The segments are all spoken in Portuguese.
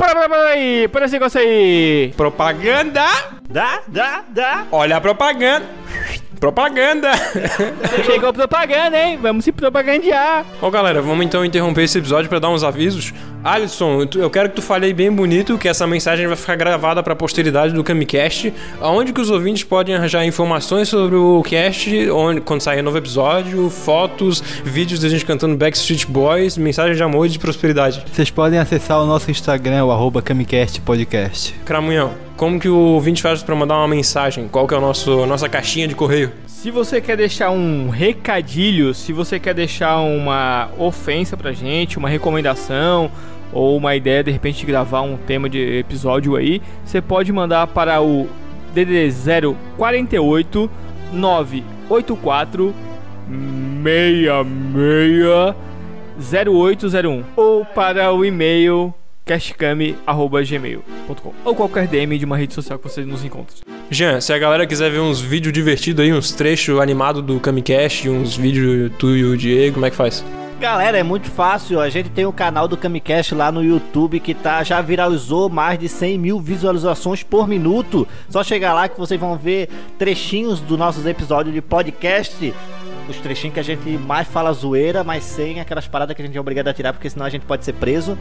Para, para, para aí, para esse negócio aí. Propaganda! Dá, dá, dá. Olha a propaganda! Propaganda! Chegou propaganda, hein? Vamos se propagandear. Ó, galera, vamos então interromper esse episódio para dar uns avisos. Alisson, eu quero que tu fale aí bem bonito que essa mensagem vai ficar gravada para a posteridade do Camicast. Aonde que os ouvintes podem arranjar informações sobre o cast, onde, quando sair novo episódio, fotos, vídeos da gente cantando Backstreet Boys, mensagem de amor e de prosperidade. Vocês podem acessar o nosso Instagram, o arroba Camicast Podcast. Cramunhão, como que o ouvinte faz para mandar uma mensagem? Qual que é a nosso, nossa caixinha de correio? Se você quer deixar um recadilho, se você quer deixar uma ofensa pra gente, uma recomendação ou uma ideia de repente de gravar um tema de episódio aí, você pode mandar para o DDD 048 984 66 0801 ou para o e-mail castcam@gmail.com ou qualquer DM de uma rede social que você nos encontre. Jean, se a galera quiser ver uns vídeos divertidos aí, uns trechos animados do Camicast, uns vídeos tu e o Diego, como é que faz? Galera, é muito fácil. A gente tem o canal do Camicast lá no YouTube que tá, já viralizou mais de 100 mil visualizações por minuto. Só chegar lá que vocês vão ver trechinhos dos nossos episódios de podcast. Os trechinhos que a gente mais fala zoeira, mas sem aquelas paradas que a gente é obrigado a tirar, porque senão a gente pode ser preso.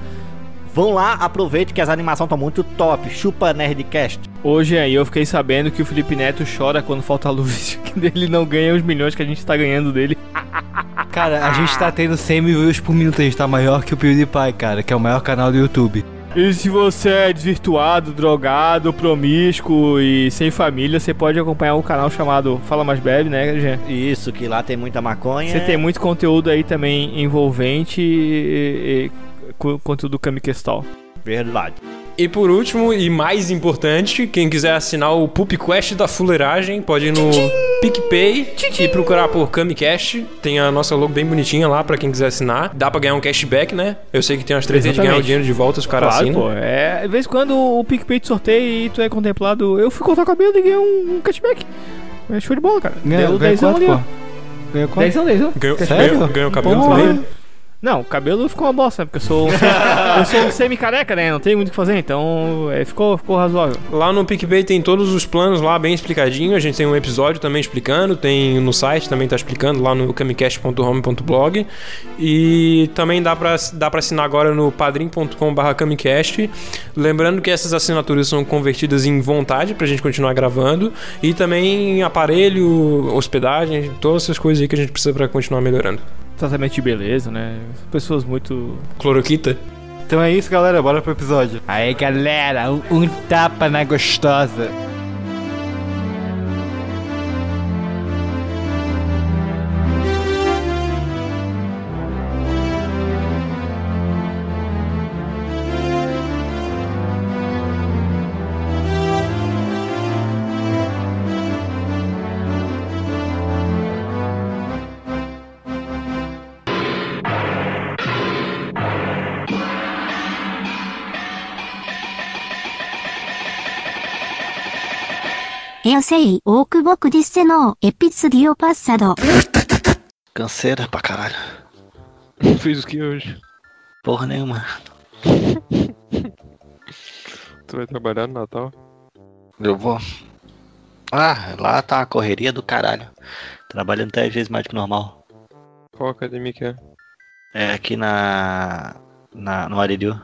Vão lá, aproveite que as animações estão muito top. Chupa Nerdcast. Hoje aí eu fiquei sabendo que o Felipe Neto chora quando falta luz, que ele não ganha os milhões que a gente tá ganhando dele. Cara, a gente tá tendo 100 mil views por minuto, a gente tá maior que o PewDiePie, cara, que é o maior canal do YouTube. E se você é desvirtuado, drogado, promíscuo e sem família, você pode acompanhar o canal chamado Fala Mais Bebe, né, Jean? Isso, que lá tem muita maconha. Você tem muito conteúdo aí também envolvente e, e, conteúdo do Kamikestal. Verdade. E por último, e mais importante, quem quiser assinar o Pup Quest da Fuleiragem, pode ir no PicPay e procurar por Camicast. Tem a nossa logo bem bonitinha lá pra quem quiser assinar. Dá pra ganhar um cashback, né? Eu sei que tem umas três de ganhar o dinheiro de volta, os caras Claro, assinam. pô. É, de vez em quando o PicPay te sorteia e tu é contemplado. Eu fui cortar o cabelo e ganhei um, cashback. É show de bola, cara. Ganha, Deu ganha dezão quanto, ali, ó. Ganha quanto? Dezão, dezão. Ganhou, Sério? ganhou, ganhou o cabelo também? Não, o cabelo ficou uma bosta, né? Porque eu sou, eu sou um semi-careca, né? Não tem muito o que fazer, então é, ficou, ficou razoável. Lá no PicPay tem todos os planos lá bem explicadinho. A gente tem um episódio também explicando, tem no site também tá explicando lá no camicast.home.blog e também dá pra dá para assinar agora no padrim.com/camicast. Lembrando que essas assinaturas são convertidas em vontade pra gente continuar gravando e também aparelho, hospedagem, todas essas coisas aí que a gente precisa pra continuar melhorando. Tratamento de beleza, né? Pessoas muito. Cloroquita. Então é isso, galera, bora pro episódio. Aí, galera, um, um tapa na gostosa. Sensei, Okubok disse no episodio passado. Canseira pra caralho. Fiz o que hoje? Porra nenhuma. tu vai trabalhar no Natal? Eu vou. Ah, lá tá a correria do caralho. Trabalhando 10 vezes mais que normal. Qual academia que é? É aqui na. na no Aririu.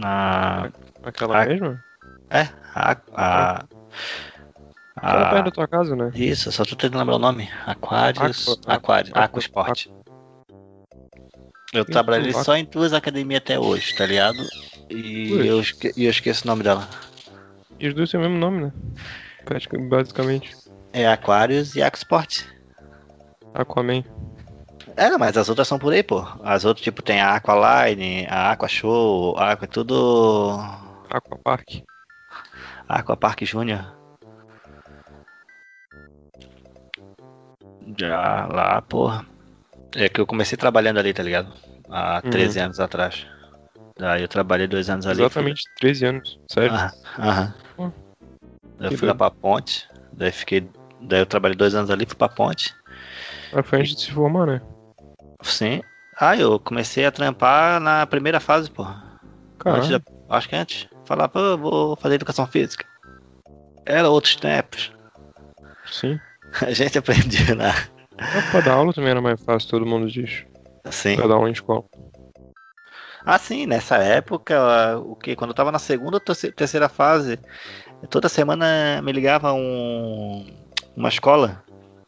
Na. Aquela a... mesma? É, a. a, a perto da tua casa, né? isso, só tô tentando lembrar o nome. Aquários. Aqua- Aquários. Aqua- Aquasport. Eu trabalhei só em duas academias até hoje, tá ligado? E Ui. eu, esque- eu esqueço o nome dela. E os dois têm o mesmo nome, né? Basicamente. É Aquários e Aquasport. Aquaman. É, mas as outras são por aí, pô. As outras, tipo, tem a Aqualine, a Aqua Show, a Aqua, tudo. Aquapark. Aqua Park Júnior. Já lá, porra. É que eu comecei trabalhando ali, tá ligado? Há Uhum. 13 anos atrás. Daí eu trabalhei dois anos ali. Exatamente 13 anos. Sério? Aham. aham. Hum. Eu fui lá pra ponte. Daí fiquei. Daí eu trabalhei dois anos ali, fui pra ponte. Mas foi antes de se formar, né? Sim. Ah, eu comecei a trampar na primeira fase, pô. Caralho. Da- acho que antes. Falava, vou fazer educação física. Era outros tempos. Sim. A gente aprendia na. Pra dar aula também era mais fácil, todo mundo diz. Assim. Pra dar aula em escola. Assim, nessa época, o que? Quando eu tava na segunda ou terce- terceira fase, toda semana me ligava um, uma escola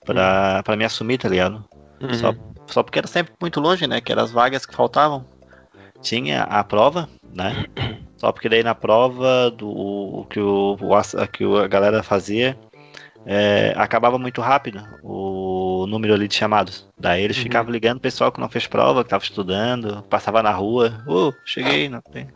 pra, pra me assumir, tá ligado? Uhum. Só, só porque era sempre muito longe, né? Que eram as vagas que faltavam. Tinha a prova, né? Só porque daí na prova do o que, o, o que a galera fazia é, acabava muito rápido o número ali de chamados. Daí eles Uhum. ficavam ligando o pessoal que não fez prova, que tava estudando, passava na rua. Ô, cheguei, não tem.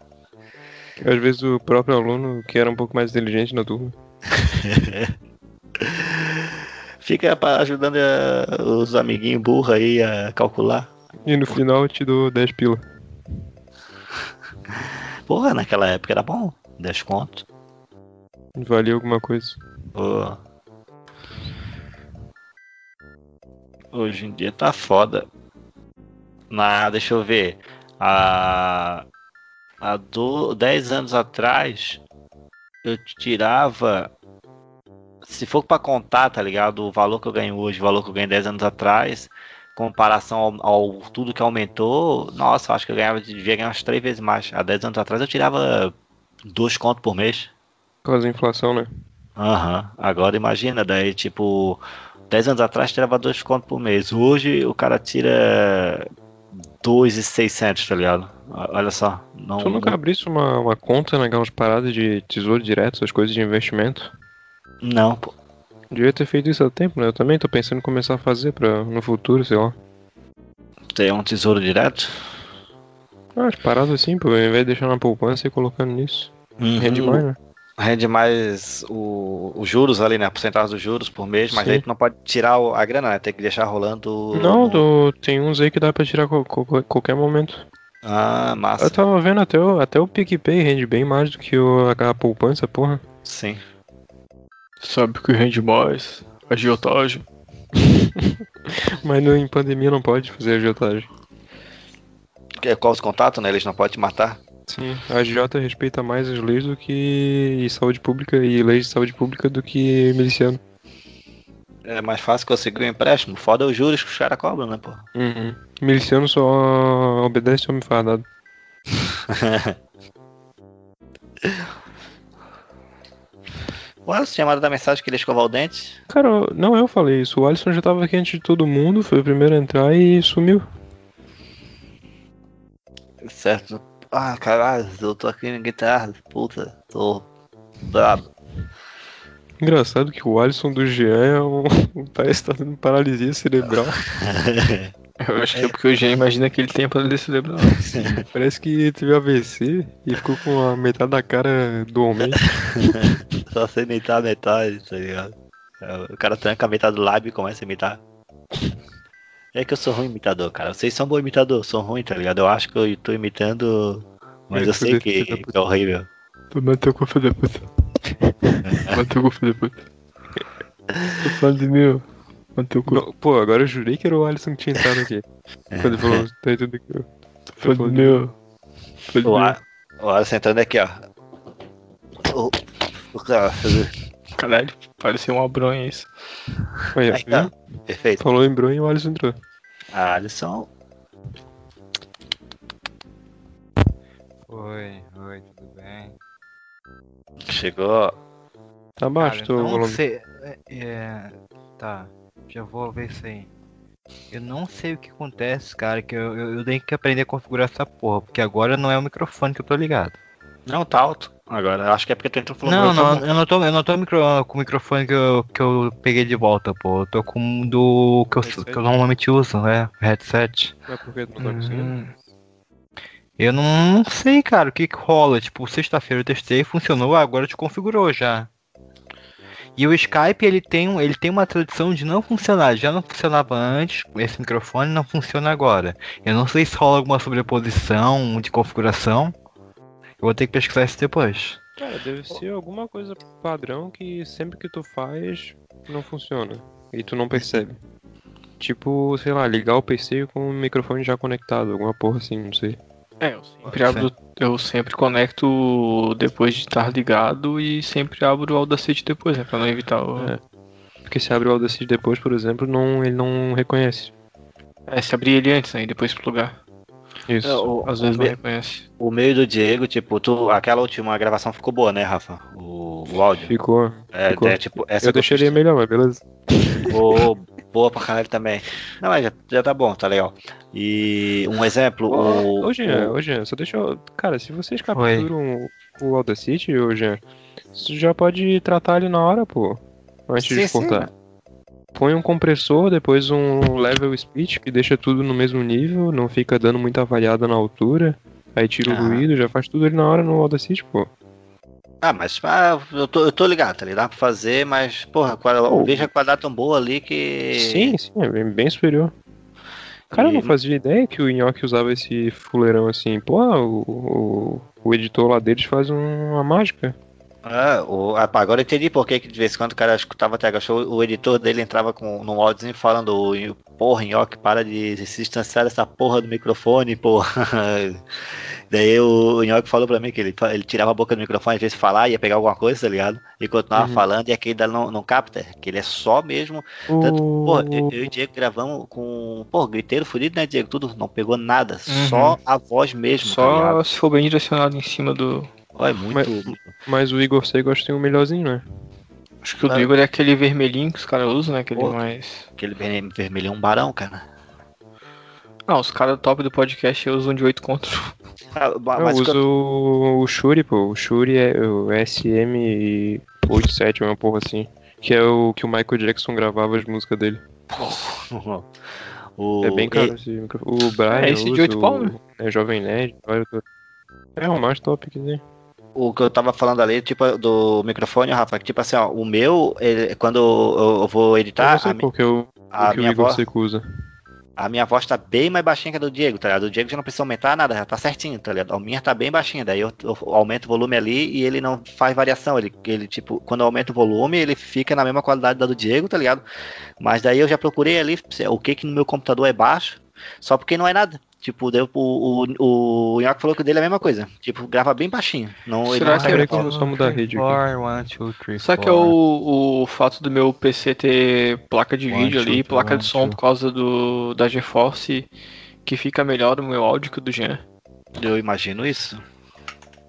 Às vezes o próprio aluno, que era um pouco mais inteligente na turma. Fica ajudando eh, os amiguinhos burros aí a calcular. E no final eu te dou 10 pila. Porra, naquela época era bom. 10 conto. Valia alguma coisa. Pô. Hoje em dia tá foda. Na, deixa eu ver. Há, há do, 10 anos atrás, eu tirava. Se for pra contar, tá ligado? O valor que eu ganho hoje, o valor que eu ganhei 10 anos atrás, comparação ao, ao tudo que aumentou, nossa, acho que eu ganhava, devia ganhar umas 3 vezes mais. Há 10 anos atrás eu tirava 2 contos por mês. Por causa da inflação, né? Aham, agora imagina, daí tipo, 10 anos atrás tirava 2 contos por mês. Hoje o cara tira 2,600, tá ligado? Olha só. Não, Tu nunca não, abrisse uma, uma conta naquelas paradas de tesouro direto, essas coisas de investimento? não, pô. Devia ter feito isso há tempo, né? Eu também tô pensando em começar a fazer pra, no futuro, sei lá. Tem um tesouro direto? Ah, as paradas assim, pô, ao invés de deixar na poupança e colocando nisso. Rende mais, né? Rende mais os juros ali, né? A porcentagem dos juros por mês, mas Sim. aí tu não pode tirar a grana, né? Tem que deixar rolando. Não, do- tem uns aí que dá pra tirar co- co- qualquer momento. Ah, massa. Eu tava vendo até o, até o PicPay rende bem mais do que o, a, a poupança, porra. Sim. Sabe o que rende mais? Agiotagem. Mas no, em pandemia não pode fazer agiotagem. Que- Qual os contatos, né? Eles não podem te matar. Sim, a agiota respeita mais as leis do que e saúde pública e leis de saúde pública do que miliciano. É mais fácil conseguir um empréstimo. Foda é os juros que os caras cobram, né, pô? Uhum. Miliciano só obedece homem fardado. O Alisson tinha mandado a mensagem que ele ia escovar o dente. Cara, não eu falei isso. O Alisson já tava aqui antes de todo mundo, foi o primeiro a entrar e sumiu. Certo. Ah, caralho, eu tô aqui na guitarra, puta, tô brabo. Engraçado que o Alisson do Jean é um. parece que tá tendo paralisia cerebral. Eu acho que é porque o Jean imagina que ele tem paralisia cerebral. Parece que teve AVC e ficou com a metade da cara do homem. Só sei imitar a metade, tá ligado? É, O cara tranca a metade do lábio e começa a imitar. É que eu sou ruim imitador, cara. Vocês são bom imitador, eu sou ruim, tá ligado? Eu acho que eu tô imitando, mas Vai eu sei que, que é horrível. Tu bateu com o filho da puta. Bateu com o filho da puta. Tô falando de mim, ó. Bateu com Não, pô, agora eu jurei que era o Alisson que tinha entrado aqui. Quando ele falou, tá aí tudo aqui. ó. Foi de meu. Foi O, meu. O Alisson entrando aqui, ó. O, o cara, Caralho, parecia uma bronha isso. Olha, aí tá. Perfeito. Falou em bronha e o Alisson entrou. Ah, Alisson, Oi, oi, tudo bem? chegou. Tá baixo, Cara, tô não volume. sei. é, é, tá, já vou ver isso aí. Eu não sei o que acontece, cara, que eu, eu, eu tenho que aprender a configurar essa porra, porque agora não é o microfone que eu tô ligado. Não, tá alto. Agora, acho que é porque tu entrou falando Não, não, microfone. eu não tô, eu não tô micro, com o microfone que eu, que eu peguei de volta, pô. Eu tô com o do que eu, Headset? que eu normalmente uso, né? Headset. Mas por que tu não tá conseguindo? Hum. Eu não, não sei, cara, o que que rola. Tipo, sexta-feira eu testei, funcionou, agora te configurou já. E o Skype, ele tem, ele tem uma tradição de não funcionar. Já não funcionava antes, esse microfone não funciona agora. Eu não sei se rola alguma sobreposição de configuração. Eu vou ter que pesquisar isso depois. Cara, deve ser alguma coisa padrão que sempre que tu faz não funciona. E tu não percebe. Tipo, sei lá, ligar o PC com o microfone já conectado, alguma porra assim, não sei. É, eu sempre abro, eu sempre conecto depois de estar ligado e sempre abro o Audacity depois, né? Pra não evitar o. É. Porque se abre o Audacity depois, por exemplo, não, ele não reconhece. É, se abrir ele antes, né? E depois plugar. Isso. É, o- Às vezes o não me- reconhece. O meio do Diego, tipo, tu, aquela última gravação ficou boa, né, Rafa? O, o áudio. Ficou. É, ficou. é, tipo, essa Eu ele melhor, mas beleza. ficou boa pra caralho também. Não, mas já, já tá bom, tá legal. E um exemplo, o. Ô, Jean, o- ô, Jean, só deixa eu... Cara, se vocês capturam o Audacity, ô, Jean, você já pode tratar ele na hora, pô. Antes Sim, de sim, exportar. Põe um compressor, depois um level speech que deixa tudo no mesmo nível, não fica dando muita variada na altura. Aí tira o Ah. ruído, já faz tudo ali na hora no Audacity, pô. Ah, mas ah, eu, tô, eu tô ligado, tá ligado? Dá pra fazer, mas, porra, qual- Pô. veja a qualidade tão boa ali que. Sim, sim, é bem, bem superior. Cara, eu não E- fazia ideia que o Nhoque usava esse fuleirão assim. Pô, o, o, o editor lá deles faz um- uma mágica. Ah, o, ah, pá, agora eu entendi por que de vez em quando o cara escutava TH Show, o editor dele entrava com, num áudiozinho falando, "Ô, porra, Nhoque, para de se distanciar dessa porra do microfone, porra. Daí o, o Nhoque falou pra mim que ele, ele tirava a boca do microfone às vezes falar, ia pegar alguma coisa, tá ligado? E continuava Uhum. falando e aquele dali não, não capta, que ele é só mesmo. Tanto, porra, eu, O... eu e o Diego gravamos com, pô, griteiro fudido, né, Diego? Tudo, não pegou nada, Uhum. só a voz mesmo, tá Só ligado? se for bem direcionado em cima do. Ó, é muito... Mas- Mas o Igor Sego acho que tem um melhorzinho, né? Acho que o Ah. do Igor é aquele vermelhinho que os caras usam, né? Aquele Pô. mais. Aquele vermelho vermelho é um barão, cara. Ah, os caras top do podcast usam de 8 contos. Ah, Eu o uso o, o Shuri, pô. O Shuri é o SM87, uma porra assim. Que é o que o Michael Jackson gravava as músicas dele. o, é bem e- caro esse microfone. O Brian É, esse de usa, oito pau, né? o- É Jovem Nerd. É o mais top que tem. O que eu tava falando ali, tipo, do microfone, Rafa, que tipo assim, ó, o meu, ele- quando eu, eu vou Eu editar, não sei a, mi- porque o, a o que o minha Igor voz, usa. a minha voz tá bem mais baixinha que a do Diego, tá ligado? Do Diego já não precisa aumentar nada, já tá certinho, tá ligado? A minha tá bem baixinha, daí eu, eu aumento o volume ali e ele não faz variação, ele, ele tipo, quando eu aumento o volume, ele fica na mesma qualidade da do Diego, tá ligado? Mas daí eu já procurei ali o que que no meu computador é baixo, só porque não é nada. Tipo, deu, o, o, o Nhoque falou que o dele é a mesma coisa. Tipo, grava bem baixinho. Não, ele Será não que é que eu vou só mudar a rede aqui. Four, one, two, three, Será que é o, o fato do meu PC ter placa de One, vídeo ali, two, placa one, de som two. por causa do da GeForce que fica melhor o meu áudio que o do Jean? Eu imagino isso.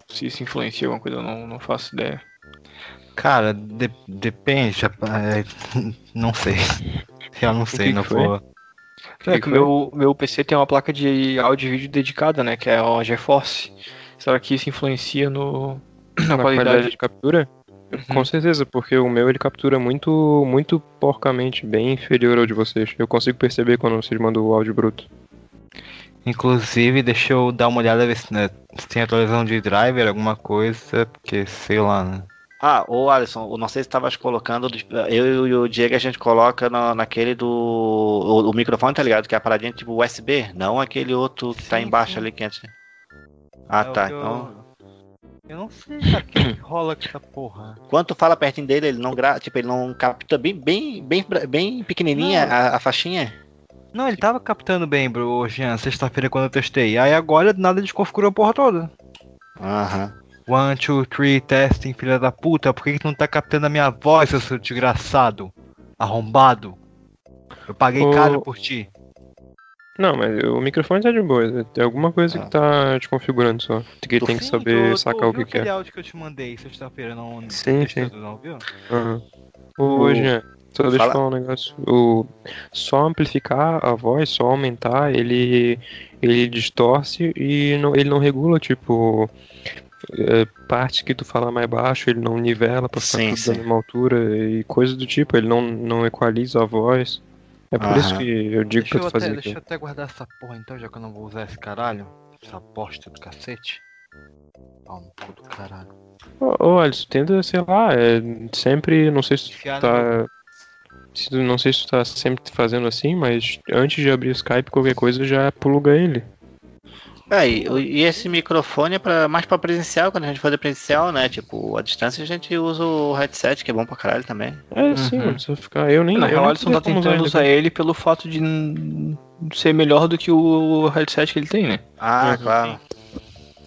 Se isso influencia alguma coisa, eu não, não faço ideia. Cara, de- depende. é, não sei. Eu não sei, que não foi? vou. É que o meu, meu PC tem uma placa de áudio e vídeo dedicada, né? Que é a GeForce. Será que isso influencia no, na, Na qualidade? de captura? Com certeza, porque o meu ele captura muito, muito porcamente, bem inferior ao de vocês. Eu consigo perceber quando vocês mandam o áudio bruto. Inclusive, deixa eu dar uma olhada ver se, né, se tem atualização de driver, alguma coisa, porque sei lá, né? Ah, ô Alisson, eu não sei se estavas colocando. Eu e o Diego a gente coloca na, naquele do. O, o microfone, tá ligado? Que é a paradinha tipo USB, não aquele outro que tá Sim, embaixo sim. ali que antes. Ah, É o tá. eu- Então. Eu não sei, o que rola com essa porra. Quando tu fala pertinho dele, ele não gra... tipo, ele não capta bem, bem, bem, bem pequenininha a, a faixinha. Não, ele tava captando bem, bro, Jean, sexta-feira quando eu testei. Aí agora nada desconfigurou a porra toda. Aham. One, two, three, testing, filha da puta. Por que, que tu não tá captando a minha voz, seu desgraçado? Arrombado. Eu paguei Ô- caro por ti. Não, mas o microfone tá de boa. Tem alguma coisa Ah. que tá desconfigurando só. Que ele tem que Sim, saber sacar o que viu que aquele é. áudio que eu te mandei sexta-feira, não? Sim, texto, sim. tu Não viu? Ô, Jean, só deixa Fala. eu falar um negócio. O, só amplificar a voz, só aumentar, ele, ele distorce e não, ele não regula, tipo, é, partes que tu fala mais baixo, ele não nivela pra ficar Sim, tudo sim. da mesma altura e coisas do tipo, ele não, não equaliza a voz. É por isso Aham. que eu digo Deixa pra eu, tu até, fazer deixa eu até guardar essa porra então, já que eu não vou usar esse caralho. Essa bosta do cacete. Pau no cu do caralho. Ô, ô, Alisson, tenta, sei lá, é, sempre, não sei se tu Enfiar tá. Se tu, não sei se tu tá sempre fazendo assim, mas antes de abrir o Skype, qualquer coisa já pluga ele. É, e, e esse microfone é pra, mais pra presencial, quando a gente fazer presencial, né? Tipo, a distância a gente usa o headset, que é bom pra caralho também. É, sim, Uhum. não precisa ficar. Eu nem. Na eu real, Alisson tá tentando ele. usar ele pelo fato de ser melhor do que o headset que ele tem, né? Ah, Uhum. claro.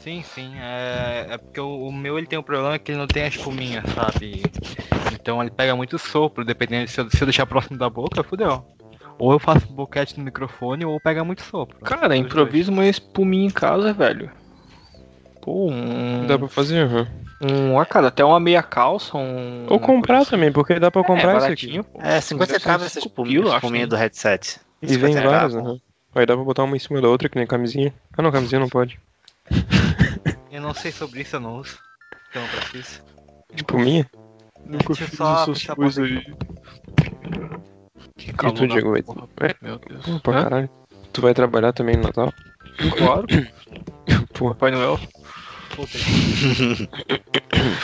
Sim, sim. É, é porque o, o meu ele tem um problema que ele não tem a espuminha, sabe? Então ele pega muito sopro, dependendo de se eu, se eu deixar próximo da boca, fudeu. Ou eu faço boquete no microfone ou pega muito sopro. Cara, improvisa uma espuminha em casa, velho. Pô, um. Dá pra fazer, aham. um ah, cara, até uma meia calça, um. Ou comprar também, porque dá pra comprar é, baratinho, aqui. pô. É, 50 Deve ser centavos essa espuminha, espuminha né? do headset. E 50 vem várias, aham. Aí dá pra botar uma em cima da outra, que nem camisinha. Ah não, camisinha não pode. Eu não sei sobre isso, eu não uso. Então eu preciso. Tipo minha? Nunca fiz só essas coisas aí. Que E calor tu, Diego? vai- porra, É, Meu Deus. Pô, pra caralho. Tu vai trabalhar também no Natal? Claro. Pô, Papai Noel.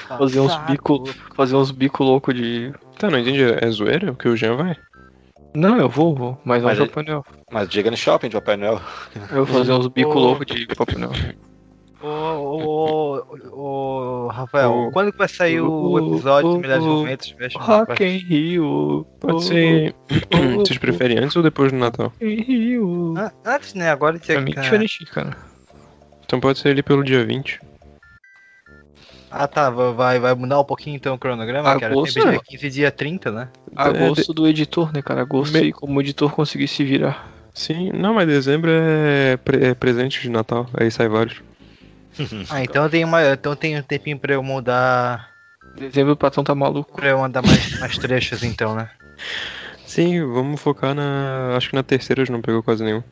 Fazer uns bico, fazer uns bico louco de. tá, não entendi. É zoeira? Que o Jean vai? Não, eu vou, vou. Mas não Mas de ele- Papai Noel. Mas diga no shopping de Papai Noel. Eu vou fazer uns bico louco de Papai Noel. Ô, ô, ô, ô, Rafael, quando que vai sair o episódio dos melhores momentos? Rock in Rio. Pode ser. Vocês preferem antes ou depois do Natal? In Rio. Ah, Antes, né? Agora tinha Pra mim que- é diferente, cara. Então pode ser ali pelo dia 20. Ah, tá. Vai, vai mudar um pouquinho então o cronograma, cara. Agosto, né? dia 15 dia 30, né? Agosto do editor, né, cara? Agosto Me- e como o editor conseguir se virar. Sim, não, mas dezembro é, pre- é presente de Natal. Aí sai vários. Ah, então tem uma, então tem um tempinho pra eu mudar, Dezembro o patrão tá maluco. pra eu mandar mais, mais trechos então, né? Sim, vamos focar na. Acho que na terceira já não pegou quase nenhum.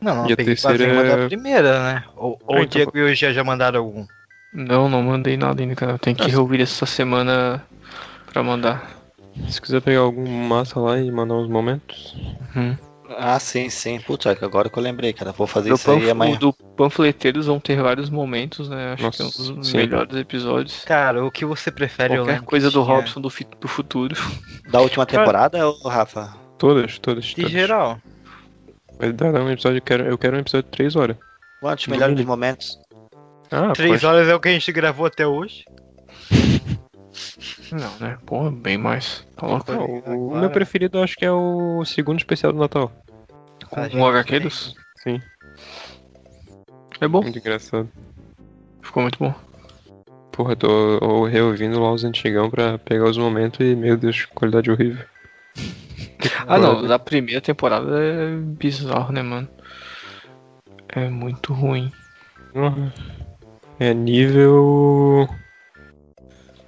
Não, não, E a peguei terceira quase uma é- da primeira, né? Ou, ou Ah, o então Diego e o Gia já mandaram algum. Não, não mandei nada ainda, cara. Eu tenho que reouvir essa semana pra mandar. Se quiser pegar algum massa lá e mandar uns momentos. Uhum. Ah, sim, sim. Putz, agora que eu lembrei, cara. Vou fazer Do, isso aí amanhã. o do Panfleteiros vão ter vários momentos, né? Acho que é um Nossa, dos sim. melhores episódios. Cara, o que você prefere Qualquer coisa do tinha- Robson do, fi- do futuro. Da última temporada, ô Rafa? Todas, todas. De todas. geral. Dar um episódio, eu quero, eu quero um episódio de 3 horas. Quantos melhores momentos? Ah, Três pode. horas é o que a gente gravou até hoje. Não, né? Pô, bem mais. Tá louco? Não, o, o meu preferido acho que é o segundo especial do Natal. Com A um gente HQ tem- dos? Sim, É bom, muito engraçado. ficou muito bom. Porra, tô tô reouvindo lá os antigão pra pegar os momentos e, meu Deus, qualidade horrível. Ah, não, da primeira temporada é bizarro, né, mano? É muito ruim. É nível.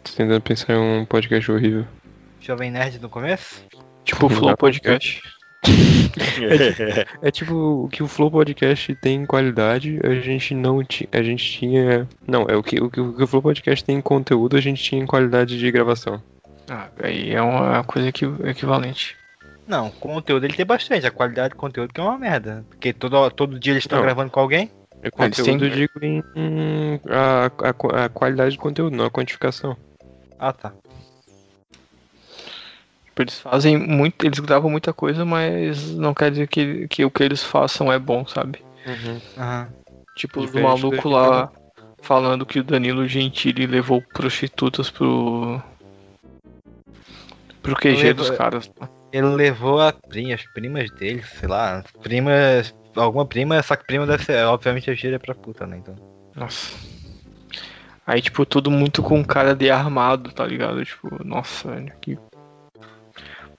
Tô tentando pensar em um podcast horrível. Jovem Nerd no começo? Tipo o Não Flow Podcast. É tipo o que o Flow Podcast tem em qualidade, a gente não tinha. A gente tinha. Não, é o que, o que o que o Flow Podcast tem em conteúdo, a gente tinha em qualidade de gravação. Ah, aí é uma coisa equi- equivalente. Não, conteúdo ele tem bastante. A qualidade do conteúdo que é uma merda. Porque todo, todo dia eles estão Não. gravando com alguém. É eles conteúdo, têm- eu digo em. em a, a, a qualidade do conteúdo, não a quantificação. Ah, tá. Tipo, eles fazem muito. Eles gravam muita coisa, mas não quer dizer que, que o que eles façam é bom, sabe? Aham. Tipo, do maluco lá falando que o Danilo Gentili levou prostitutas pro. pro QG Leva- dos caras. Ele levou a prima, as primas dele, sei lá. as Primas. Alguma prima, só que prima deve ser. Obviamente a gíria é pra puta, né? Então. Nossa. Aí, tipo, tudo muito com cara de armado, tá ligado? Tipo, nossa, velho, que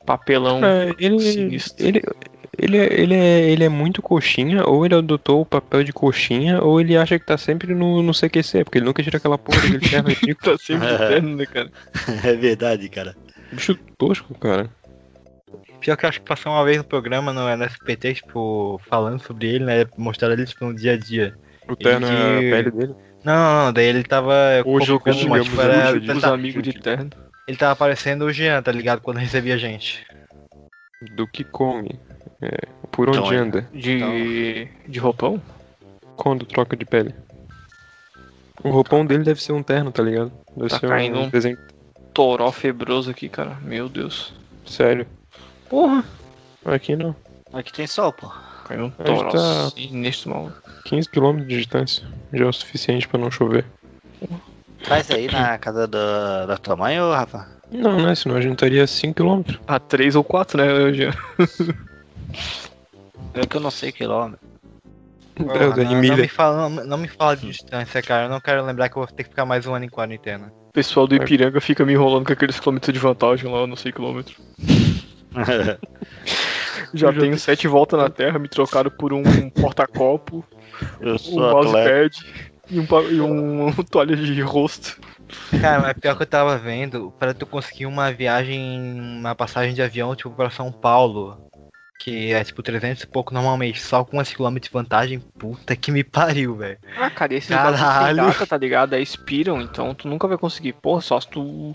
papelão É, ele, sinistro. ele, ele, é- ele, é, ele é muito coxinha, ou ele adotou o papel de coxinha, ou ele acha que tá sempre no, no CQC, porque ele nunca tira aquela porra daquele terno ridículo. tá sempre eterno, né, cara? é verdade, cara. Bicho tosco, cara. Pior que eu acho que passou uma vez no programa no NSPT, tipo, falando sobre ele, né? Mostraram ele tipo, no dia a dia. O terno é a Ele- pele dele. Não, não, não, daí ele tava. Hoje eu mas, tipo, era- ele, Os amigos de terno. Ele tava parecendo o Jean, tá ligado? Quando recebia gente. Do que come. É, por onde Então, anda. De. de roupão? Quando troca de pele. O roupão dele deve ser um terno, tá ligado? Deve Tá ser caindo um um- desenho. Toró febroso aqui, cara. Meu Deus. Sério. Porra! Aqui não. Aqui tem sol, pô. Caiu um toró tá- sinistro, maluco. 15km de distância. Já é o suficiente pra não chover. Faz aí na casa da, da tua mãe, ô Rafa? Não, né? Senão a gente estaria 5km. A 3 ou 4, né, Jean? É que eu não sei quilômetro. Porra, em não, não me fala, não, não me fala de distância, cara. Eu não quero lembrar que eu vou ter que ficar mais um ano em quarentena. O pessoal do Ipiranga fica me enrolando com aqueles quilômetros de vantagem lá, eu não sei quilômetro. Já tenho sete voltas na Terra, me trocaram por um porta-copo, Eu um mousepad e um, e um toalha de rosto. Cara, mas pior que eu tava vendo, para tu conseguir uma viagem, uma passagem de avião, tipo, pra São Paulo, que é tipo 300 e pouco normalmente, só com 1 km de vantagem, puta que me pariu, velho. Ah, cara, e esses Caralho. data, tá ligado? Aí expiram, então tu nunca vai conseguir. Porra, só se tu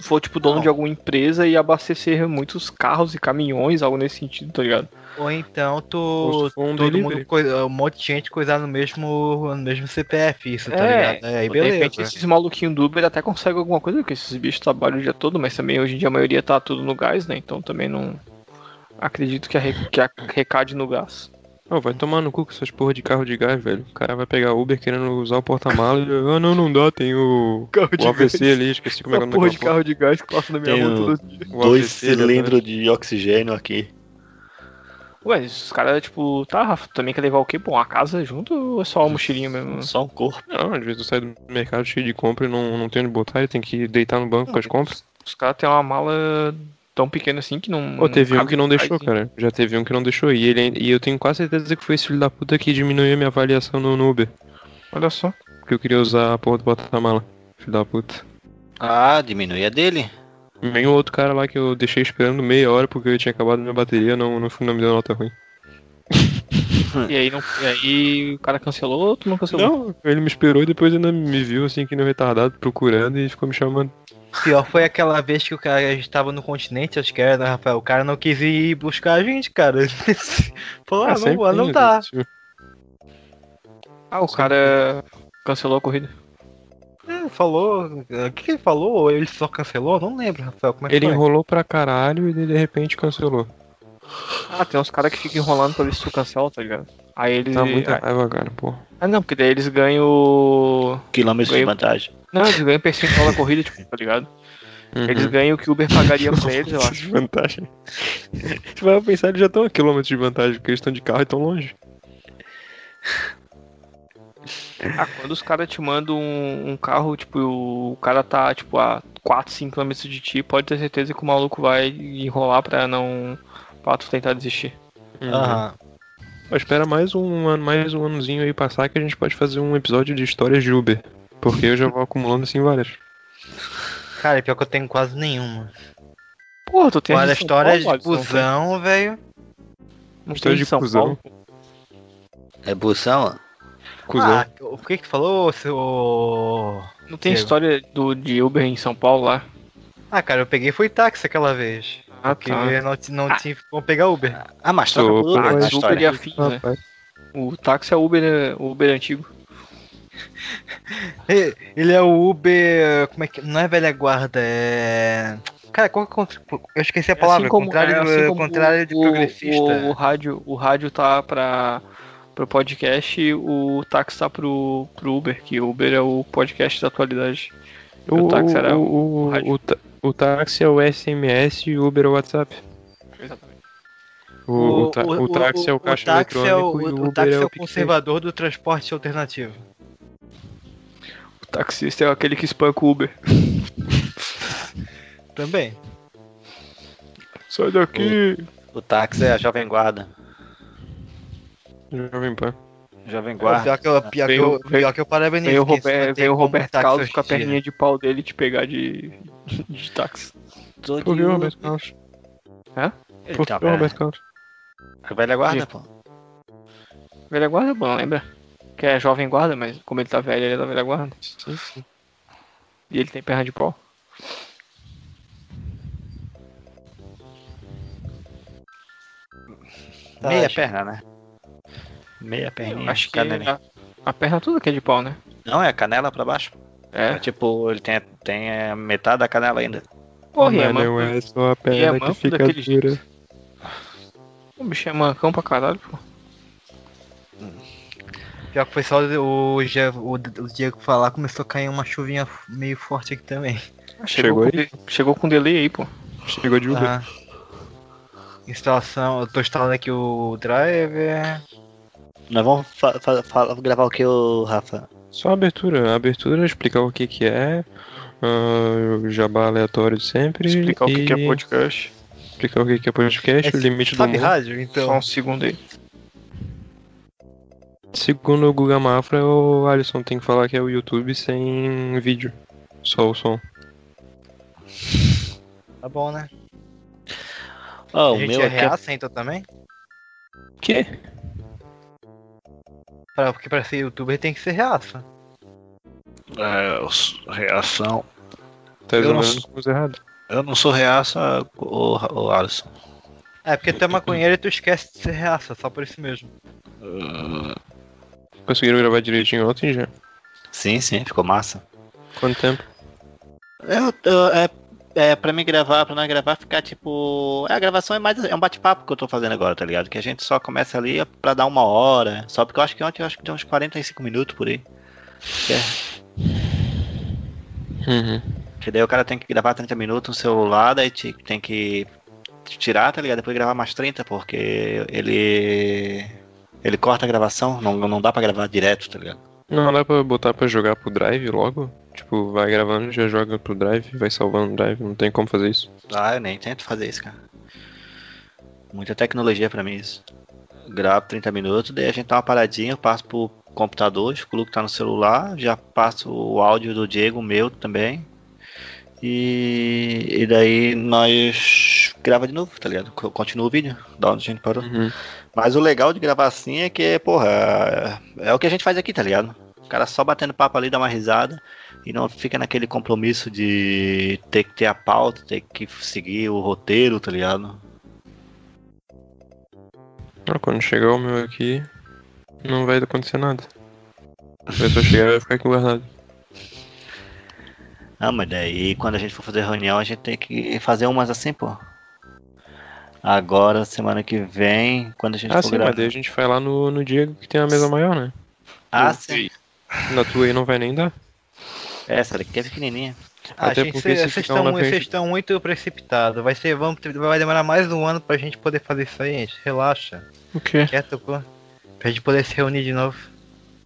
for, tipo, dono Não. de alguma empresa e abastecer muitos carros e caminhões, algo nesse sentido, tá ligado? Ou então tu. um todo delivery. mundo, coisa- um monte de gente coisar no mesmo, no mesmo CPF, isso, tá É, ligado? É, aí De repente, beleza. esses maluquinhos do Uber até conseguem alguma coisa, porque esses bichos trabalham o dia todo, mas também hoje em dia a maioria tá tudo no gás, né? Então também não. Acredito que a, que a recade no gás. Ó, vai tomar no cu com essas porra de carro de gás, velho. O cara vai pegar Uber querendo usar o porta-mala e. Ah, não, não dá, tem o. Carro O AVC ali, esqueci como é que é o nome porra de carro de gás que passa na minha Tem rua um- todo dia. Dois cilindros de oxigênio aqui. Ué, os caras, tipo, tá, Rafa, também quer levar o quê? Pô, uma casa junto ou é só uma mochilinha mesmo? Só um corpo. Não, às vezes tu sai do mercado cheio de compra e não, não tem onde botar, ele tem que deitar no banco com as compras. Os caras têm uma mala tão pequena assim que não. Pô, teve um cabe que não deixou, cara. Já teve um que não deixou. E, ele, e eu tenho quase certeza que foi esse filho da puta que diminuiu a minha avaliação no, no Uber. Olha só. Porque eu queria usar a porra do porta-mala. Filho da puta. Ah, diminui a dele. Vem o outro cara lá que eu deixei esperando meia hora porque eu tinha acabado minha bateria, não, no fim não me deu nota ruim. E aí, não, e aí o cara cancelou ou tu não cancelou? Não, ele me esperou e depois ainda me viu assim que nem um retardado procurando e ficou me chamando. Pior foi aquela vez que o cara, a gente tava no continente, acho que era, né, Rafael? O cara não quis ir buscar a gente, cara. Falou, ah, não, ah, não tem, tá. Ah, o cara cancelou a corrida. É, falou. O que ele falou? Ou ele só cancelou? Não lembro, Rafael. Como é que Ele foi? enrolou pra caralho e de de repente cancelou. Ah, tem uns caras que ficam enrolando pra ver se tu cancela, tá ligado? Aí eles. Tá muita ah, raiva, cara, pô. ah, não, porque daí eles ganham. Quilômetros de Ganhou. vantagem. Não, eles ganham percentual da corrida, tipo, tá ligado? Eles Uhum. ganham o que o Uber pagaria pra eles, eu acho. de vantagem. Tu vai pensar, eles já estão a quilômetros de vantagem, porque eles estão de carro e tão longe. Ah, quando os caras te mandam um, um carro, tipo, o cara tá, tipo, a 4, 5 km de ti, pode ter certeza que o maluco vai enrolar pra não. pra tu tentar desistir. Aham. Mas espera mais um ano, mais um anozinho aí passar que a gente pode fazer um episódio de histórias de Uber. Porque eu já vou acumulando assim várias. Cara, pior que eu tenho quase nenhuma. Porra, tu tem Olha, a a história de busão, velho. Não História tem de São cuzão. Paulo? É bução? Cusão. Ah, o que que tu falou, seu. Não tem Diego. história do, de Uber em São Paulo lá? Ah, cara, eu peguei foi táxi aquela vez. Ah, Porque tá. não, não tinha como pegar Uber. Ah, mas troca Sou por Uber táxi, Uber história. e afins, né? O táxi é Uber, é Uber antigo. Ele é o Uber. Como é que. Não é velha guarda, é. Cara, qual que é o contra- Eu esqueci a É palavra. assim como- contrário, é do- assim como contrário de o- progressista. O, o rádio, o rádio tá pra, pro podcast, o táxi tá pro, pro Uber, que o Uber é o podcast da atualidade. O, O táxi era o, o o, rádio. o, o táxi é o SMS e o Uber é o WhatsApp. Exatamente. O, o, ta- o táxi é o caixa táxi é o, eletrônico e o táxi é é o PicPay. conservador do transporte alternativo. O taxista é aquele que espanca o Uber. Também. Sai daqui! O táxi é a Jovem Guarda. Jovem Pan. Jovem Pior Guarda. que eu, pior que eu, pior que eu parabenizo. Vem o, quem se Roberto, mantém vem o Roberto Carlos com a perninha de pau dele te pegar de, de táxi. Tô de Por que o. Roberto Carlos? Ele Por que uma o Roberto Carlos? A velha guarda, pô. Velha guarda é bom, lembra? Que é jovem guarda, mas como ele tá velho, ele é da velha guarda. Sim, sim. E ele tem perna de pau. Tá, Meia acho- perna, né? Meia perninha. Acho que canelinha. a, a perna toda que é de pau, né? Não, é a canela pra baixo. É É. tipo, ele tem, tem é, metade da canela ainda. Porra, e é Mas não é só a é perna que fica daquele dura. O bicho é mancão pra caralho, pô. Pior que foi só o, o, o Diego falar, começou a cair uma chuvinha meio forte aqui também. Chegou com, aí? de- chegou com delay aí, pô. Chegou de Uber. Ah. Instalação, eu tô instalando aqui o driver. Nós vamos fa- fa- fa- gravar o que, Rafa? Só a abertura. A abertura, explicar o que que é, o jabá aleatório sempre. Explicar o que, que é e podcast. Explicar o que que é podcast, o limite do Sabe humor. rádio, então. Só um segundo aí. Segundo o Guga Mafra, o Alisson tem que falar que é o YouTube sem vídeo. Só o som. Tá bom, né? A o gente meu é aqui é reaça, então, também? Que? Pra, porque pra ser youtuber tem que ser reaça. É, reação. Tá Eu não examinando sou- coisa errada. Eu não sou reaça, o, o Alisson. É, porque tu é maconheiro e tu esquece de ser reaça, só por isso mesmo. Uh, Conseguiram gravar direitinho ontem já? Sim, sim, ficou massa. Quanto tempo? Eu, eu- é, é, pra mim gravar, pra nós gravar, ficar tipo. É, a gravação é mais. É um bate-papo que eu tô fazendo agora, tá ligado? Que a gente só começa ali pra dar uma hora. Só porque eu acho que ontem eu acho que deu uns 45 minutos por aí. É- Uhum. que daí o cara tem que gravar 30 minutos no celular, daí te- tem que tirar, tá ligado? Depois gravar mais 30, porque ele. Ele corta a gravação, não, não dá pra gravar direto, tá ligado? Não dá pra botar pra jogar pro drive logo? Tipo, vai gravando, já joga pro drive, vai salvando o drive, não tem como fazer isso. Ah, eu nem tento fazer isso, cara. Muita tecnologia pra mim isso. Gravo 30 minutos, daí a gente dá uma paradinha, eu passo pro computador, excluo o que tá no celular, já passo o áudio do Diego, meu também. E, e daí nós grava de novo, tá ligado? Co- Continua o vídeo, da onde a gente parou. Uhum. Mas o legal de gravar assim é que, porra, é o que a gente faz aqui, tá ligado? O cara só batendo papo ali, dá uma risada e não fica naquele compromisso de ter que ter a pauta, ter que seguir o roteiro, tá ligado? Ah, quando chegar o meu aqui, não vai acontecer nada. A pessoa chegar e vai ficar aqui guardado. Ah, mas daí quando a gente for fazer reunião, a gente tem que fazer umas assim, pô. Agora, semana que vem, quando a gente Ah, for sim, mas gravar. daí a gente vai lá no, no Diego que tem a mesa maior, né? Ah, sim. Na tua aí não vai nem dar. Essa daqui é pequenininha. Ah, Até gente, vocês estão vocês estão muito precipitados. Vai ser, vamos, vai demorar mais um ano pra gente poder fazer isso aí, gente. Relaxa. O quê? Quieto, pô. Pra gente poder se reunir de novo.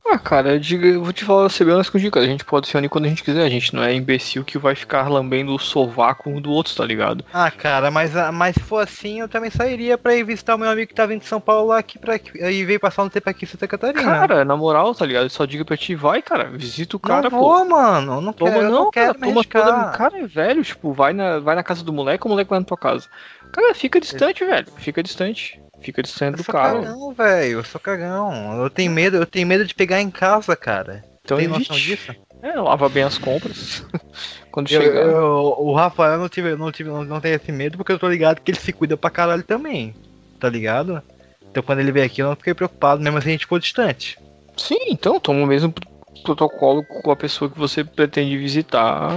Ah, cara, eu, digo, eu vou te falar segurança contigo, cara. A gente pode se unir quando a gente quiser. A gente não é imbecil que vai ficar lambendo o sovaco um do outro, tá ligado? Ah, cara, mas, ah, mas se for assim, eu também sairia pra ir visitar o meu amigo que tá vindo de São Paulo lá aqui pra e veio passar um tempo aqui em Santa Catarina. Cara, na moral, tá ligado? Eu só digo pra ti, vai, cara. Visita o cara, não pô. vou, mano. Não Toma quero, não, não cara. quero me Toma toda. cara é velho, tipo, vai na, vai na casa do moleque, o moleque vai na tua casa. Cara, fica distante, velho. Fica distante. Fica distante Eu do cara. cagão, velho. Eu sou cagão. Eu tenho medo, eu tenho medo de pegar em casa, cara. Então Tem evite. noção disso? É, lava bem as compras. Quando Eu- chegar. eu- o Rafael não tive, não tive, não, não tem esse medo porque eu tô ligado que ele se cuida pra caralho também. Tá ligado? Então quando ele veio aqui eu não fiquei preocupado, mesmo assim a gente ficou distante. Sim, então toma o mesmo pr- protocolo com a pessoa que você pretende visitar.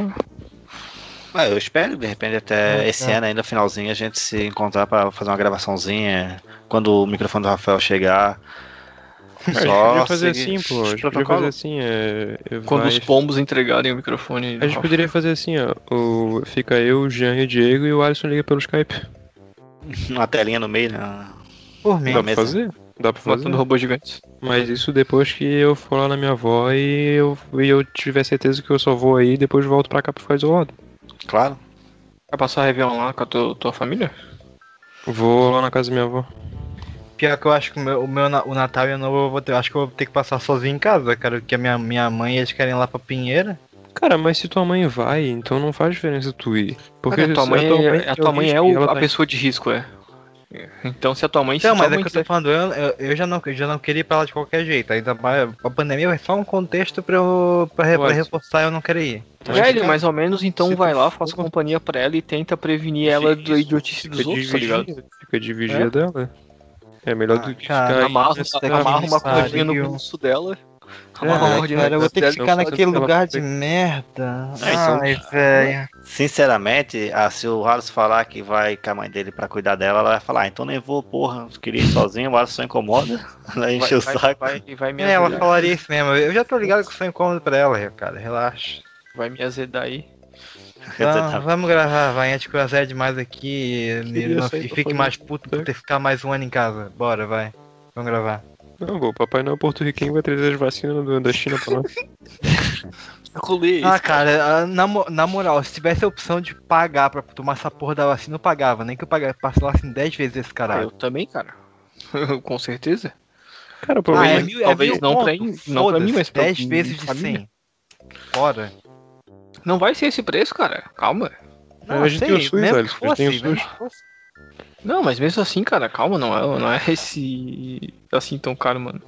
Ah, eu espero, de repente, até Ah, esse tá. ano, ainda finalzinho, a gente se encontrar pra fazer uma gravaçãozinha. Quando o microfone do Rafael chegar. A gente Só podia fazer assim, pô. A gente podia fazer assim, é. Quando vai- os pombos entregarem o microfone. A gente poderia fazer assim, ó. O... Fica eu, o Jean e o Diego e o Alisson liga pelo Skype. Uma telinha no meio, né? Por mim. Dá mesa. pra fazer? Dá pra fazer. Matando robôs gigantes. Mas isso depois que eu for lá na minha avó e eu, e eu tiver certeza que eu só vou aí e depois volto pra cá pra ficar isolado. Claro. Vai passar Réveillon lá com a tua, tua família? Vou lá na casa da minha avó. Pior que eu acho que o meu, o, meu o Natal e o Novo eu vou ter, acho que eu vou ter que passar sozinho em casa, cara, porque a minha, minha mãe eles querem ir lá pra Pinheira. Cara, mas se tua mãe vai, então não faz diferença tu ir. Porque Cara, a tua mãe, é, a tua mãe é o- a pessoa de risco, é. Então se a tua mãe Então, mas é que eu tô falando, eu, eu, eu já, não, eu já não queria ir pra lá de qualquer jeito. Ainda mais, a pandemia é só um contexto pra, eu, pra, re- pra reforçar eu não querer ir. Velho, mais ou menos, então se vai lá, for- faça companhia pra ela e tenta prevenir ela da idiotice dos outros, tá ligado? fica de vigia É? dela. É melhor do que cara, ficar Amarra, nessa- amarra uma cordinha no bolso dela. É, uma cordinha cara, eu vou ter que ficar naquele lugar de merda. É, isso- Ai, velho. Sinceramente, ah, se o Wallace falar que vai com a mãe dele pra cuidar dela, ela vai falar, ah, então nem vou, porra, queria ir sozinho, o Wallace só incomoda. Ela Vai, enche o vai, saco. vai, vai me É, ela falaria isso mesmo. Eu já tô ligado que sou incômodo pra ela, cara. Relaxa. vai me azedar aí. Vamos, vamos gravar, vai, antes que eu azede demais aqui e não pra fique mais puto por ter que ficar mais um ano em casa. Bora, vai. Vamos gravar. Não, pô, o Papai Noel porto-riquenho vai trazer as vacinas do- da China pra nós. Ah, cara, ah, na, na moral, se tivesse a opção de pagar pra tomar essa porra da vacina, eu pagava. Nem que eu pagasse, parcelasse em 10 vezes esse Ah, caralho. eu também, cara. Com certeza. Cara, o Ah, problema é é mil, é talvez mil não pra não pra mim, mas pra 10 minha vezes de família. 100. Fora. Não vai ser esse preço, cara. Calma. a gente tem o SUS, mesmo velho, a gente tem o SUS. Não, mas mesmo assim, cara, calma, não é, não é esse assim tão caro, mano.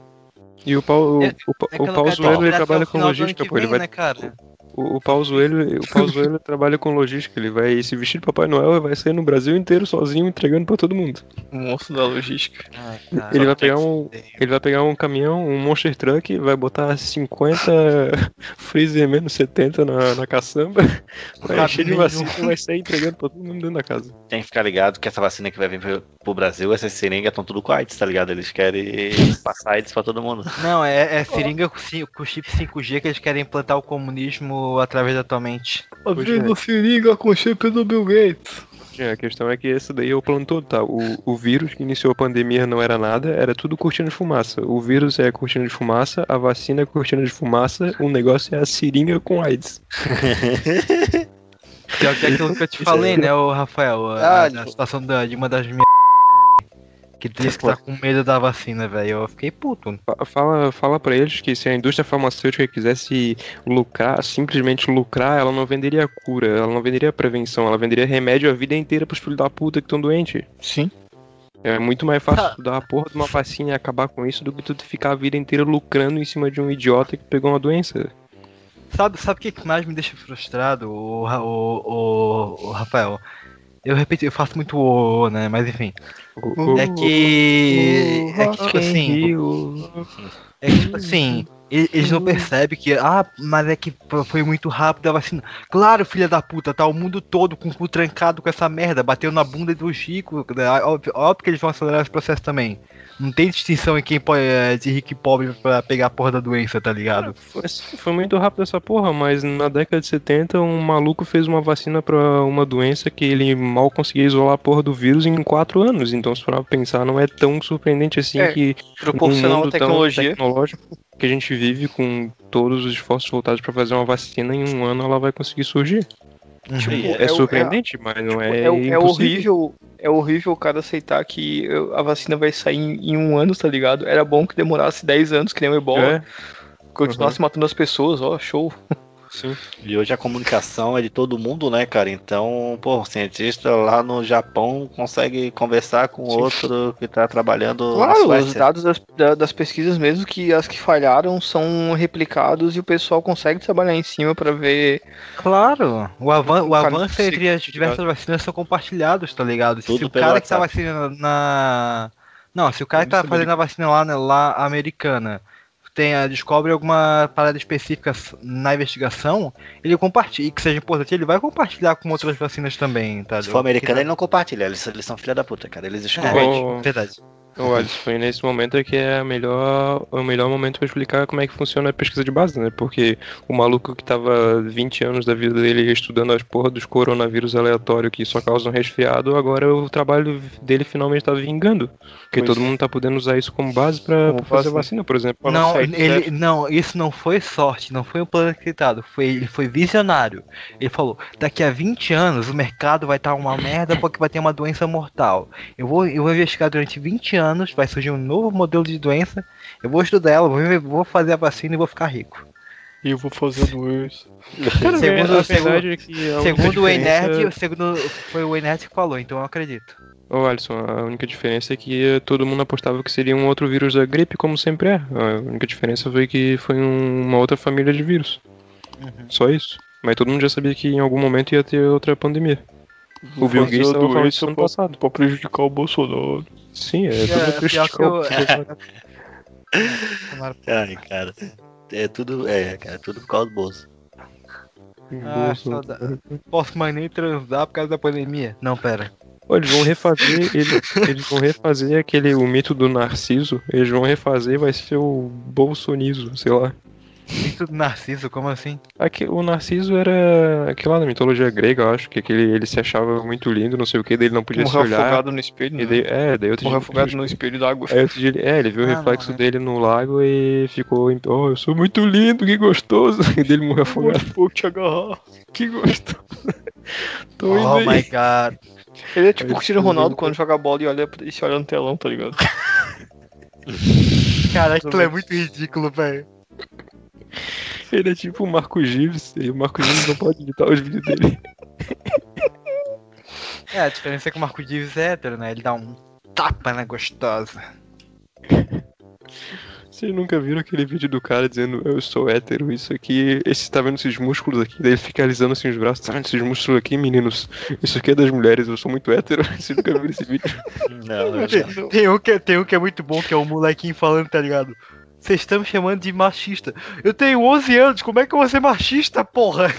E o Paulo, É- o, É o Paulo quero Zoeiro, ele trabalha com logística, pô. Ele vai, né, cara? O, o Paulo Zoeiro, o Paulo Zoeiro trabalha com logística. Ele vai se vestir de Papai Noel e vai sair no Brasil inteiro sozinho entregando pra todo mundo. O monstro da logística. Cara. Ele vai pegar um, ele vai pegar um caminhão, um monster truck, vai botar 50 freezer menos 70 na, na caçamba, vai encher de vacina e vai sair entregando pra todo mundo dentro da casa. Tem que ficar ligado que essa vacina que vai vir pro- pro Brasil, essas seringas estão tudo com AIDS, tá ligado? Eles querem passar AIDS pra todo mundo. Não, é, é seringa com, com chip 5G que eles querem implantar o comunismo através da tua mente. Abrindo seringa com chip do Bill Gates. É, a questão é que esse daí é o plano todo, tá? O, o vírus que iniciou a pandemia não era nada, era tudo cortina de fumaça. O vírus é a cortina de fumaça, a vacina é a cortina de fumaça, o negócio é a seringa com AIDS. Que é o- que é aquilo que eu te falei, né, o Rafael? A, Ah, a situação da, de uma das minhas. Que disse que tá com medo da vacina, velho. Eu fiquei puto. Fa- Fala, fala para eles que se a indústria farmacêutica quisesse lucrar, simplesmente lucrar, ela não venderia cura, ela não venderia prevenção, ela venderia remédio a vida inteira pros filhos da puta que estão doentes. Sim. É muito mais fácil tu dar a porra de uma vacina e acabar com isso do que tu ficar a vida inteira lucrando em cima de um idiota que pegou uma doença. Sabe, sabe o que que mais me deixa frustrado, o, o, o, o Rafael? Eu repito, eu faço muito o, né? Mas enfim. É que. É que, tipo assim. É que, tipo assim. Eles não percebem que, ah, mas é que fo- foi muito rápido a vacina. Claro, filha da puta, tá o mundo todo com o cu trancado com essa merda, bateu na bunda dos ricos. né, Óbvio, óbvio que eles vão acelerar esse processo também. Não tem distinção em quem pode, é, de rico e pobre pra pegar a porra da doença, tá ligado? Foi, foi muito rápido essa porra, mas na década de 70 um maluco fez uma vacina pra uma doença que ele mal conseguia isolar a porra do vírus em quatro anos. Então, se for pra pensar, não é tão surpreendente assim É, que Proporcional mundo tão tecnologia. tecnológico que a gente vive com todos os esforços voltados pra fazer uma vacina, em um ano ela vai conseguir surgir. Tipo, É, é o- surpreendente, mas não é, é, é impossível. horrível. É horrível o cara aceitar que a vacina vai sair em, em um ano, tá ligado? Era bom que demorasse 10 anos, que nem o Ebola. É, Continuasse matando as pessoas, ó, show. Sim. E hoje a comunicação é de todo mundo, né, cara? Então, pô, um cientista lá no Japão consegue conversar com Sim. outro que tá trabalhando na Claro, os dados das, da- das pesquisas, mesmo que as que falharam, são replicados e o pessoal consegue trabalhar em cima pra ver. Claro, o, avan o avanço se- entre as diversas vacinas são compartilhados, tá ligado? Se Tudo o pelo cara que tá vacinando na. Não, se o cara que tá fazendo a vacina lá, né, lá americana tem, a- descobre alguma parada específica na investigação, ele compartilha. E que seja importante, ele vai compartilhar com outras vacinas também, tá? Se for americano, ele não compartilha. Eles, eles são filha da puta, cara. Eles É, escondem. Ô, verdade. Ô, Alisson, foi nesse momento é que é a melhor, o melhor momento pra explicar como é que funciona a pesquisa de base, né? Porque o maluco que tava 20 anos da vida dele estudando as porra dos coronavírus aleatórios que só causam resfriado, agora o trabalho dele finalmente tá vingando. Porque Pois todo é. mundo tá podendo usar isso como base pra fazer vacina, por exemplo. Não, ele, não, isso não foi sorte, não foi um plano acreditado, foi, ele foi visionário. Ele falou, daqui a 20 anos o mercado vai estar uma merda porque vai ter uma doença mortal. Eu vou, eu vou investigar durante 20 anos, vai surgir um novo modelo de doença, eu vou estudar ela, vou, fazer a vacina e vou ficar rico. E eu vou fazer. Cara, Segundo- verdade é Segundo o diferença- Enerd, segundo foi o Enerd que falou, então eu acredito. Ô Alisson, a única diferença é que todo mundo apostava que seria um outro vírus da gripe, como sempre é. A única diferença foi que foi um- uma outra família de vírus. Só isso. Mas todo mundo já sabia que em algum momento ia ter outra pandemia. O Bill Gates estava falando isso ano passado. pra prejudicar o Bolsonaro. Sim, é É, criticar que eu- o Bolsonaro. Ai, cara. É tudo, é, cara, tudo por causa do bolso. Ah, saudade. Posso mais nem transar por causa da pandemia? Não, pera. Ó, Eles vão refazer, ele- eles vão refazer aquele o mito do Narciso. Eles vão refazer, vai ser o Bolsonizo, sei lá. Isso do Narciso, como assim? Aqui, o Narciso era aquele lá da mitologia grega, eu acho, que aquele, ele se achava muito lindo, não sei o que, daí ele não podia Morreu se olhar. afogado no espelho, E né? daí, é, daí outro Morreu dia, afogado no espelho d'água. Aí outro dia ele, é, ele viu o Ah, não, reflexo né? dele no lago e ficou, em- oh, eu sou muito lindo, que gostoso. E dele morreu afogado. Vou te agarrar. Que gostoso. Tô indo Oh aí. my god. Ele é tipo Aí o Cristiano Ronaldo quando joga bola e olha e se olha no telão, tá ligado? Cara, aquilo é muito ridículo, velho. Ele é tipo o Marco Gives, e o Marco Gives não pode editar os vídeos dele. É, a diferença é que o Marco Dives é hétero, né? Ele dá um tapa na gostosa. Vocês nunca viram aquele vídeo do cara dizendo eu sou hétero, isso aqui, esse tá vendo esses músculos aqui, daí ele fica alisando assim os braços, tá vendo esses músculos aqui, meninos? Isso aqui é das mulheres, eu sou muito hétero. Vocês nunca viram esse vídeo? Não, eu Tem, já- tem um que, tem um que é muito bom, que é o molequinho falando, tá ligado? Vocês estão me chamando de machista. Eu tenho 11 anos, como é que eu vou ser machista, porra?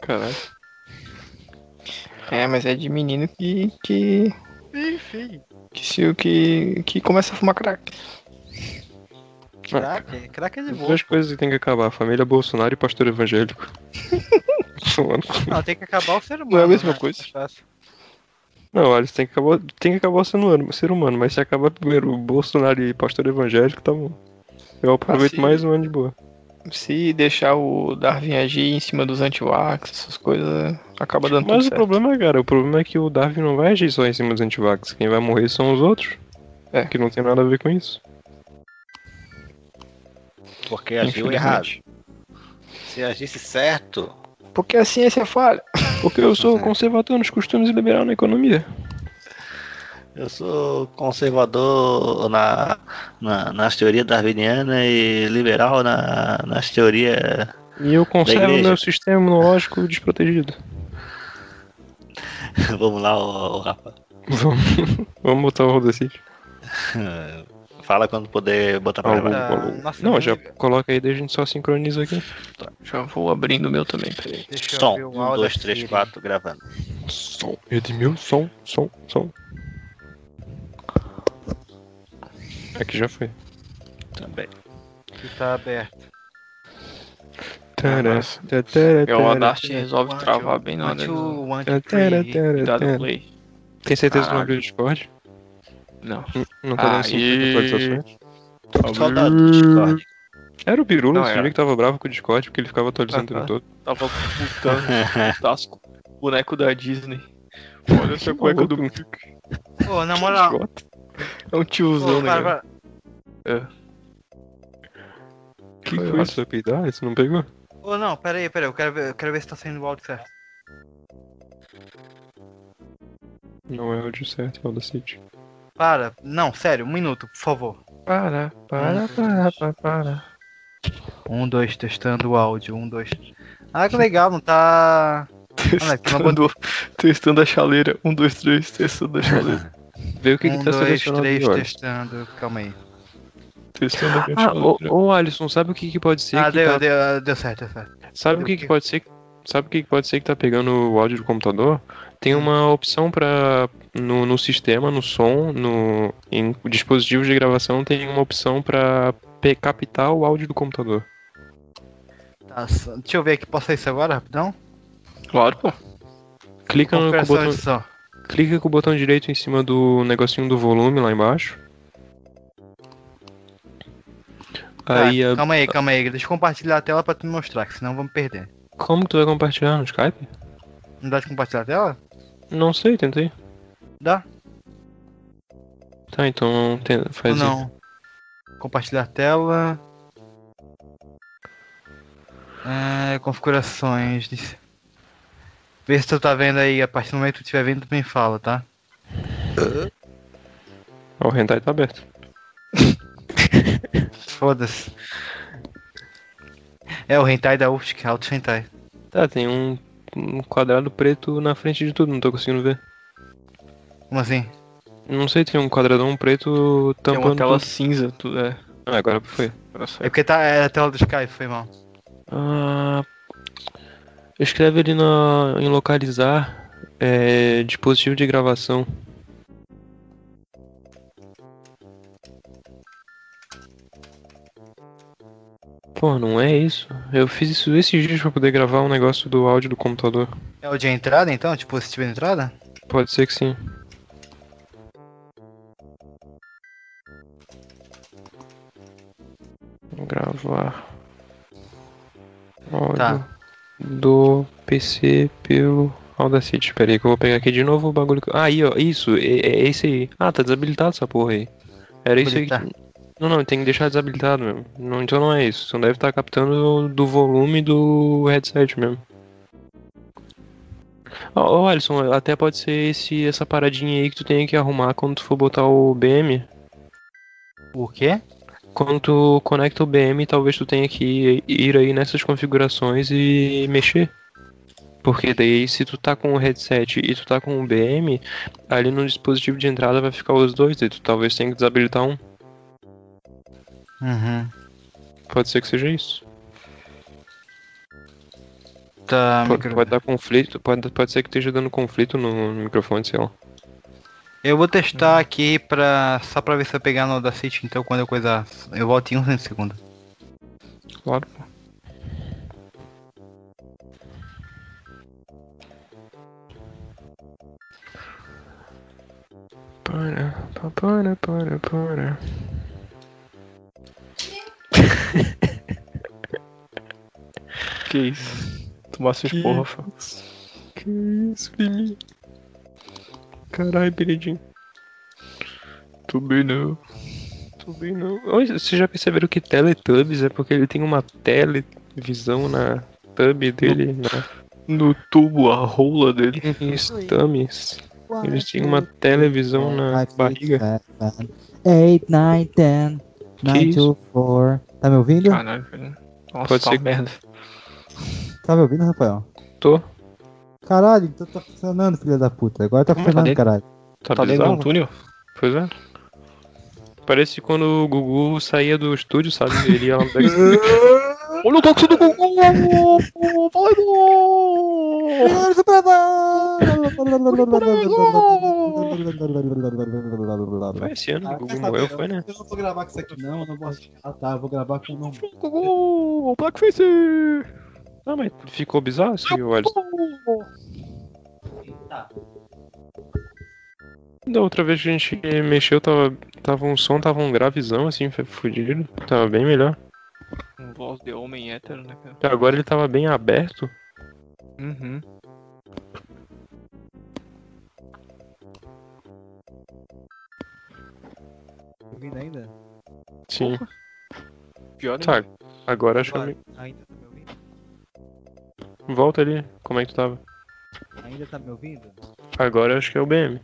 Caralho. É, mas é de menino que. que. Enfim. que, se, que, que começa a fumar crack. Crack, crack é de boa. Duas coisas que tem que acabar, família Bolsonaro e pastor evangélico. Não, tem que acabar o ser humano. Não é a mesma né? coisa? Fácil. Não, olha, tem que acabar, tem que acabar o ser humano, ser humano, mas se acabar primeiro o Bolsonaro e pastor evangélico, tá bom. Eu aproveito Assim- mais um ano de boa. Se deixar o Darwin agir em cima dos antivax, essas coisas, acaba dando Mas tudo o certo. problema, cara, o problema é que o Darwin não vai agir só em cima dos antivax. Quem vai morrer são os outros. É. Que não tem nada a ver com isso. Porque agiu errado. Se agisse certo, Porque a ciência falha. Porque eu sou conservador nos costumes e liberal na economia. Eu sou conservador na, na, nas teorias darwinianas e liberal na, nas teorias. E eu conservo meu sistema imunológico desprotegido. Vamos lá, ô, ô, Rafa. Vamos, vamos botar o Rodacite. Fala quando poder botar pra Ah, gravar. Tá, nossa, Não, já coloca aí, daí a gente só sincroniza aqui. Já vou abrindo o meu também, peraí. Deixa eu Som. ver o 1, áudio 2, da 3, Siri. 4, gravando. Som, Edmil, som, som, som. Aqui já foi. Também. Que tá aberto. Tará, É o Audacity resolve One, travar bem na hora two, do one, two, Tará, three. tará, dar tará. o play. Tem certeza que não Caralho. abriu o Discord? Não. Não- tá dando 50 Aí. atualizações? Saudade do Discord. Era o Não, esse era. dia que tava bravo com o Discord, porque ele ficava atualizando o tempo todo. Tava putando. Tasco. Boneco da Disney. Olha essa cueca do. Pô, na moral. É um tiozão, né? para, cara? para. Que Foi isso? Vai peidar? Isso não pegou? Ô, não, pera aí, pera aí. Eu quero ver, eu quero ver se tá saindo o áudio certo. Não é o áudio certo, é o da City. Para. Não, sério, um minuto, por favor. Para, para, para, para, para. Um, dois, testando o áudio. Um, dois. Ah, que legal, não tá. Olha, aqui uma Testando, testando a chaleira. Um, dois, três, testando a chaleira. Vê o que, um, que tá dois, três, agora. testando. Calma aí. Testando a minha Ah, ô, ô Alisson, sabe o que, que pode ser Ah, que deu, tá... deu, deu certo, deu certo. Sabe o deu que, o que quê? pode ser? Sabe o que, que pode ser que tá pegando o áudio do computador? Tem uma opção para no, no sistema, no som, no em dispositivos de gravação tem uma opção para captar o áudio do computador. Tá, só- deixa eu ver aqui, posso isso agora, rapidão? Claro, pô. Clica no, botão. Clica com o botão direito em cima do negocinho do volume lá embaixo. Tá, Aí, a- calma aí, calma aí. Deixa eu compartilhar a tela pra tu me mostrar, que senão vamos perder. como tu vai compartilhar no Skype? Não dá de compartilhar a tela? Não sei, tentei. Dá? Tá, então Ou faz isso. não? Compartilhar a tela. Ah, configurações. de- Vê se tu tá vendo aí, a partir do momento que tu estiver vendo, tu me fala, tá? O Hentai tá aberto. Foda-se. É o hentai da Ufsk, Auto Hentai. Tá, tem um, um quadrado preto na frente de tudo, não tô conseguindo ver. Como assim? Não sei, tem um quadradão preto Tem uma tampando tela tudo. cinza, tudo é. Ah, agora foi. Agora É sai. porque tá, é a tela do Skype, foi mal. Ah, escreve ali na, em localizar é, dispositivo de gravação. Pô, não é isso. Eu fiz isso esses dias pra poder gravar um negócio do áudio do computador. É o de entrada então? Tipo, se tiver entrada? Pode ser que sim. Vou gravar. Áudio Tá. Do PC pelo Audacity. Espera aí que eu vou pegar aqui de novo o bagulho. que- Ah, aí, ó. Isso, é, é esse aí. Ah, tá desabilitado essa porra aí. Era isso aí. que-. Não, não, tem que deixar desabilitado mesmo. Não, então não é isso. Você não deve estar captando do, volume do headset mesmo. Ó, ó, Alisson, até pode ser esse, essa paradinha aí que tu tem que arrumar quando tu for botar o BM. O quê? Quando tu conecta o BM, talvez tu tenha que ir aí nessas configurações e mexer. Porque daí se tu tá com o headset e tu tá com o BM, ali no dispositivo de entrada vai ficar os dois, e tu talvez tenha que desabilitar um. Uhum. Pode ser que seja isso. Tá, Pode, micro- pode dar conflito, pode, pode ser que esteja dando conflito no, no microfone, sei lá. Eu vou testar aqui pra. só pra ver se eu pegar no Audacity, então quando eu coisar. Eu volto em um segundo. Claro. Para, pa- para, para, para. Que isso? Tomasse uns porra, Rafa. Que isso, filhinho? Caralho, Peridinho. Tu bem não. Tô bem não. Oi, Vocês já perceberam que Teletubbies é porque ele tem uma televisão na tub dele, na No tubo, a rola dele. Os tummies. Eles tinham uma televisão na barriga. 8, 9, 10, Que 9, isso? 2, 4. Tá me ouvindo? Caralho, velho. Nossa, Pode tá ser- merda. Tá me ouvindo, Rafael? Tô. Caralho, então tá funcionando, filha da puta. Agora tá Como funcionando, dentro? caralho. Tá, Tá dentro de um bizarro? túnel? Pois é. Parece quando o Gugu saía do estúdio, sabe? Ele ia lá no backstage. Olha o toque do Gugu! Vai, Foi esse ano que o Gugu morreu, foi, né? Eu não vou gravar com isso aqui não, eu não vou. Ah tá, eu vou gravar com o nome. Gugu! Blackface! Ah, mas ficou bizarro esse Alisson. Da outra vez que a gente mexeu, tava, tava um som, tava um gravizão assim, foi fudido. Tava bem melhor. Um voz de homem hétero, né, cara? Agora ele tava bem aberto. Uhum. Ouvindo ainda? Sim. Pior né? Tá, agora acho que eu me... ainda tá me ouvindo? Volta ali, como é que tu tava? Ainda tá me ouvindo? Agora acho que é o BM.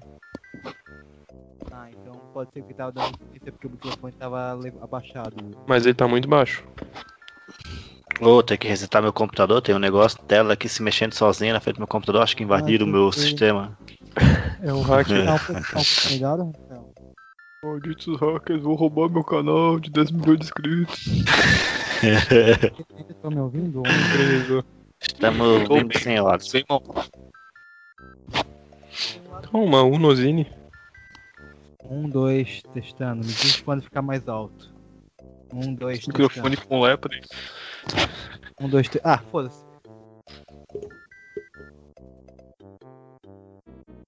Ah, então pode ser que tava dando notícia porque o microfone tava abaixado. Mas ele tá muito baixo. Ô, tem que resetar meu computador, tem um negócio tela aqui se mexendo sozinha na frente do meu computador, acho que invadiram o Ah, meu sim. sistema. É um hacker. Tá pouco, tá? Malditos hackers vão roubar meu canal de 10 milhões de inscritos. Ainda tá me ouvindo? Estamos ouvindo sem horas. Sem mão. Então, uma Unozine. Um, dois, testando. Me diz quando ficar mais alto. Um, dois, Microfone com lepre. testando. Um, dois, três. Ah, foda-se.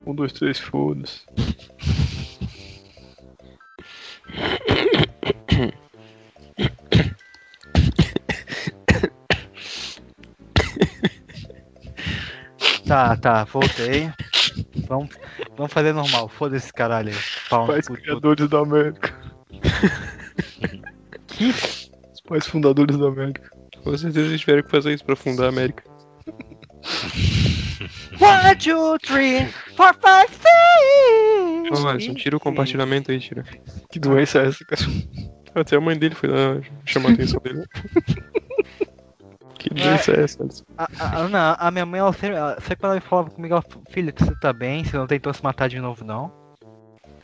Um, dois, três, foda-se. Tá, tá, voltei. Vamos, vamos fazer normal. Foda-se esse caralho aí. Pau Pais criadores da América. Os pais fundadores da América. Com certeza eles tiveram que fazer isso pra fundar a América. One, two, three, four, five, six. Ô, Alisson, tira o compartilhamento aí, tira. Que doença é essa, cara? Até a mãe dele foi lá chamar a atenção dele. que doença é essa? A, a, não, a minha mãe, ela sempre, ela, sempre ela falava comigo, ela, filha, você tá bem? Você não tentou se matar de novo, não?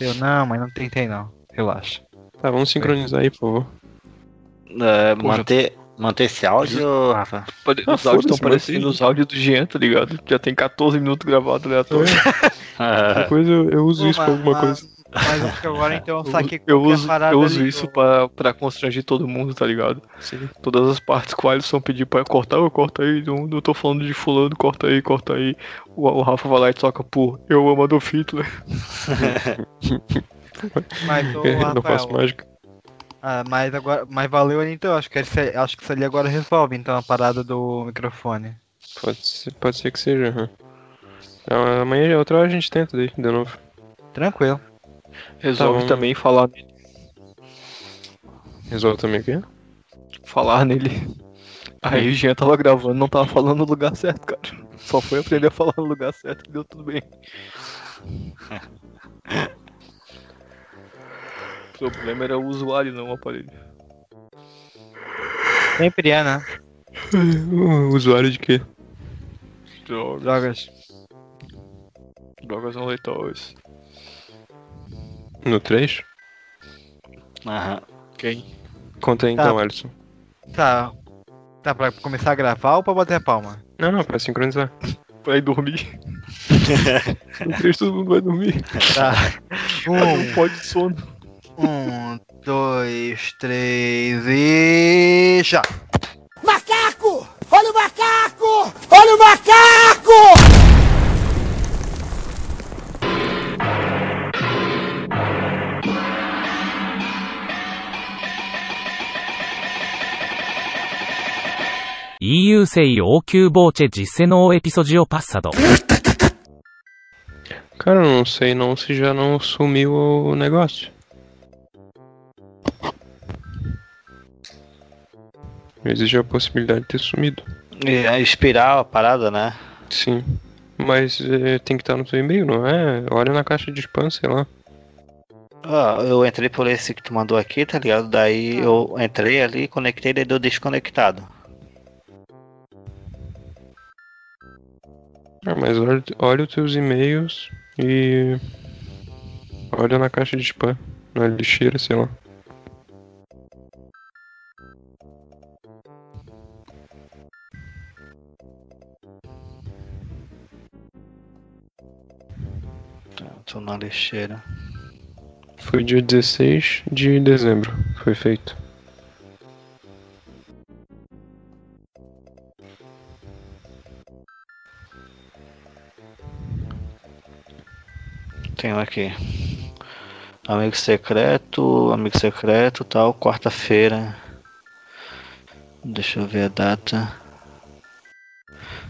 Eu, não, mãe, não tentei, não. Relaxa. Tá, vamos sincronizar aí, por favor. É, manter, manter esse áudio, Rafa? Pode- Ah, os áudios estão parecendo os áudios do Jean, tá ligado? Já tem 14 minutos gravados aleatório. Depois eu, eu uso isso pra alguma coisa. Mas acho que agora então eu Eu, saquei eu é a uso, parada eu uso ali, isso pô. pra, pra constranger todo mundo, tá ligado? Todas as partes que o Alisson pedir pra cortar, eu corto aí. Não, não tô falando de fulano, corta aí, corta aí. O, o Rafa vai lá e toca por Eu amo Adolf Hitler. Mas, ô, não Rafael, faço mágica. Ah, mas agora. Mas valeu ali então, acho que, esse, acho que isso ali agora resolve então a parada do microfone. Pode ser, pode ser que seja. Então, amanhã, outra hora a gente tenta daí, de novo. Tranquilo. Resolve bom. também falar nele. Resolve também o quê? Falar nele. Aí o Jean tava gravando, não tava falando no lugar certo, cara. Só foi aprender a falar no lugar certo e deu tudo bem. O problema era o usuário, não o aparelho. Sempre é, né? O usuário de quê? Drogas. Drogas. Drogas não letais. No 3? Aham. Quem? Conta aí Tá. então, Alisson. Tá. Tá pra começar a gravar ou pra bater a palma? Não, não, pra sincronizar. Pra ir dormir. No 3 todo mundo vai dormir. Tá. Um pode de sono. Um, dois, três e. já! Macaco! Olha o macaco! Olha o macaco! EU sei não sei não se já não sumiu o negócio. Existe a possibilidade de ter sumido. É, expirar a parada, né? Sim. Mas é, tem que estar no seu e-mail, não é? Olha na caixa de spam, sei lá. Ah, eu entrei por esse que tu mandou aqui, tá ligado? Daí eu entrei ali, conectei, e deu desconectado. Ah, mas olha, olha os teus e-mails e. Olha na caixa de spam, na lixeira, sei lá. Tô na lixeira. Foi dia 16 de dezembro, foi feito. Tenho aqui. Amigo secreto, amigo secreto, tal, quarta-feira. Deixa eu ver a data.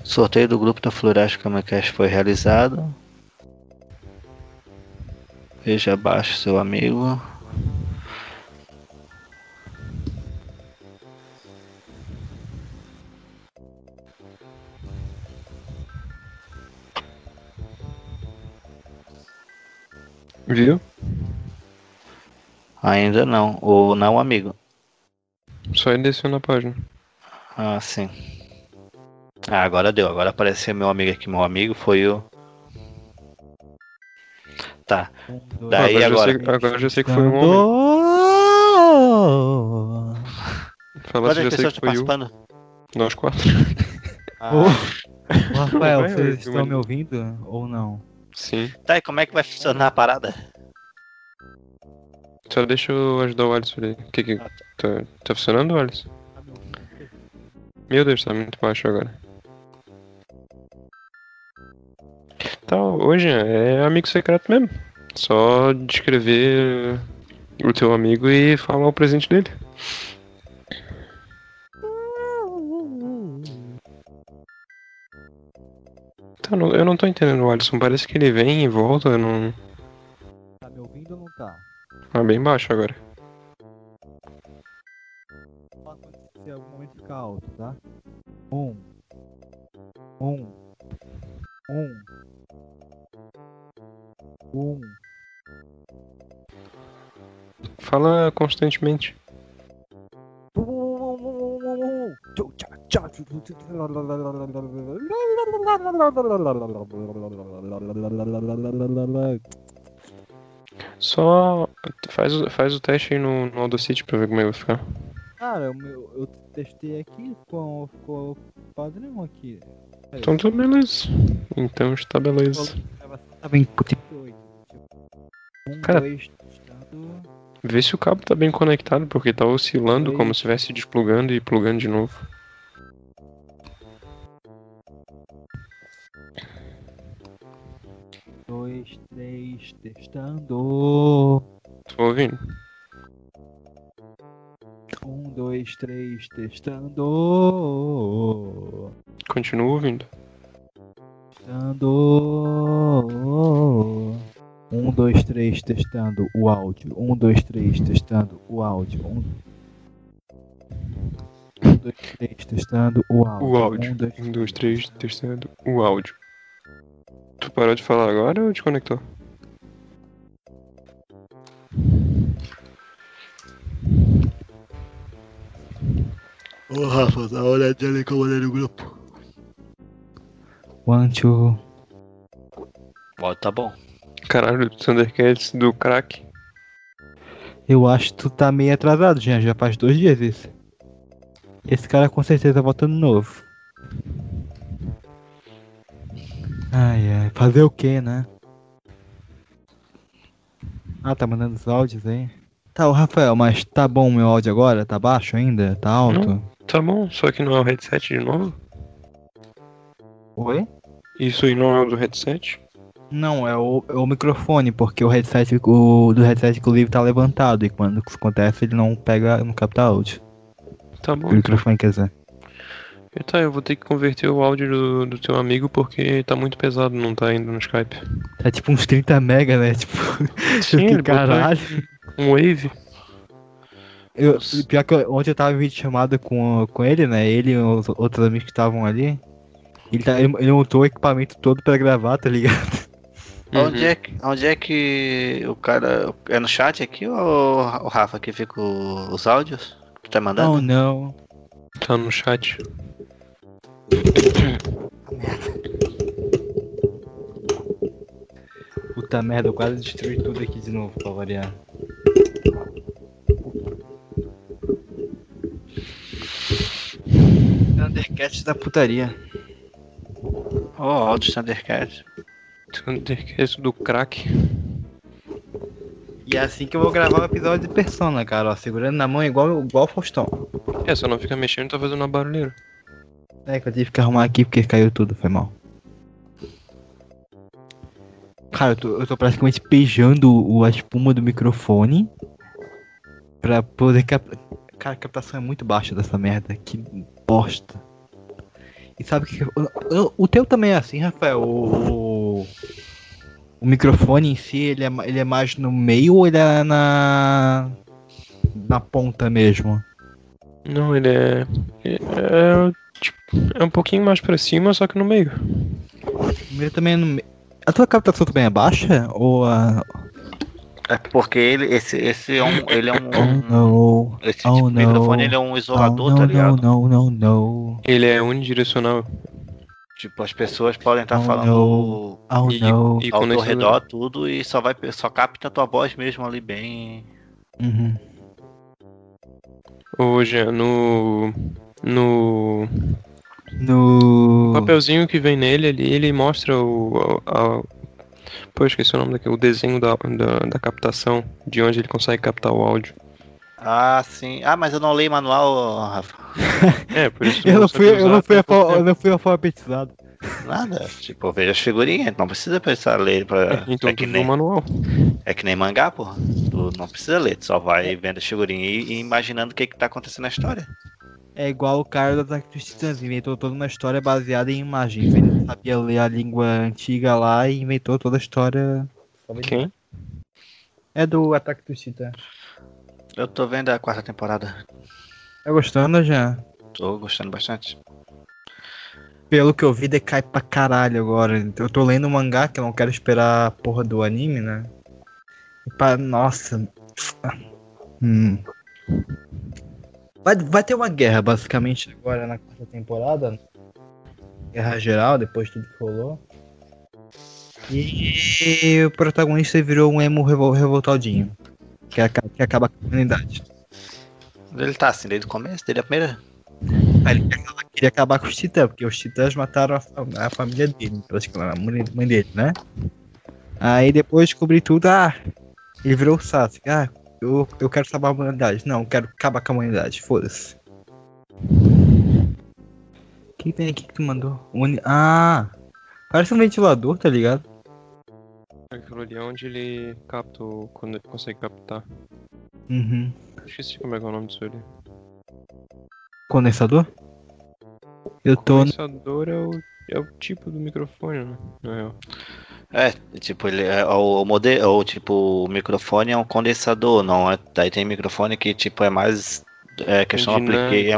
Sorteio do grupo da Floresta Camacast foi realizado. Veja abaixo seu amigo. Viu? Ainda não, ou não amigo. Só ele desceu na página. Ah, sim. Ah, agora deu. Agora apareceu meu amigo aqui. Meu amigo foi o. Tá. Daí Ah, agora. Já sei, agora eu já sei que foi um homem. Fala Quantas se já sei que foi participando? Nós quatro. Ah, Ô, Rafael, vocês estão me ouvindo ou não? Sim. Tá, e como é que vai funcionar a parada? Só deixa eu ajudar o Alisson ali. Que que... Tá, tá funcionando, Alisson? Meu Deus, tá muito baixo agora. Tá, hoje é amigo secreto mesmo. Só descrever o teu amigo e falar o presente dele. Tá, não- eu não tô entendendo o Alisson. Parece que ele vem e volta, eu não. Tá me ouvindo ou não tá? Ah, bem baixo agora. Se algum momento ficar alto, tá? Um. Um. Um. Um. Fala constantemente. Só faz, faz o teste aí no, no Audacity pra ver como é que vai ficar. Cara, o meu, eu testei aqui, ficou, ficou padrão aqui. Então tá beleza. Então está beleza. Tava em 38. Um, Cara. Vê se o cabo tá bem conectado, porque tá oscilando Oi. como se estivesse desplugando e plugando de novo. Dois, três, testando. Tô ouvindo? Um, dois, três, testando. Continuo ouvindo. Testando. Um, dois, três, testando o áudio. Um, dois, três, testando o áudio. Um, um dois, três, testando o áudio. O áudio. Um, dois, Um, dois, três, testando o áudio. Tu parou de falar agora ou desconectou? Ô Rafa, dá uma olhadinha ali como é no grupo. One, two. Ó, tá bom. Caralho, Thundercats do crack. Eu acho que tu tá meio atrasado, já. Já faz dois dias isso. Esse cara com certeza volta no novo. Ai, ai. Fazer o que, né? Ah, tá mandando os áudios aí. Tá, o Rafael, mas tá bom o meu áudio agora? Tá baixo ainda? Tá alto? Não, tá bom, só que não é o headset de novo? Oi? Isso aí não é o do headset? Não, é o, é o microfone, porque o headset o, do headset inclusive tá levantado e quando isso acontece ele não pega, não capta áudio. Tá bom. O microfone quer dizer. Tá, eu vou ter que converter o áudio do, do teu amigo porque tá muito pesado, não tá indo no Skype. Tá tipo uns 30 mega, né? Tipo, Sim, que caralho. Um Wave. Eu, pior que eu- ontem eu tava em vídeo chamada com, com ele, né? Ele e os outros amigos que estavam ali. Ele, tá, ele, ele montou o equipamento todo pra gravar, tá ligado? Onde, é que, onde é que o cara. É no chat aqui ou o Rafa que fica os áudios? Que tá mandando? Não, não. Tá no chat. Puta merda, eu quase destruí tudo aqui de novo pra variar. Thundercats da putaria. Ó, oh, áudio Thundercat. Thundercats do crack. E é assim que eu vou gravar o episódio de Persona, cara, ó, segurando na mão igual, igual o Faustão. É, só não fica mexendo, tá fazendo uma barulheira. É que eu tive que arrumar aqui porque caiu tudo, foi mal. Cara, eu tô, eu tô praticamente beijando o, a espuma do microfone pra poder captar. Cara, a captação é muito baixa dessa merda, que bosta. E sabe que. O, teu também é assim, Rafael? O, o, microfone em si, ele é, ele é mais no meio ou ele é na. na ponta mesmo? Não, ele é. É, é, tipo, é um pouquinho mais pra cima, só que no meio. O meu também é no meio. A tua captação também é baixa? Ou a. É porque ele, esse, esse é um. Ele é um. Oh, no. Esse Oh, tipo de microfone no. ele é um isolador, oh, no, tá ligado? Não, não, não, não. Ele é unidirecional. Tipo, as pessoas podem estar Oh, falando no. Oh, E- no. e ao quando teu redor tudo e só vai só capta a tua voz mesmo ali bem. Uhum. Jean, no. No No. papelzinho que vem nele ali, ele mostra o. A- pô, eu esqueci o nome daquele. O desenho da, da, da captação, de onde ele consegue captar o áudio. Ah, sim. Ah, mas eu não leio manual, Rafa. É, por isso Eu não, fui, eu, não fui eu não fui alfabetizado. Nada. Tipo, veja as figurinhas, não precisa pensar ler pra. Então é, que nem, o manual. é que nem mangá, porra. Tu não precisa ler, tu só vai vendo as figurinhas e, e imaginando o que que tá acontecendo na história. É igual o cara do Ataque dos Titãs, inventou toda uma história baseada em imagens. Ele sabia ler a língua antiga lá e inventou toda a história. Quem? É do Ataque dos Titãs. Eu tô vendo a quarta temporada. Tá gostando já? Tô gostando bastante. Pelo que eu vi, decai pra caralho agora. Eu tô lendo o mangá, que eu não quero esperar a porra do anime, né? E pra... Nossa. Hum. Vai, vai ter uma guerra, basicamente, agora na quarta temporada. Guerra geral, depois de tudo que rolou. E o protagonista virou um emo revol- revoltadinho. Que, aca- que acaba com a humanidade. Ele tá assim desde o começo, desde a primeira. Aí ele queria acabar com os titãs, porque os titãs mataram a, a família dele, praticamente, a mãe mãe dele, né? Aí depois descobri tudo, ah, Ele virou o Sasuke. Ah, eu, eu quero salvar a humanidade. Não, eu quero acabar com a humanidade. Foda-se. O que tem aqui que tu mandou? Uni... Ah! Parece um ventilador, tá ligado? Aquilo ali é onde ele capta, quando ele consegue captar. Uhum. Esqueci como é que é o nome disso ali. Condensador? Eu tô. Condensador é o, é o tipo do microfone, né? Na real. É, tipo, ele é o, o modelo, ou tipo, o microfone é um condensador, não é? Daí tem microfone que tipo é mais é, questão também.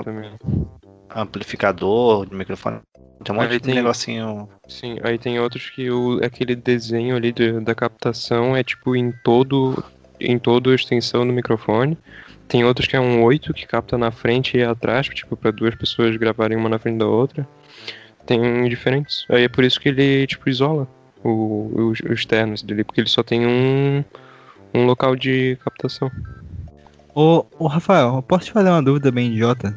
amplificador de microfone. Tem um monte Aí de tem- negocinho. Sim, aí tem outros que o, aquele desenho ali de- da captação é tipo em todo em toda a extensão do microfone. Tem outros que é um 8 que capta na frente e atrás, tipo para duas pessoas gravarem uma na frente da outra. Tem diferentes. Aí é por isso que ele tipo isola o, os, os externos dele, porque ele só tem um um local de captação. Ô, ô Rafael, eu posso te fazer uma dúvida bem idiota?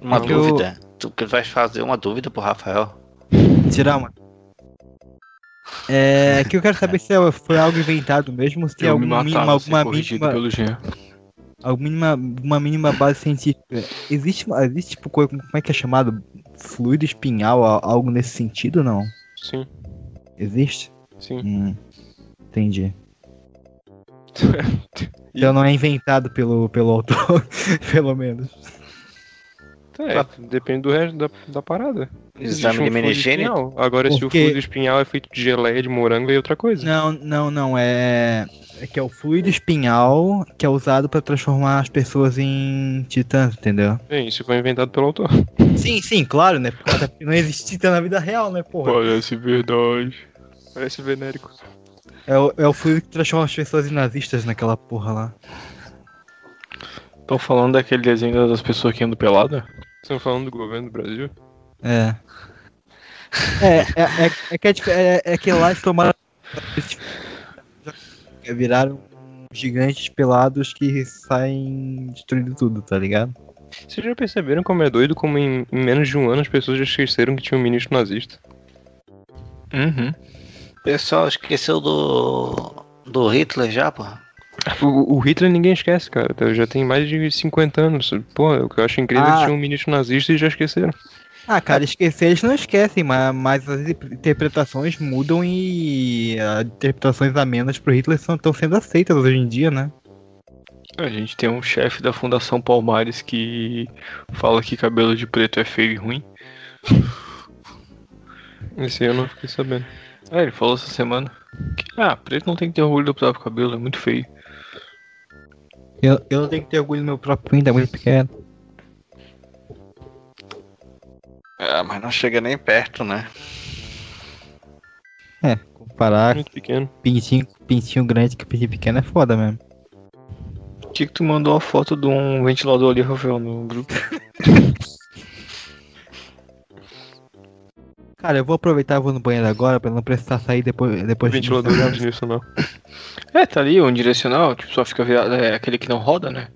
Uma É que eu- dúvida. Tu que vai fazer uma dúvida pro Rafael? Tirar uma. É que eu quero saber se é- foi algo inventado mesmo, se tem me alguma mínima, alguma mínima, pelo Jean. alguma mínima, uma mínima base científica. Existe, existe tipo, co- como é que é chamado? Fluido espinhal, algo nesse sentido ou não? Sim. Existe? Sim. Hum, entendi. Então não é inventado pelo, pelo autor, pelo menos. É, depende do resto da, da parada. Exame de fluido meningênio? espinhal. Agora, se o Porque- fluido espinhal é feito de geleia de morango, é outra coisa. Não, não, não. É, é que é o fluido espinhal que é usado pra transformar as pessoas em titãs, entendeu? Bem, isso foi inventado pelo autor. Sim, sim, claro, né? Porque porque não existe titã na vida real, né, porra? Parece verdade. Parece venérico. É o, é o fluido que transforma as pessoas em nazistas naquela porra lá. Estão falando daquele desenho das pessoas que andam pelada? Estão falando do governo do Brasil? É. É, é, é, é que, é, é, é que lá eles tomaram. Viraram gigantes pelados que saem destruindo tudo, tá ligado? Vocês já perceberam como é doido como em, em menos de um ano as pessoas já esqueceram que tinha um ministro nazista? Uhum. Pessoal, esqueceu do. do Hitler já, pô? O, o Hitler ninguém esquece, cara. Já tem mais de 50 anos. Pô, o que eu acho incrível é Ah. que tinha um ministro nazista e já esqueceram. Ah, cara, esquecer eles não esquecem, mas, mas as interpretações mudam e as interpretações amenas pro Hitler estão sendo aceitas hoje em dia, né? A gente tem um chefe da Fundação Palmares que fala que cabelo de preto é feio e ruim. Esse aí eu não fiquei sabendo. É, ele falou essa semana que, ah, preto não tem que ter orgulho do próprio cabelo, é muito feio. Eu, eu não tenho que ter orgulho do meu próprio pinto, é muito pequeno. É, mas não chega nem perto, né? É, comparar Muito pequeno. pintinho, pintinho grande com pintinho pequeno é foda mesmo. Por que, que tu mandou uma foto de um ventilador ali, Rafael, no grupo? Cara, eu vou aproveitar e vou no banheiro agora pra não precisar sair depois, depois de Ventilador unidirecional. É, tá ali, um direcional, tipo, só fica virado, é aquele que não roda, né?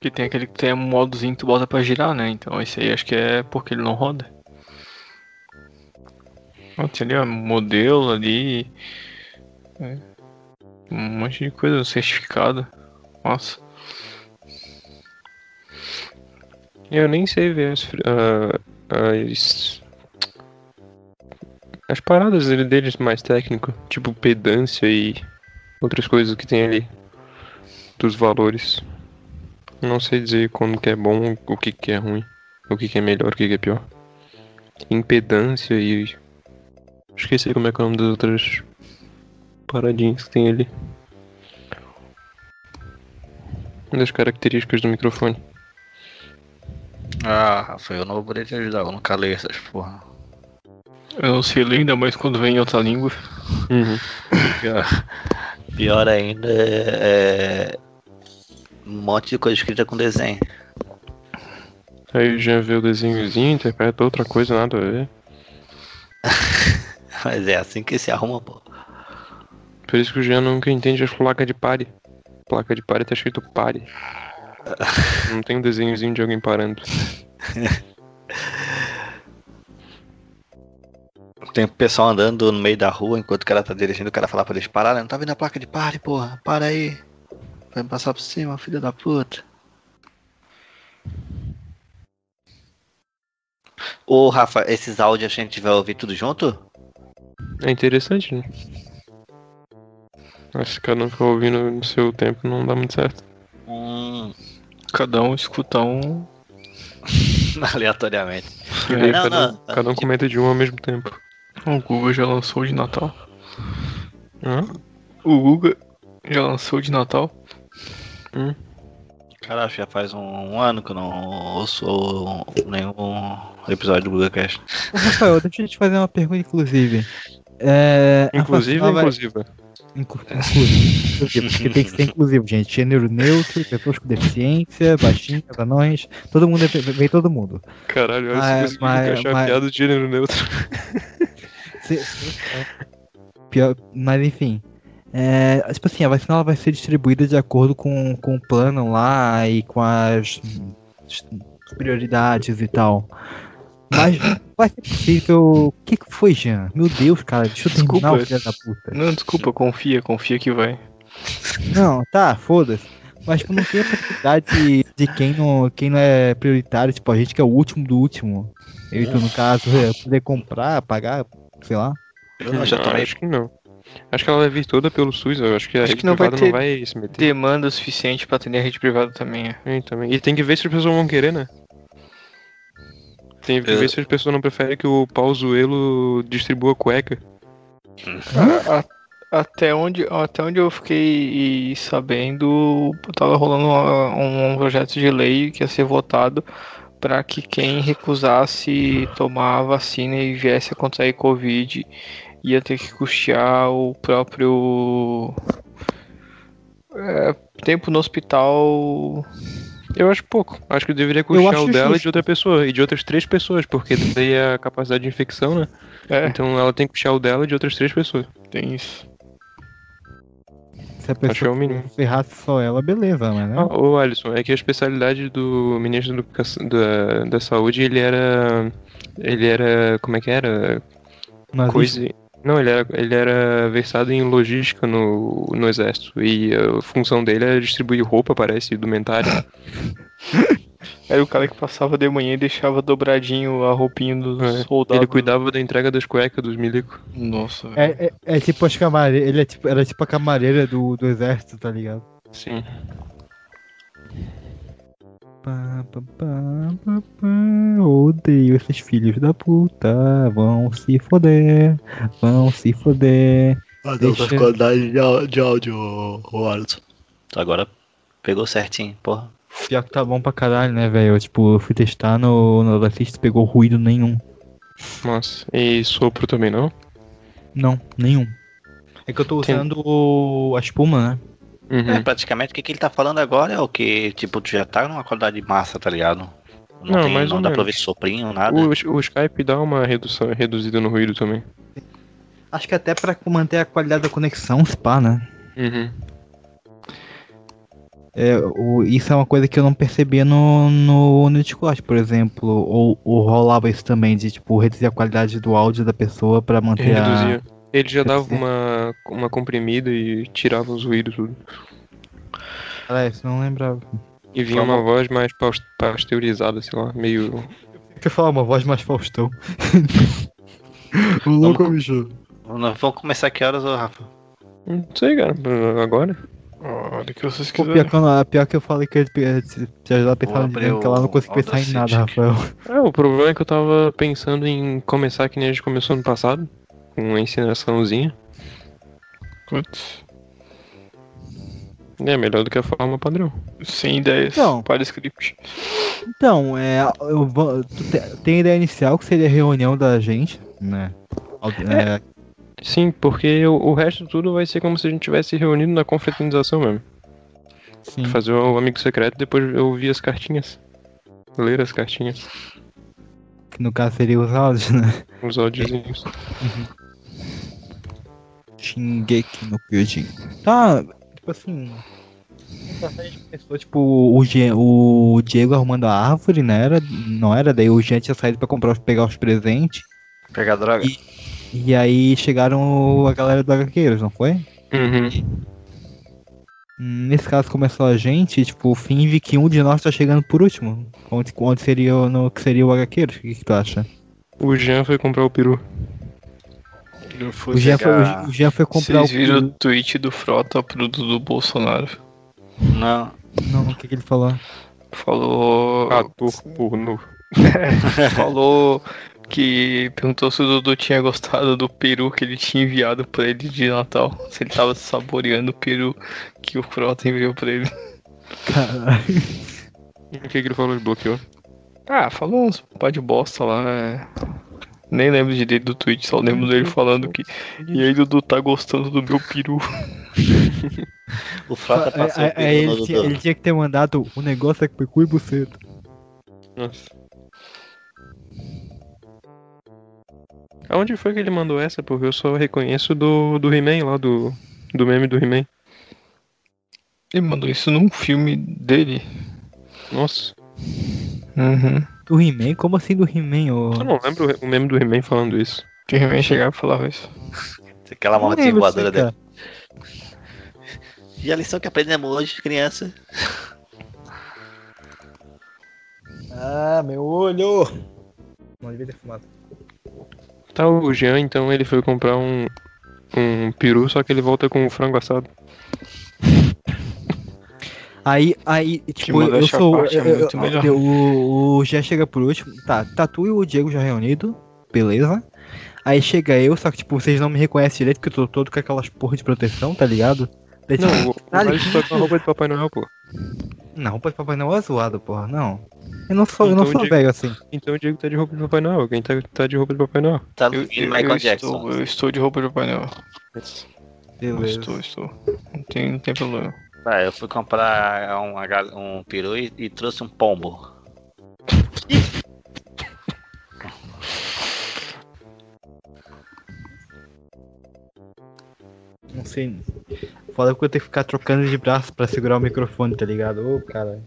Que tem aquele que tem um modozinho que tu bota pra girar, né? Então esse aí acho que é porque ele não roda. Ó, tem ali, ó, modelo ali. É. Um monte de coisa, certificado. Nossa. Eu nem sei ver as, ah, as, as paradas dele- deles mais técnico, tipo pedância e outras coisas que tem ali dos valores. Não sei dizer quando que é bom, o que que é ruim, o que que é melhor, o que que é pior. Impedância e esqueci como é que é o nome das outras paradinhas que tem ali. Das características do microfone. Ah, Rafael, eu não vou poder te ajudar, eu nunca leio essas porra. Eu não sei ler, ainda mais quando vem em outra língua. Uhum. Pior, pior ainda é, é um monte de coisa escrita com desenho. Aí já vê o desenhozinho, interpreta outra coisa, nada a ver. Mas é assim que se arruma, pô. Por isso que o Jean nunca entende as placas de pare. Placa de pare tá escrito pare. Não tem um desenhozinho de alguém parando. Tem o pessoal andando no meio da rua enquanto o cara tá dirigindo, o cara fala pra eles pararem, não tá vendo a placa de pare, porra, para aí. Vai me passar por cima, filha da puta. Ô Rafa, esses áudios a gente vai ouvir tudo junto? É interessante, né? Acho que cada um ficar ouvindo no seu tempo não dá muito certo. Hum, Cada um escuta um. aleatoriamente. E daí Não, cada, não. cada um comenta de um ao mesmo tempo. O Google já lançou o de Natal. Hã? O Google já lançou o de Natal. Hum. Cara, acho que já faz um, um ano que eu não ouço nenhum episódio do GugaCast. Ô, Rafael, deixa eu te fazer uma pergunta, inclusive. É, Inclusive ou vai- inclusiva? Inclu- Inclusive, porque tem que ser inclusivo, gente. Gênero neutro, pessoas com deficiência, baixinhos, anões, todo mundo, é- vem todo mundo. Caralho, olha Mas- se mas- encaixar mas- a piada de gênero neutro. Se- Pior- mas enfim. É, tipo assim, a vacina ela vai ser distribuída de acordo com, com o plano lá e com as prioridades e tal. Mas vai ser possível. O que, que foi, Jean? Meu Deus, cara, deixa eu terminar, Desculpa. filho da puta. Não, desculpa, confia, confia que vai. Não, tá, foda-se. Mas tipo, não tem a prioridade de quem não, quem não é prioritário, tipo, a gente que é o último do último. Eu, tu, no caso, é poder comprar, pagar, sei lá. Eu já Não, tomei. Acho que não. Acho que ela vai vir toda pelo SUS, eu acho que a Acho rede que não vai privada não ter vai se meter. demanda suficiente pra atender a rede privada também. é. É, também. E tem que ver se as pessoas vão querer, né? Tem que Eu- ver se as pessoas não preferem que o Pauzuelo distribua cueca. A- até, onde, até onde eu fiquei sabendo, tava rolando uma- um, um projeto de lei que ia ser votado para que quem recusasse tomar a vacina e viesse a contrair Covid ia ter que custear o próprio é, tempo no hospital. Eu acho pouco. Acho que deveria acho o dela e de outra pessoa. E de outras três pessoas, porque daí é a capacidade de infecção, né? É, Então ela tem que custear o dela e de outras três pessoas. tem isso. Se a Acho que é pessoa o mínimo. ferrasse só ela, beleza, mas né? Ah, ô Alisson, é que a especialidade do ministro da, Educação- da, da Saúde, ele era. Ele era. Como é que era? Nazista. Coisa. Não, ele era, ele era versado em logística no, no exército. E a função dele era distribuir roupa, parece, indumentária. Era o cara que passava de manhã e deixava dobradinho a roupinha dos É, soldados. Ele cuidava da entrega das cuecas dos milicos. Nossa, velho. É, é, é tipo as camareiras, ele é tipo, era tipo a camareira do, do exército, tá ligado? Sim. Pá, pá, pá, pá, pá, Odeio esses filhos da puta. Vão se foder. Vão se foder. Não, Deixa- tá qualidade de, au- de áudio. Agora pegou certinho, porra. Pior que tá bom pra caralho, né, velho? Eu, Tipo, eu fui testar no, no Audacity pegou ruído nenhum. Nossa. E sopro também, não? Não, nenhum. É que eu tô Tem- usando o- a espuma, né? Uhum. É, praticamente o que, que ele tá falando agora é o que, tipo, tu já tá numa qualidade massa, tá ligado? Não, Não, tem, mais não dá pra ver soprinho, nada. O, o Skype dá uma redução, reduzida no ruído também. Acho que até pra manter a qualidade da conexão, se pá, né? Uhum. É, o- isso é uma coisa que eu não percebia no, no, no Discord, por exemplo. Ou, ou rolava isso também, de tipo, reduzir a qualidade do áudio da pessoa pra manter a. Ele já dava uma, uma comprimida e tirava os ruídos tudo. Ah, isso não lembrava. E vinha uma voz mais paus- pasteurizada, sei lá, meio. Eu falar uma voz mais Faustão. o louco, bicho. Nós vamos começar que horas, ô Rafa? Não sei, cara. Agora? Olha que vocês Pô, quiserem. pior, que eu, pior que eu falei que ia te ajudar a pensar no que eu não consegui pensar em nada, Rafael. É, o problema é que eu tava pensando em começar que nem a gente começou no passado. Com uma ensinaçãozinha. Putz, É melhor do que a forma padrão. Sem ideias Então. para script. Então, é, eu tem a ideia inicial que seria a reunião da gente, né? Al- é, Sim, porque o, o resto tudo vai ser como se a gente tivesse reunido na confraternização mesmo. sim. Fazer o amigo secreto e depois eu ouvir as cartinhas. Ler as cartinhas. Que no caso seria os áudios, né? Os áudiozinhos. Shingeki no Kyojin. Tá, tipo assim. A gente começou, tipo, o, Ge- o Diego arrumando a árvore, né? Era, não era? Daí o Jean tinha saído pra comprar, pegar os presentes. Pegar droga. E- E aí chegaram a galera do HQeiros, não foi? Uhum. Hum, Nesse caso começou a gente, tipo, finge que um de nós tá chegando por último. Onde, onde seria o- no que seria o HQeiros? O que, que tu acha? O Jean foi comprar o peru. O Jean, foi, o Jean foi comprar Vocês o. viram o tweet do Frota pro do, do Bolsonaro? Não. Não, o que, que ele falou? Falou. Ator pornô. Falou que perguntou se o Dudu tinha gostado do peru que ele tinha enviado pra ele de Natal. Se ele tava saboreando o peru que o Frota enviou pra ele. Caralho. O que, que ele falou? Ele bloqueou. Ah, falou uns pá de bosta lá. é. Nem lembro direito do tweet, só lembro dele falando que. E aí, Dudu tá gostando do meu peru. O Frota passou aí peru no ele, tinha, ele tinha que ter mandado o negócio é com cu e buceta. Nossa. Aonde foi que ele mandou essa? Porque eu só reconheço do, do He-Man lá, do, do meme do He-Man. Ele mandou isso num filme dele. Nossa. Uhum. Do He-Man? Como assim do He-Man? ô? Eu não lembro o meme do He-Man falando isso. Que o He-Man chegava e falava isso. Aquela lembro voadora dele. E a lição que aprendemos hoje, criança? Ah, meu olho! Não devia ter fumado. Tá, o Jean, então, ele foi comprar um, um peru, só que ele volta com o frango assado. Aí, aí, tipo, eu sou. é eu- o, o Jean chega por último. Tá, tá tu e o Diego já reunido. Beleza. Aí chega eu, só que, tipo, vocês não me reconhecem direito, porque eu tô todo com aquelas porra de proteção, tá ligado? Daí, tipo, Não, o, Alisson tá com a roupa de Papai Noel, pô. Não, roupa de Papai Noel é zoado, porra. Não. Eu não sou, eu não Então, sou Diego- velho assim. Então o Diego tá de roupa de Papai Noel. Quem tá, tá de roupa de Papai Noel? Tá Eu, eu- Michael eu Jackson. estou, eu estou de roupa de Papai Noel. Beleza. Estou, estou. Não tem, não tem problema. Ah, eu fui comprar um, um peru e, e trouxe um pombo. Não sei. Foda que eu tenho que ficar trocando de braço pra segurar o microfone, tá ligado? Ô, cara.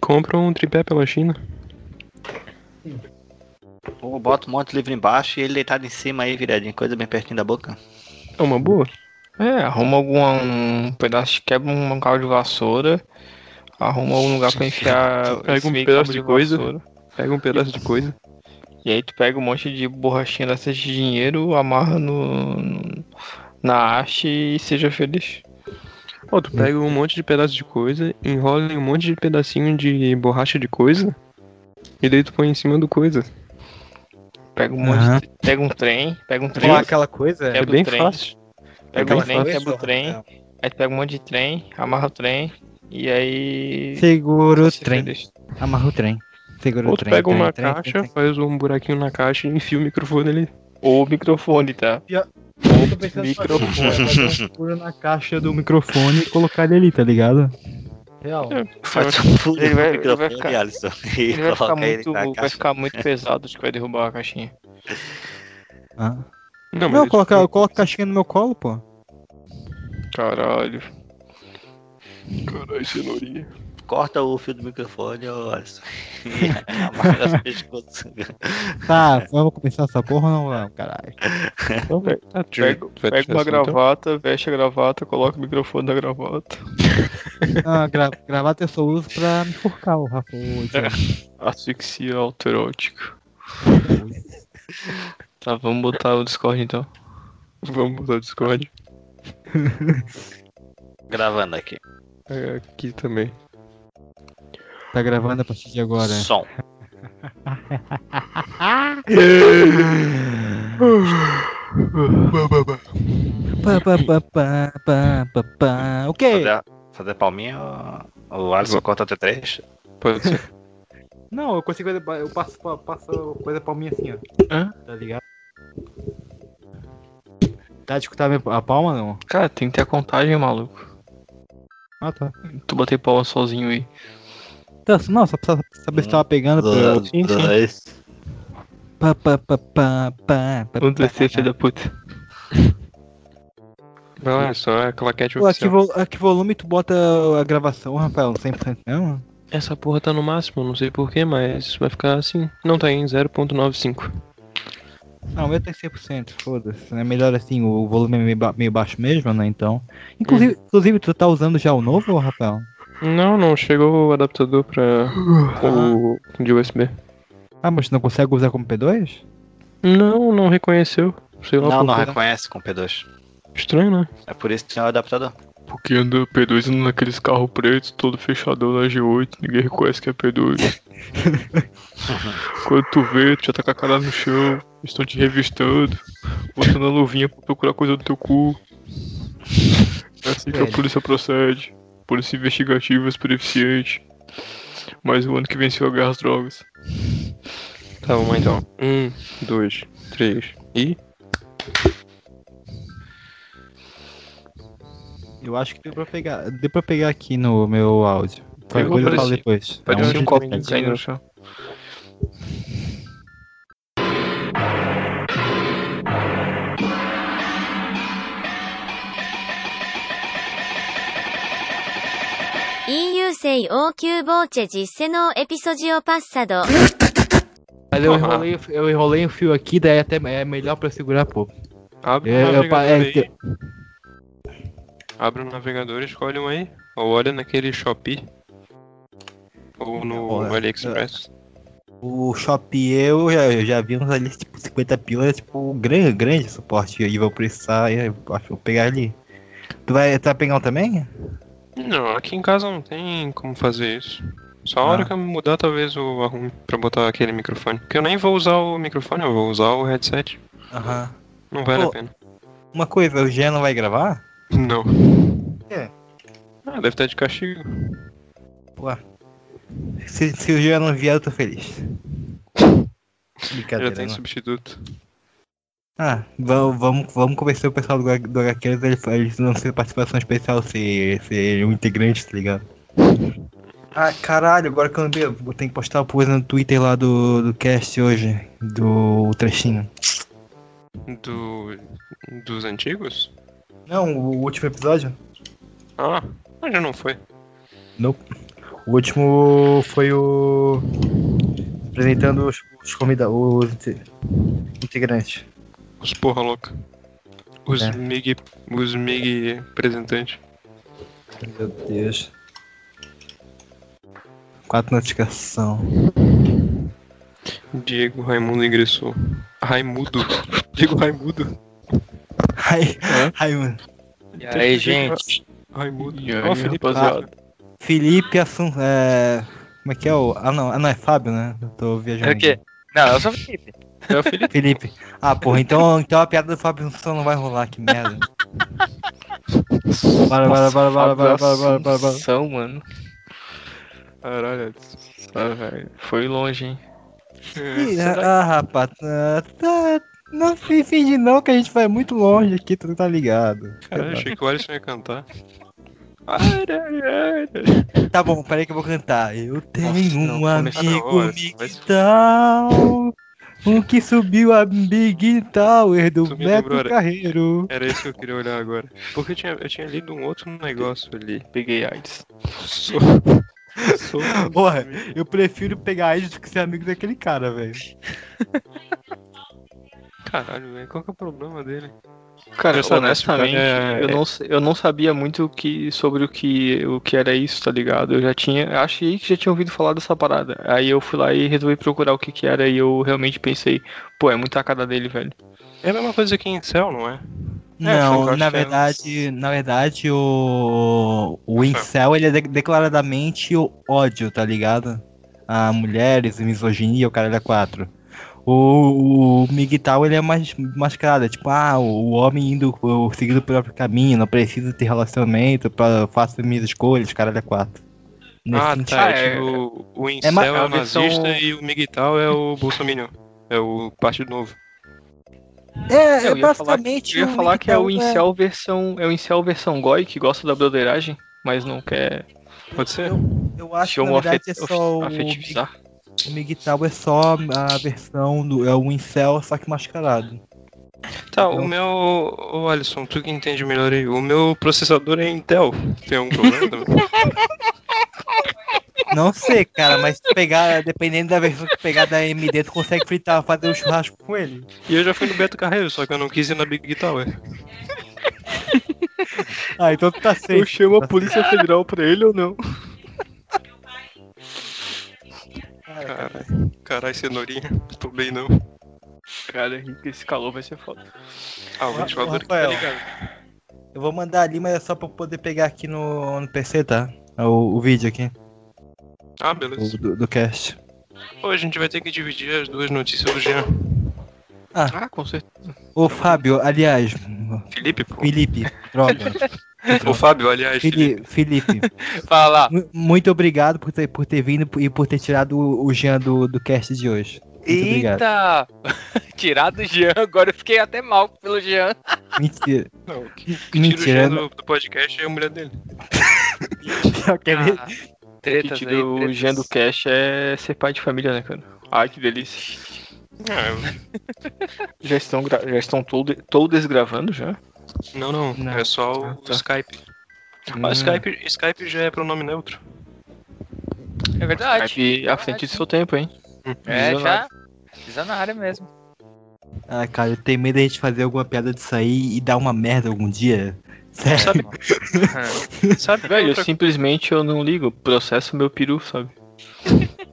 Compra um tripé pela China. Ou bota um monte de livro embaixo e ele deitado em cima aí, viradinho, coisa bem pertinho da boca. É uma boa. É, arruma algum um pedaço quebra um cabo de vassoura. Arruma algum lugar pra enfiar. Pega um pedaço de coisa. vassoura. Pega um pedaço de coisa. E aí tu pega um monte de borrachinha dessas de dinheiro, amarra no, no- na haste e seja feliz. Ó, tu pega um monte de pedaço de coisa, enrola em um monte de pedacinho de borracha de coisa, e daí tu põe em cima do coisa. Pega um monte de, Pega um trem, pega um trem. Falar aquela coisa. Quebra É bem o trem. fácil. Pega o trem, coisa, quebra o trem. Aí pega um monte de trem, amarra o trem. E aí. Segura o trem. feliz. Amarra o trem. Segura Ou o trem. pega uma trem, trem, caixa, trem, trem. faz um buraquinho na caixa e enfia o microfone ali. Ou o microfone, tá? Eu tô pensando fazer microfone. um- fazer um furo na caixa do microfone e colocar ele ali, tá ligado? Real. É, Faz um furo Ele vai- ele vai microfone, ficar- Alisson. E Ele vai ficar, muito, vai ficar muito pesado, acho que vai derrubar a caixinha. Ah. Não, Não, mas ele- coloca, eu coloco a caixinha no meu colo, pô. Caralho. Caralho, cenourinha. Corta o fio do microfone, ô Alisson. Tá, vamos começar essa porra ou não vamos, caralho? Então, tá, Pega, pega uma então? gravata, veste a gravata, coloca o microfone na gravata. Ah, gra gravata eu só uso pra me forcar, o Rafa. Diego. Asfixia alterótica. Tá, vamos botar o Discord então. Vamos botar o Discord. Gravando aqui. É, aqui também. Tá gravando a partir de agora. Som. O quê? Fazer, fazer palminha, o Alisson corta até três. Pode ser. Não, eu consigo fazer. Eu passo, pa- passo coisa palminha assim, ó. Hã? Tá ligado? Tá de escutar a palma não? Cara, tem que ter a contagem, maluco. Ah, tá. Tu botei palma sozinho aí. Tá, não, só pra saber se tava pegando. pra eu- Dois, dois. Pá, pá, pá, pá, pá, pá, Um da puta. Vai lá, só a claquete Pô, a que, oficial. vo- a que volume tu bota a gravação, Rafael? 100% mesmo? Essa porra tá no máximo, não sei porquê, mas vai ficar assim. Não tá em 0.95. Não, o meu tem 100%, foda-se. É melhor assim, o volume é meio, ba- meio baixo mesmo, né? Então. Inclusive, inclusive, tu tá usando já o novo, Rafael? Não, não, chegou o adaptador pra o de USB. Ah, mas tu não consegue usar como P2? Não, não reconheceu. Sei lá Não, não reconhece com P2. Estranho, né? É por isso que tem o adaptador. Porque anda P2 anda naqueles carros pretos, todo fechadão na G8, ninguém reconhece que é P2. Quando tu vê, tu já tá com a cara no chão, estão te revistando, botando a luvinha pra procurar coisa do teu cu. É assim que a polícia procede. Polícia investigativa eficiente. Mais um ano que venceu a guerra às drogas. Tá, vamos lá então. Um, dois, três e. Eu acho que deu pra pegar, deu pra pegar aqui no meu áudio. Pegou, eu falo depois. É Parecia um um copinho copinho. caindo no chão. sei que disse no episódio passado. Mas eu enrolei, eu enrolei o fio aqui, daí até é melhor pra segurar pouco. Abre é, o navegador. É Abre o navegador, escolhe um aí. Ou olha naquele Shopee. Ou no Olha, é, AliExpress. O Shopee eu já, eu já vi uns ali, tipo, 50 pila, tipo, grande, grande suporte. E vou precisar, eu acho que vou pegar ali. Tu vai, tu vai pegar um também? Não, aqui em casa não tem como fazer isso. Só a hora Ah. que eu mudar, talvez eu arrume pra botar aquele microfone. Porque eu nem vou usar o microfone, eu vou usar o headset. Aham. Não vale Pô. a pena. Uma coisa, o Jean não vai gravar? Não. É. Ah, deve estar de castigo. Ué. Se, se o Jean não vier, eu tô feliz. Brincadeira, Já tem não. substituto. Ah, vamos, vamos, vamos convencer o pessoal do, do HQs eles, eles não ser participação especial, ser, ser um integrante, tá ligado? Ah, caralho, agora que eu lembrei, eu vou ter que postar o post no Twitter lá do, do cast hoje, do trechinho. Do. dos antigos? Não, o último episódio? Ah, mas já não foi. Nope. O último foi o. apresentando os, os convidados, os inte- integrantes. Os porra louca. Os É. MIG. Os MIG representantes. Meu Deus. Quatro notificação. Diego Raimundo ingressou. Raimundo. Diego Raimundo. Ai, ai, mano. E aí, gente? Raimundo. E Ó, aí, Felipe rapaziada? Felipe Assun. É. Como é que é o. Ah não, ah, não é Fábio, né? Eu tô viajando. É o quê? Não, eu sou o Felipe. É o Felipe. Felipe. Ah, porra, então, então a piada do Fábio Assunção não vai rolar, que merda. Bora, bora, bora, bora, bora, bora, bora, bora, bora. Assunção, mano. Caralho, ah, velho. Foi longe, hein? Ih, ah, rapaz, tá, tá- não fi- finge não que a gente vai muito longe aqui, tu tá ligado. Caralho, achei que o Alisson ia cantar. Tá bom, peraí que eu vou cantar. Eu tenho não, um amigo Big um que subiu a Big Tower do Beto Carreiro. Era isso que eu queria olhar agora. Porque eu tinha, eu tinha lido um outro negócio ali. Peguei AIDS. Sou. Sou. Porra, eu prefiro pegar eles do que ser amigo daquele cara, velho. Caralho, velho. Qual que é o problema dele? Cara, honestamente, é- eu, não, sei- eu não sabia muito o que, sobre o que, o que era isso, tá ligado? Eu já tinha, achei que já tinha ouvido falar dessa parada. Aí eu fui lá e resolvi procurar o que que era e eu realmente pensei, pô, é muita cara dele, velho. É a mesma coisa que em Cell, não é? Não, eu acho na que é- verdade, na verdade o o incel ele é de- declaradamente o ódio, tá ligado? A mulheres, misoginia, o cara é quatro. O, o Migtal ele é mais mascarado, é tipo, ah, o, o homem indo o- seguindo o próprio caminho, não precisa ter relacionamento, pra, faça minhas escolhas, cara é quatro. Nesse Ah, sentido. tá. É, tipo, o Incel é, ma- o a versão- nazista e o Miguel é o Bolsominion. É o Partido Novo. É, eu é ia falar, basicamente. eu ia falar que é o incel versão, é o incel versão goi que gosta da broderagem, mas não quer Pode ser? Eu acho se que na verdade é só o, afetivizar. O Migtal é só a versão do. É o incel, só que mascarado. Tá, o meu. Ô Alisson, tu que entende melhor aí. O meu processador é Intel. Tem algum problema também? Não sei, cara, mas se pegar, dependendo da versão que pegar da AMD, tu consegue fritar, fazer um churrasco com ele. E eu já fui no Beto Carreiro, só que eu não quis ir na Big Guitar, ué. Ah, então tu tá Eu safe. chamo a Polícia Federal pra ele ou não? Caralho, caralho, cenourinha. Tô bem não. Cara, esse calor vai ser foda. Ah, o ventilador aqui tá ligado. Eu vou mandar ali, mas é só pra poder pegar aqui no, no PC, tá? O, o vídeo aqui, Ah, o, beleza. do, do cast. Pô, a gente vai ter que dividir as duas notícias do Jean. Ah, com certeza. Ô, Fábio, aliás, Felipe, pô. Felipe, droga. O Fábio, aliás, Felipe. Fili- Felipe, Fala muito obrigado por ter, por ter vindo e por ter tirado o, o Jean do, do cast de hoje. Muito obrigado. Eita! Tirar do Jean, agora eu fiquei até mal pelo Jean. Mentira. Não, o que, que tira o Mentira, Jean não- do, do podcast é a mulher dele. Ah, Que tira aí, o. Jean do Cash é ser pai de família, né, cara? Ai, que delícia. Ah, eu- Já estão, já estão todo, todos gravando já? Não, não, Não. é só o Ah, tá. Skype. Hum. Ah, Skype. Skype já é pronome neutro. É verdade. Skype à frente do seu tempo, hein? É, Visionário. já. Visionário mesmo. Ah, cara, eu tenho medo da gente fazer alguma piada disso aí e dar uma merda algum dia. Sério. Sabe, sabe Velho, outra- simplesmente eu não ligo, processo meu peru, sabe?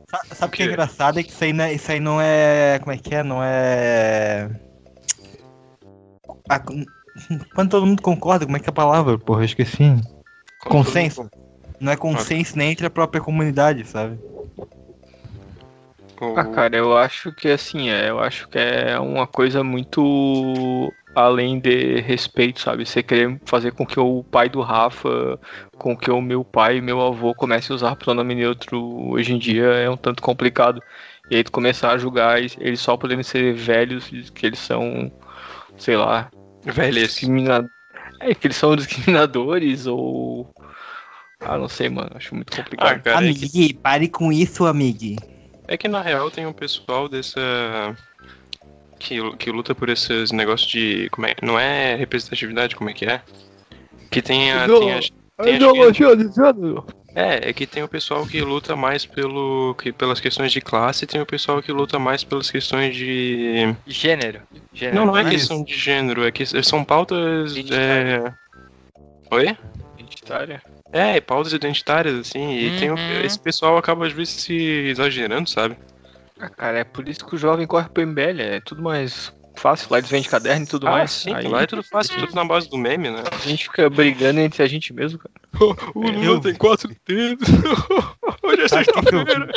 Sa- Sabe o que é engraçado? É que isso aí, não é, isso aí não é. Como é que é? Não é. Quando todo mundo concorda, como é que é a palavra? Porra, eu esqueci. Consenso. Não é consenso nem entre a própria comunidade, sabe? o- Ah, cara, eu acho que assim, é, eu acho que é uma coisa muito além de respeito, sabe? Você querer fazer com que o pai do Rafa, com que o meu pai e meu avô comecem a usar pronome neutro hoje em dia é um tanto complicado. E aí tu começar a julgar eles- eles só podendo ser velhos, que eles são, sei lá, Velhas. discrimina... é, que eles são discriminadores ou ah, não sei, mano, acho muito Ah, complicado. cara, é que, Amigue, pare com isso, amigue. é que na real tem um pessoal dessa. Que, que luta por esses negócios de. Como é, não é representatividade, como é que é? Que tem a. Tem as, tem as É, é que tem o pessoal que luta mais pelo, que, pelas questões de classe e tem o pessoal que luta mais pelas questões de. Gênero. Gênero. Não, não é né? questão de gênero, é que são pautas. É... Oi? Identitária. É, pautas identitárias, assim, e tem o- Uhum. esse pessoal acaba às vezes se exagerando, sabe? Ah, cara, é por isso que o jovem corre pro MBL, é tudo mais fácil, lá eles vendem caderno e tudo ah, mais. sim, Aí lá é tudo fácil, tudo na base do meme, né? a gente fica brigando entre a gente mesmo, cara. O Lula Eu- tem quatro dedos. Hoje é o sexta-feira. vi?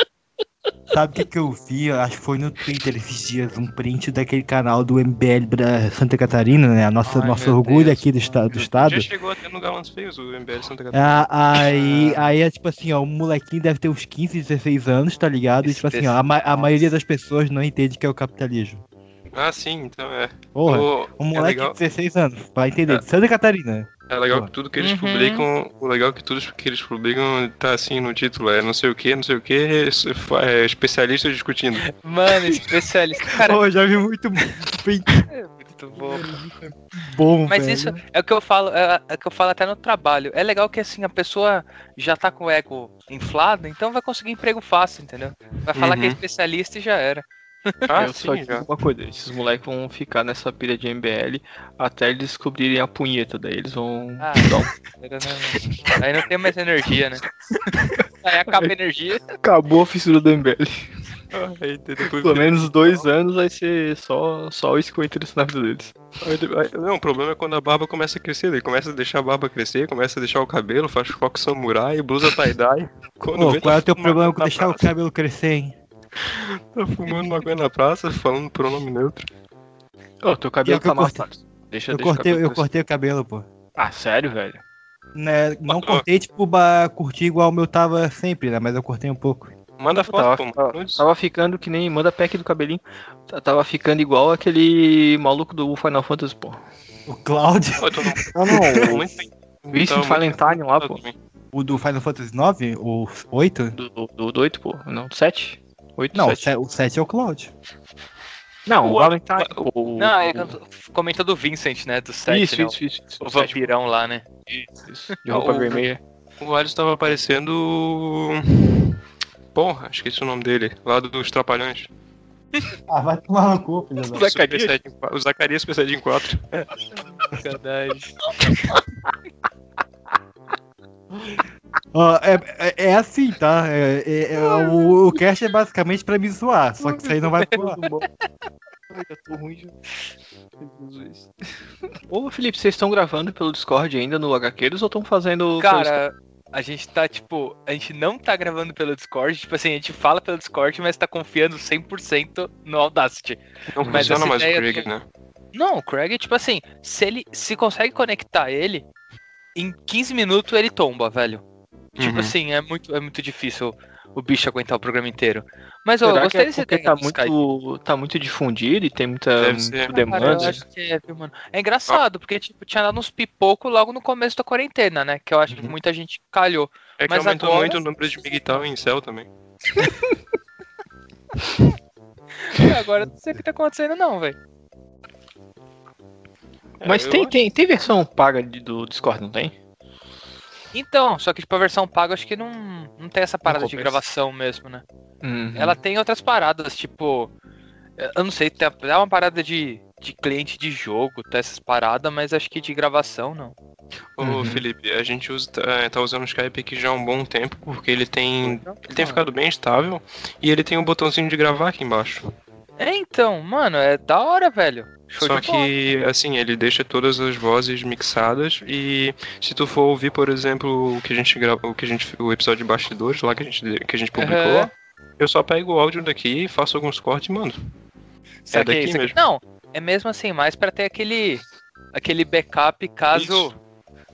Sabe o que, que eu vi? Acho que foi no Twitter esses dias, um print daquele canal do MBL Bra- Santa Catarina, né? A nossa, Ai, nosso orgulho Deus. aqui do, esta- do estado. Já chegou até no Galãs Feios, o MBL Santa Catarina. Ah, aí, aí é tipo assim, ó, o molequinho deve ter uns 15, 16 anos, tá ligado? E tipo assim, ó, a, ma- a maioria das pessoas não entende que é o capitalismo. Ah, sim, então é. Porra, O- um é moleque legal, de 16 anos, pra entender. É. Santa Catarina. é legal que tudo que eles Uhum. publicam, o legal é que tudo que eles publicam tá assim no título, é não sei o que, não sei o que, é especialista discutindo. Mano, especialista. Cara, Pô, já vi muito bem é muito bom. bom, Mas velho. isso é o que eu falo, é, é o que eu falo até no trabalho. É legal que assim a pessoa já tá com o ego inflado, então vai conseguir emprego fácil, entendeu? Vai falar que é Uhum. especialista e já era. Ah, eu só sim, digo já. uma coisa, esses moleques vão ficar nessa pilha de MBL até eles descobrirem a punheta, daí eles vão Ah. dar um- Aí não tem mais energia, né? Aí acaba a energia. Acabou a fissura do MBL. Ah, aí depois Pelo menos dois anos vai ser só, só isso que vai interessar na vida deles. Não, o problema é quando a barba começa a crescer. Ele começa a deixar a barba crescer, começa a deixar o cabelo, faz foco samurai, blusa tie-dye. Qual é tá o teu fumando problema com na deixar o cabelo crescer, hein? Tá fumando maconha na praça, falando pronome neutro. Ô, teu cabelo é eu tá cortei- parça. Deixa, Eu deixa cortei, eu cortei o cabelo, pô. Ah, sério, velho? Né, não cortei, tipo, ba- curtir igual o meu tava sempre, né? Mas eu cortei um pouco. Manda foto, tava, pô. tava, ficando que nem. Manda pack do cabelinho. Tava ficando igual aquele maluco do Final Fantasy, pô. O Cloud, eu tô- Ah, não, o Vincent Valentine lá, pô. o do Final Fantasy IX, o 8? Do, do, do, do 8, pô. Não, do 7? 8, Não, o 7. se- o 7 é o Cloud. Não, o O- Valentine. o- Não, é o- comenta do Vincent, né? Do 7, Isso, né? isso, isso, isso. O vampirão lá, né? Isso, isso. De roupa o- vermelha. O Alice tava parecendo. Porra, esqueci o nome dele. Lá do- dos Trapalhões. Ah, vai tomar no cu, filho da... O Zacarias? Super Saiyajin 4. O Zacarias Super Saiyajin 4. Sacanagem. Ó, é, é, é assim, tá? É, é- é- o, o cast é basicamente pra me zoar, só que isso aí não vai pular. Ai, eu tô ruim já. Jesus. Ô, Felipe, vocês estão gravando pelo Discord ainda no HQs ou estão fazendo. Cara, a gente tá, tipo, a gente não tá gravando pelo Discord, tipo assim, a gente fala pelo Discord, mas tá confiando 100% no Audacity. Não Mas funciona mais o ideia Craig, do- né? Não, o Craig, tipo assim, se ele se consegue conectar ele, em 15 minutos ele tomba, velho. Tipo Uhum. assim, é muito, é muito difícil o bicho aguentar o programa inteiro. Mas eu Será que gostei é desse porque tá muito, tá muito difundido e tem muita. Cara, demanda? eu acho que é, viu, mano? É engraçado, porque tipo, tinha dado uns pipocos logo no começo da quarentena, né? Que eu acho que muita gente calhou. É que Mas aumentou agora- muito o número de Miguel em céu também. Agora não sei o que tá acontecendo, não, velho. Mas eu tem, acho- tem, tem versão paga de- do Discord, não tem? Então, só que tipo, a versão paga, acho que não, não tem essa parada de gravação mesmo, né? Uhum. Ela tem outras paradas, tipo. Eu não sei, tem é uma parada de, de cliente de jogo, tá essas paradas, mas acho que de gravação não. Ô, Uhum. Felipe, a gente usa, tá, tá usando o Skype aqui já há um bom tempo, porque ele tem. Ele tem ficado bem estável e ele tem um botãozinho de gravar aqui embaixo. É, então, mano, é da hora, velho. Show Só de bola. que, assim, ele deixa todas as vozes mixadas e se tu for ouvir, por exemplo, o que a gente gravou, o que a gente, o episódio de bastidores lá que a gente, que a gente publicou, Aham. eu só pego o áudio daqui, faço alguns cortes e mando. Saquei, é daqui saquei. mesmo. Não, é mesmo assim, mais pra ter aquele aquele backup caso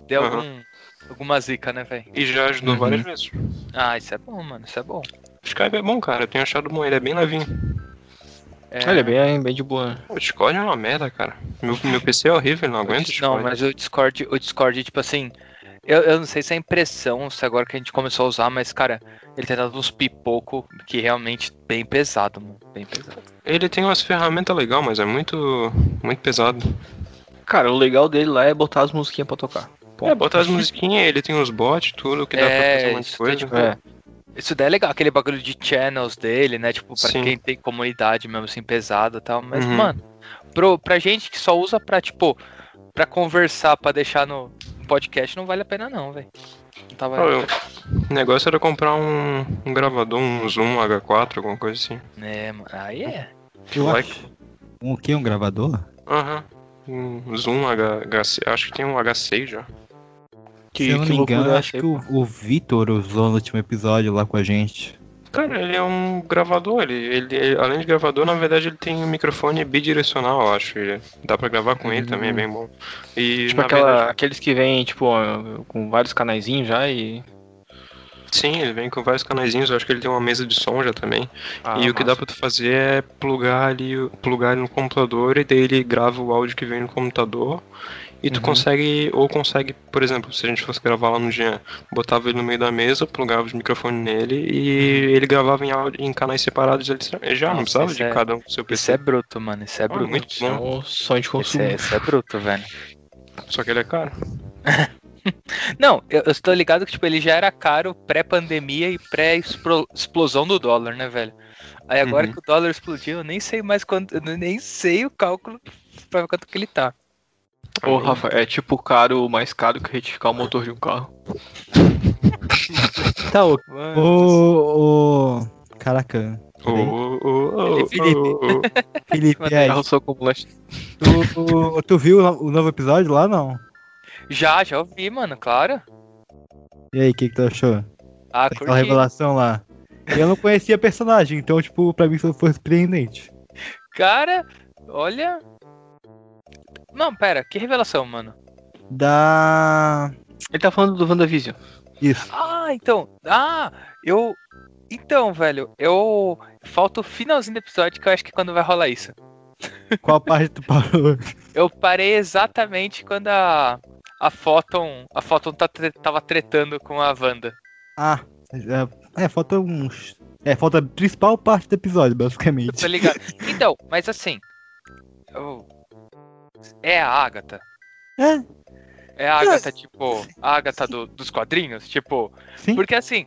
dê Aham. algum alguma zica, né, velho? E já ajudou Uhum. várias vezes. Ah, isso é bom, mano, isso é bom. O Skype é bom, cara, eu tenho achado bom, ele é bem levinho. É... Ele é bem, bem de boa. O Discord é uma merda, cara. Meu, meu PC é horrível, ele não aguenta o Não, mas o Discord, o Discord, tipo assim, eu, eu não sei se é impressão, se agora que a gente começou a usar, mas, cara, ele tem dado uns pipoco que realmente bem pesado, mano. Bem pesado. Ele tem umas ferramentas legais, mas é muito, muito pesado. Cara, o legal dele lá é botar as musiquinhas pra tocar. Ponto. É, botar as musiquinhas, ele tem uns bots, tudo, que dá pra fazer um monte de tipo, É. Isso daí é legal, aquele bagulho de channels dele, né? Tipo, pra Sim. quem tem comunidade mesmo assim, pesada e tal. Mas, Uhum. mano, pro, pra gente que só usa pra, tipo, pra conversar, pra deixar no podcast, não vale a pena não, velho. Não tava. Eu- O negócio era comprar um, um gravador, um Zoom H4, alguma coisa assim. É, mano. Aí é. Eu acho. Um que? Um gravador? Aham. Um Zoom H, H, acho que tem um H6 já. Se eu não me engano, acho que o, o Vitor usou no último episódio lá com a gente. Cara, ele é um gravador, ele, ele, ele- além de gravador, na verdade ele tem um microfone bidirecional, eu acho. Ele- dá pra gravar com ele também, é bem bom. E Tipo aquela, verdade, aqueles que vêm, tipo, com vários canaizinhos já e. sim, ele vem com vários canaizinhos, eu acho que ele tem uma mesa de som já também. Ah, e o que dá massa. pra tu fazer é plugar ali, plugar ele no computador e daí ele grava o áudio que vem no computador. E tu Uhum. consegue, ou consegue, por exemplo, se a gente fosse gravar lá no Jean, botava ele no meio da mesa, plugava os microfones nele e ele gravava em, áudio, em canais separados. Ele já não precisava isso de é- cada um com seu PC. Isso é bruto, mano. Isso é Ah, bruto. muito É bom. sonho de Isso consumo. é, isso é bruto, velho. Só que ele é caro. Não, eu, eu estou ligado que tipo, ele já era caro pré-pandemia e pré-explosão do dólar, né, velho? Aí agora Uhum. que o dólar explodiu, eu nem sei mais quanto. Eu nem sei o cálculo pra ver quanto que ele tá. Ô, Rafa, é tipo caro, mais caro que retificar o motor de um carro. Tá, o. Mano, O. o... Caraca. Ô, ô, ô, ô, Felipe. ô, ô. Felipe, e aí? Carro só acumulante. Tu, tu viu o novo episódio lá não? Já, já ouvi, mano, claro. E aí, o que, que tu achou? Ah, Aquela curti. revelação lá. Eu não conhecia a personagem, então, tipo, pra mim isso foi surpreendente. Cara, olha. Não, pera, que revelação, mano. Da. Ele tá falando do WandaVision. Isso. Ah, então. Ah, eu. Então, velho, eu. Falta o finalzinho do episódio que eu acho que é quando vai rolar isso. Qual parte tu parou? Eu parei exatamente quando a. A Photon. A Photon tá tre- tava tretando com a Wanda. Ah, é, é, falta uns. É, falta a principal parte do episódio, basicamente. Tá ligado? Então, mas assim. eu- É a Agatha. É. É a Agatha, tipo, a Agatha do- dos quadrinhos, tipo. Sim. Porque assim,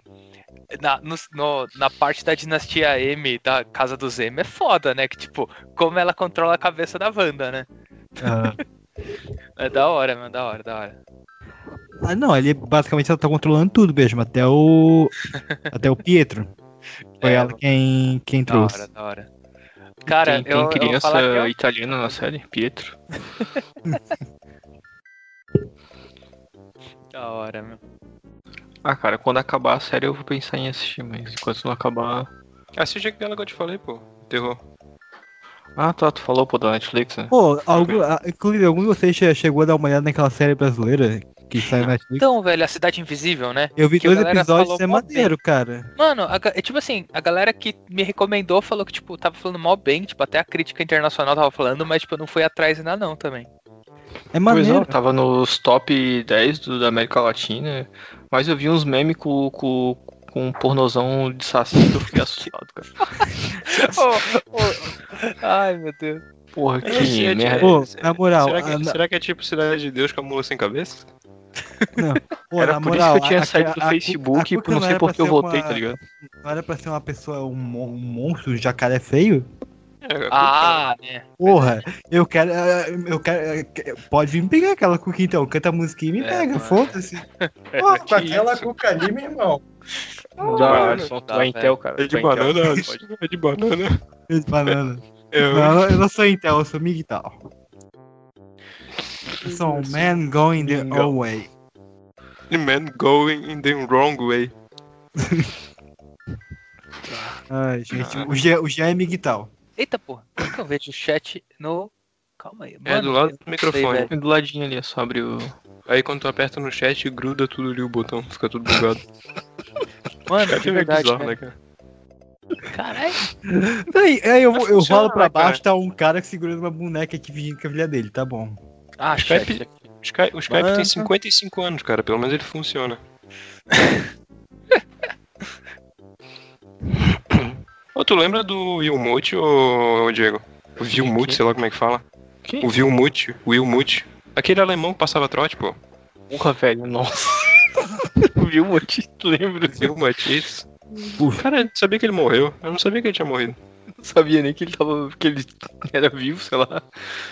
na, no- no- na parte da dinastia M, da casa dos M, é foda, né? Que, tipo, como ela controla a cabeça da Wanda, né? Ah, É da hora, mano, da hora, da hora. ah, não, ele basicamente ela tá controlando tudo mesmo, até o. até o Pietro. Foi É, ela quem, quem Da trouxe. hora, da hora. Cara, tem, tem eu, eu criança falar que eu- italiana na série, Pietro. Da hora, meu. Ah, cara, quando acabar a série eu vou pensar em assistir, mas enquanto não acabar. Assiste aquela que eu te falei, pô. Terror. Ah, tá, tu falou, pô, da Netflix, né? Pô, algum, ah, inclusive, algum de vocês che- chegou a dar uma olhada naquela série brasileira que saiu na Netflix? Então, velho, a Cidade Invisível, né? Eu vi que dois episódios, é mó bem. maneiro, cara. Mano, a é tipo assim, a galera que me recomendou falou que, tipo, tava falando mal bem, tipo, até a crítica internacional tava falando, mas, tipo, eu não fui atrás ainda não também. É Pois maneiro. não, tava nos top 10 do, da América Latina, mas eu vi uns memes com, com, com um pornozão de saci que eu fiquei assustado, cara. Ô, ô, Ai, meu Deus. Porra, É, que é, merda. Pô, na moral, será, que, a- na- será que é tipo Cidade de Deus com a mula sem cabeça? Não, pô, Era na por moral, isso que eu tinha a- saído a- do a- Facebook a e não sei por que eu voltei, uma- tá ligado? Não era pra ser uma pessoa, um, um monstro, um jacaré feio? É, Ah, né? Porra, eu quero. Eu quero. que- Pode vir me pegar aquela cuca então. Canta a musiquinha e me É, pega, foda-se. Pô, com aquela cuca ali, meu irmão. Dá, mano, só tu dá, é Intel, cara. É de é banana, é de banana. De banana. Eu, Não, eu não sou Intel, eu sou Migtal. Eu sou um man going the old way. man going in the wrong way. Ai, gente, o G, o G é Migtal. Eita, porra, por que eu vejo o chat no... Calma aí, É mano, do lado do microfone. sei. E do ladinho ali, é só abrir o. Aí quando tu aperta no chat, gruda tudo ali o botão, fica tudo bugado. Mano, É de meio verdade, bizarro, velho. né, cara? Caralho. Aí, aí eu, eu funciona, rolo pra né, cara? baixo, tá um cara segurando uma boneca que fingindo que é a filha dele, tá bom. Ah, O Skype, Skype, o Skype tem 55 anos, cara. Pelo menos ele funciona. Ô, tu lembra do Wilmut, ô, ô Diego? O Wilmut, sei lá como é que fala. Quem? O Wilmut, o Wilmut. Aquele alemão que passava trote, pô. Porra, velho, nossa. Viu um monte, lembro. Wilmut, isso. Cara, eu sabia que ele morreu. Eu não sabia que ele tinha morrido. Não sabia nem que ele tava. que ele era vivo, sei lá.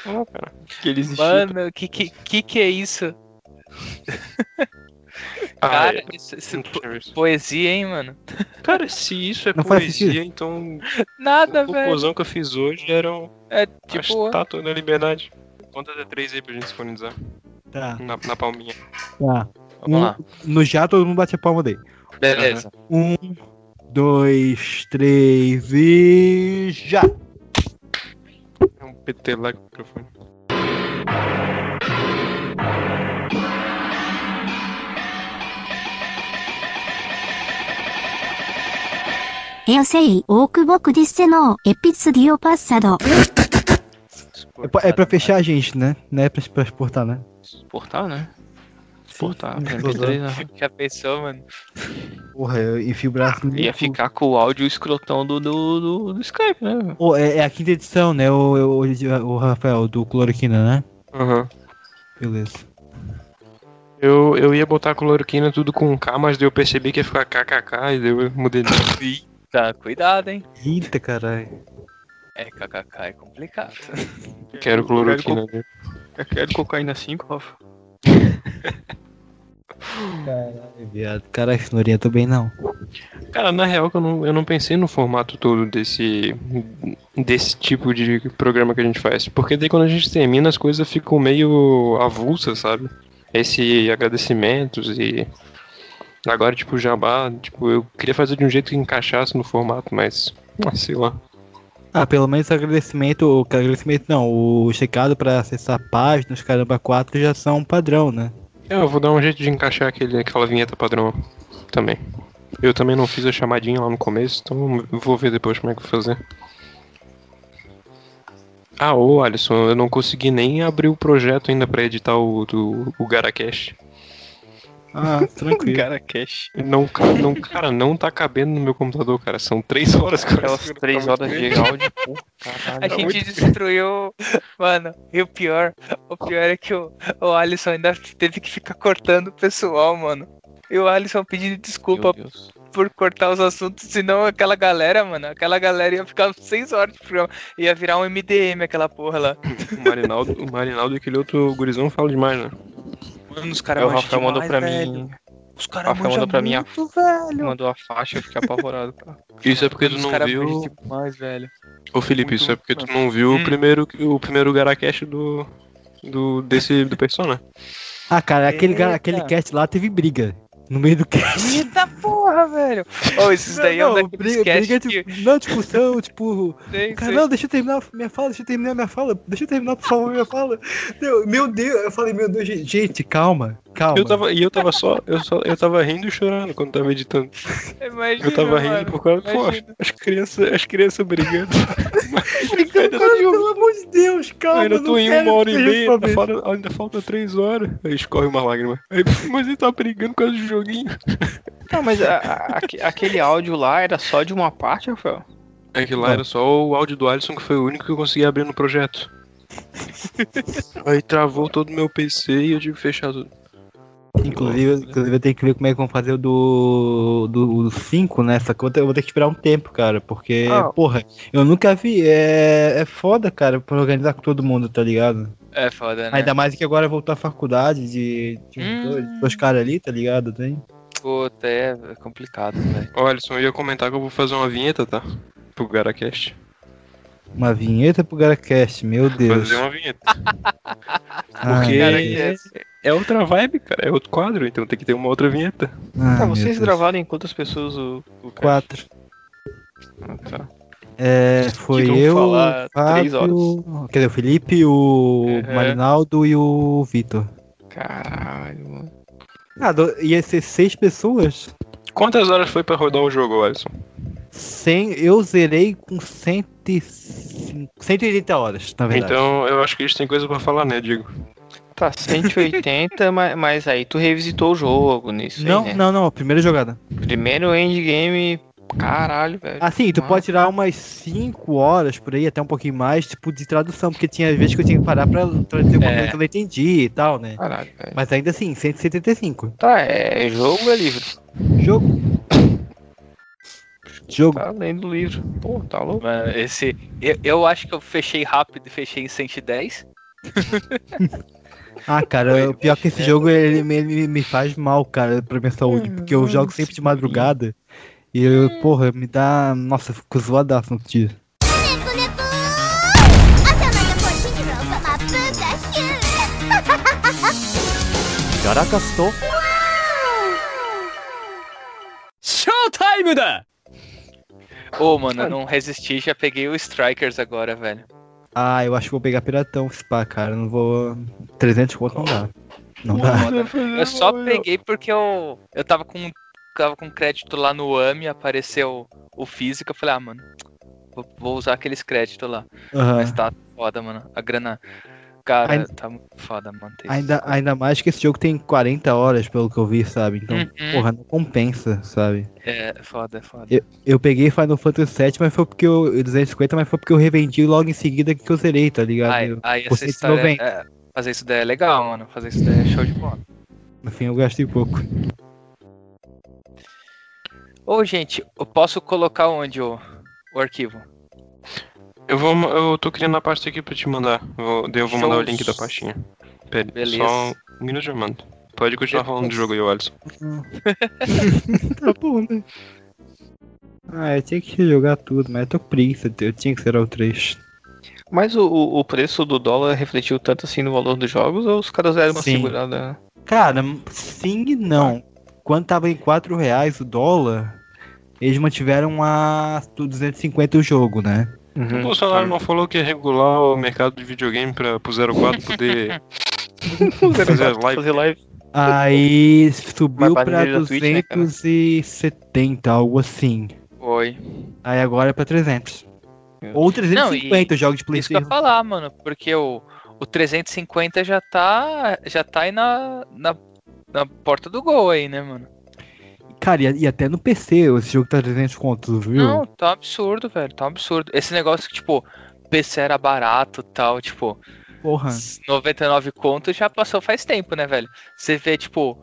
Ah, cara. Que ele existia. Mano, que que, que que é isso? Ah, Cara, é. isso, isso Não po- poesia, hein, mano? Cara, se isso é Não poesia, então Nada, a velho. conclusão que eu fiz hoje era um É a tipo... estátua da liberdade. Conta até três aí pra gente sincronizar. Tá, Na, na palminha. tá. Vamos lá. No já todo mundo bate a palma dele. Beleza. Um, dois, três e já! É um PT lá com o microfone. Eosei, Oakbook disse no episodio passado. É pra, é pra fechar a gente, né? Não é pra, pra exportar, né? Exportar, né? Exportar. Sim, MP3, né? Já pensou, mano? Porra, eu enfio o braço no. Ia ficar com o áudio escrotão do, do, do, do Skype, né? Pô, é, é a quinta edição, né? O, o, o Rafael, do Cloroquina, né? Aham. Beleza. Eu, eu ia botar cloroquina tudo com K, mas daí eu percebi que ia ficar KKK e daí eu mudei de Tá, cuidado, hein? Eita, caralho. É, kkk, é complicado. Quero cloroquina. né? Eu quero cocaína 5, Rafa. Caralho, viado. Caralho, cenourinha também não. Cara, na real que eu não, eu não pensei no formato todo desse, desse tipo de programa que a gente faz. Porque daí quando a gente termina as coisas ficam meio avulsas, sabe? Esse agradecimentos e. Agora, tipo, jabá, tipo, eu queria fazer de um jeito que encaixasse no formato, mas. ah, sei lá. Ah, pelo menos agradecimento, o agradecimento não, o checado pra acessar páginas, caramba, 4 já são padrão, né? É, Eu vou dar um jeito de encaixar aquele, aquela vinheta padrão também. Eu também não fiz a chamadinha lá no começo, então vou ver depois como é que vou fazer. Ah, ô Alisson, eu não consegui nem abrir o projeto ainda pra editar o, do, o Garacast. Ah, tranquilo. Cara, cash. Não, ca- não, cara, não tá cabendo no meu computador, cara. São três horas que eu Aquelas três tá horas de áudio, porra. A Caralho. gente destruiu. Mano, e o pior, o pior é que o, o Alisson ainda teve que ficar cortando o pessoal, mano. E o Alisson pedindo desculpa por cortar os assuntos, senão aquela galera, mano, aquela galera ia ficar seis horas de programa. Ia virar um MDM aquela porra lá. O Marinaldo, o Marinaldo e aquele outro gurizão falam demais, né? Mano, os caras o manjam Rafael mandou pra demais, mim. velho. Os O caras Rafael mandou pra mim a, velho. mandou a faixa, eu fiquei apavorado, cara. Isso é porque tu Os não viu. demais, velho. Ô Felipe, Muito isso é porque tu não viu Hum. o primeiro, o primeiro Garacast do. do desse do Persona. Ah, cara, aquele, Eita. aquele cast lá teve briga. No meio do cast. Eita porra, velho. Ô, esses daí é um Não, daqueles briga, cast briga, que... tipo, não, discussão, tipo. Sei, Cara, sei. não, deixa eu terminar minha fala, deixa eu terminar minha fala, deixa eu terminar, por favor, minha fala. Meu, meu Deus, eu falei, meu Deus, gente, calma, calma. Eu tava, e eu tava só, eu só. Eu tava rindo e chorando quando tava editando. Imagina, Eu tava rindo mano, por causa. Pô, imagina. as crianças, as crianças brigando. Cara, pelo amor de Deus, calma. ainda não tô em uma hora e meia, ainda falta, ainda falta três horas. Aí escorre uma lágrima. Aí, mas ele tá brigando por causa do joguinho. Não, mas a- a- aque- aquele áudio lá era só de uma parte, Rafael? Aquilo lá era só o áudio do Alisson que foi o único que eu consegui abrir no projeto. Aí travou todo o meu PC e eu tive que fechar tudo. Inclusive, inclusive, eu tenho que ver como é que vão fazer o do. do 5, né? Essa conta eu vou ter que esperar um tempo, cara. Porque, Ah. porra, eu nunca vi. É, é foda, cara, pra organizar com todo mundo, tá ligado? É foda, né? Ainda mais que agora voltou à faculdade de, de Hum. dois, dois caras ali, tá ligado? Tem. Puta, é é complicado, velho. Ó, Alisson, eu ia comentar que eu vou fazer uma vinheta, tá? Pro Garacast. Uma vinheta pro Garacast, meu Deus. Fazer uma vinheta. Ai, Porque meu é, outra vibe, cara. É outro quadro, então tem que ter uma outra vinheta. Ah, vocês gravaram em quantas pessoas o, o? Quatro. Ah, tá. É, foi eu, falar três Fábio, quer dizer, o Felipe, o Uhum. Marinaldo e o Vitor. Caralho, mano. Ah, do- ia ser seis pessoas? Quantas horas foi pra rodar o jogo, Alisson? 100, eu zerei com 105, 180 horas, na verdade. Então eu acho que eles têm coisa pra falar, né, Diego? Tá, 180, mas, mas aí tu revisitou o jogo nisso não, aí, né? não, não, primeira jogada. Primeiro endgame, caralho, velho. Assim, tu pode tirar umas 5 horas por aí, até um pouquinho mais, tipo, de tradução, porque tinha vezes que eu tinha que parar pra traduzir alguma É. coisa que eu não entendi e tal, né? Caralho, velho. Mas ainda assim, 175. Tá, é jogo ou é livro? Jogo. Jogo. Tá lendo o livro. Pô, tá louco. Mano, esse. Eu, eu acho que eu fechei rápido e fechei em 110. Ah, cara, o pior mas, que esse jogo ele me, me, faz mal, cara, pra minha saúde, porque eu hum, jogo sempre de madrugada e eu, hum. porra, me dá. Nossa, fico zoadaço no dia. Garacastou. Showtime da! Ô, oh, mano, eu não resisti, já peguei o Strikers agora, velho. Ah, eu acho que vou pegar piratão, se pá, cara, não vou. 300 conto não dá. Não dá. Eu só peguei porque eu, eu tava com tava com crédito lá no AMI, apareceu o físico, eu falei, ah, mano, vou, usar aqueles créditos lá. Aham. Mas tá foda, mano. A grana. Cara, Ainda- tá muito foda manter Ainda, ainda mais que esse jogo tem 40 horas, pelo que eu vi, sabe? Então, Uhum. porra, não compensa, sabe? É, foda, é foda. Eu, eu peguei Final Fantasy VII, mas foi porque eu. 250, mas foi porque eu revendi logo em seguida que eu zerei, tá ligado? Aí, Eu- aí por essa história. 190. É, fazer isso daí é legal, mano. Fazer isso daí é show de bola. No fim eu gastei pouco. Ô, gente, eu posso colocar onde o, o arquivo? Eu vou. Eu tô criando a pasta aqui pra te mandar. Eu, daí eu vou mandar o link da pastinha. Pera, Beleza. só um minuto já mando. Pode continuar falando do jogo aí, Alisson. tá bom, né? Ah, eu tinha que jogar tudo, mas eu tô com preguiça, eu tinha que zerar o 3. Mas o, o o preço do dólar refletiu tanto assim no valor dos jogos ou os caras deram uma Sim. segurada? Cara, sim e não. Quando tava em 4 reais o dólar, eles mantiveram a 250 o jogo, né? O Bolsonaro não falou que ia regular o mercado de videogame pra, pro 04 poder fazer as lives. Fazer live. Aí subiu da Twitch, né, cara? 270, algo assim. Foi. Aí agora é pra 300. Ou 350 o jogo de Isso que eu ia Playstation. falar, mano, porque o, o 350 já tá. Já tá aí na, na, na porta do gol aí, né, mano? Cara, e, e até no PC esse jogo tá 300 contos, viu? Não, tá um absurdo, velho. Tá um absurdo. Esse negócio que, tipo, PC era barato e tal, tipo, Porra. 99 contos já passou faz tempo, né, velho? Você vê, tipo,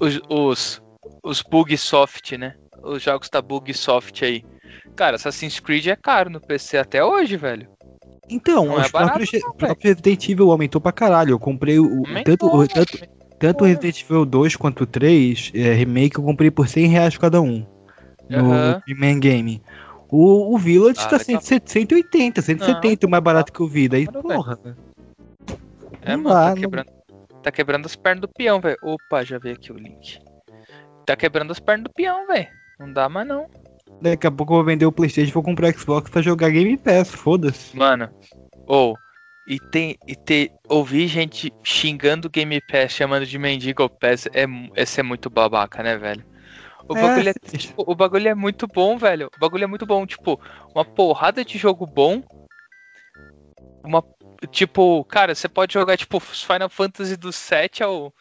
os, os, os bug soft, né? os jogos da Bugsoft aí. Cara, Assassin's Creed é caro no PC até hoje, velho. Então, Não os é barato, próprios, não, próprios Resident Evil aumentou pra caralho. Eu comprei o, Aumentou, tanto, o, tanto, tanto o Resident Evil 2 quanto o 3 é, remake eu comprei por 100 reais cada um. No, main game. O, o Village Ah, tá legal. 100, 180, 170 o mais barato que eu vi. Daí, porra. É, Não mano, tá não- quebrando, tá quebrando as pernas do peão, velho. Opa, já veio aqui o link. Tá quebrando as pernas do peão, velho. Não dá mais não. Daqui a pouco eu vou vender o Playstation e vou comprar o Xbox pra jogar Game Pass, foda-se. Mano, ou. E tem. E ter. Ouvir gente xingando o Game Pass, chamando de mendigo Pass, é, esse é muito babaca, né, velho? O É, bagulho é, tipo, o bagulho é muito bom, velho. O bagulho é muito bom. Tipo, uma porrada de jogo bom. Uma. Tipo, cara, você pode jogar, tipo, Final Fantasy do 7 ao.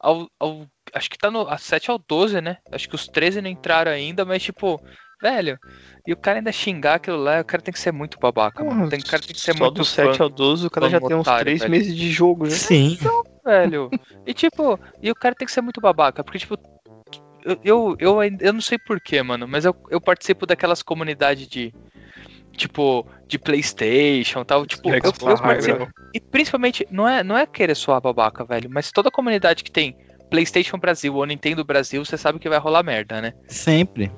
ao, ao acho que tá no. A 7 ao 12, né? Acho que os 13 não entraram ainda, mas, tipo. Velho, e o cara ainda xingar aquilo lá, o cara tem que ser muito babaca, mano. Tem, o cara tem que ser Só muito do 7 fã- ao 12, o cara já tem uns otário, 3 velho. meses de jogo já. Sim. velho. E tipo, e o cara tem que ser muito babaca, porque tipo, eu, eu, eu, ainda- eu não sei porquê, mano, mas eu, eu participo daquelas comunidades de. Tipo, de Playstation e tal. Tipo, eu, eu Xbox, participo. né? E principalmente, não é, não é querer soar babaca, velho, mas toda comunidade que tem PlayStation Brasil ou Nintendo Brasil, você sabe que vai rolar merda, né? Sempre.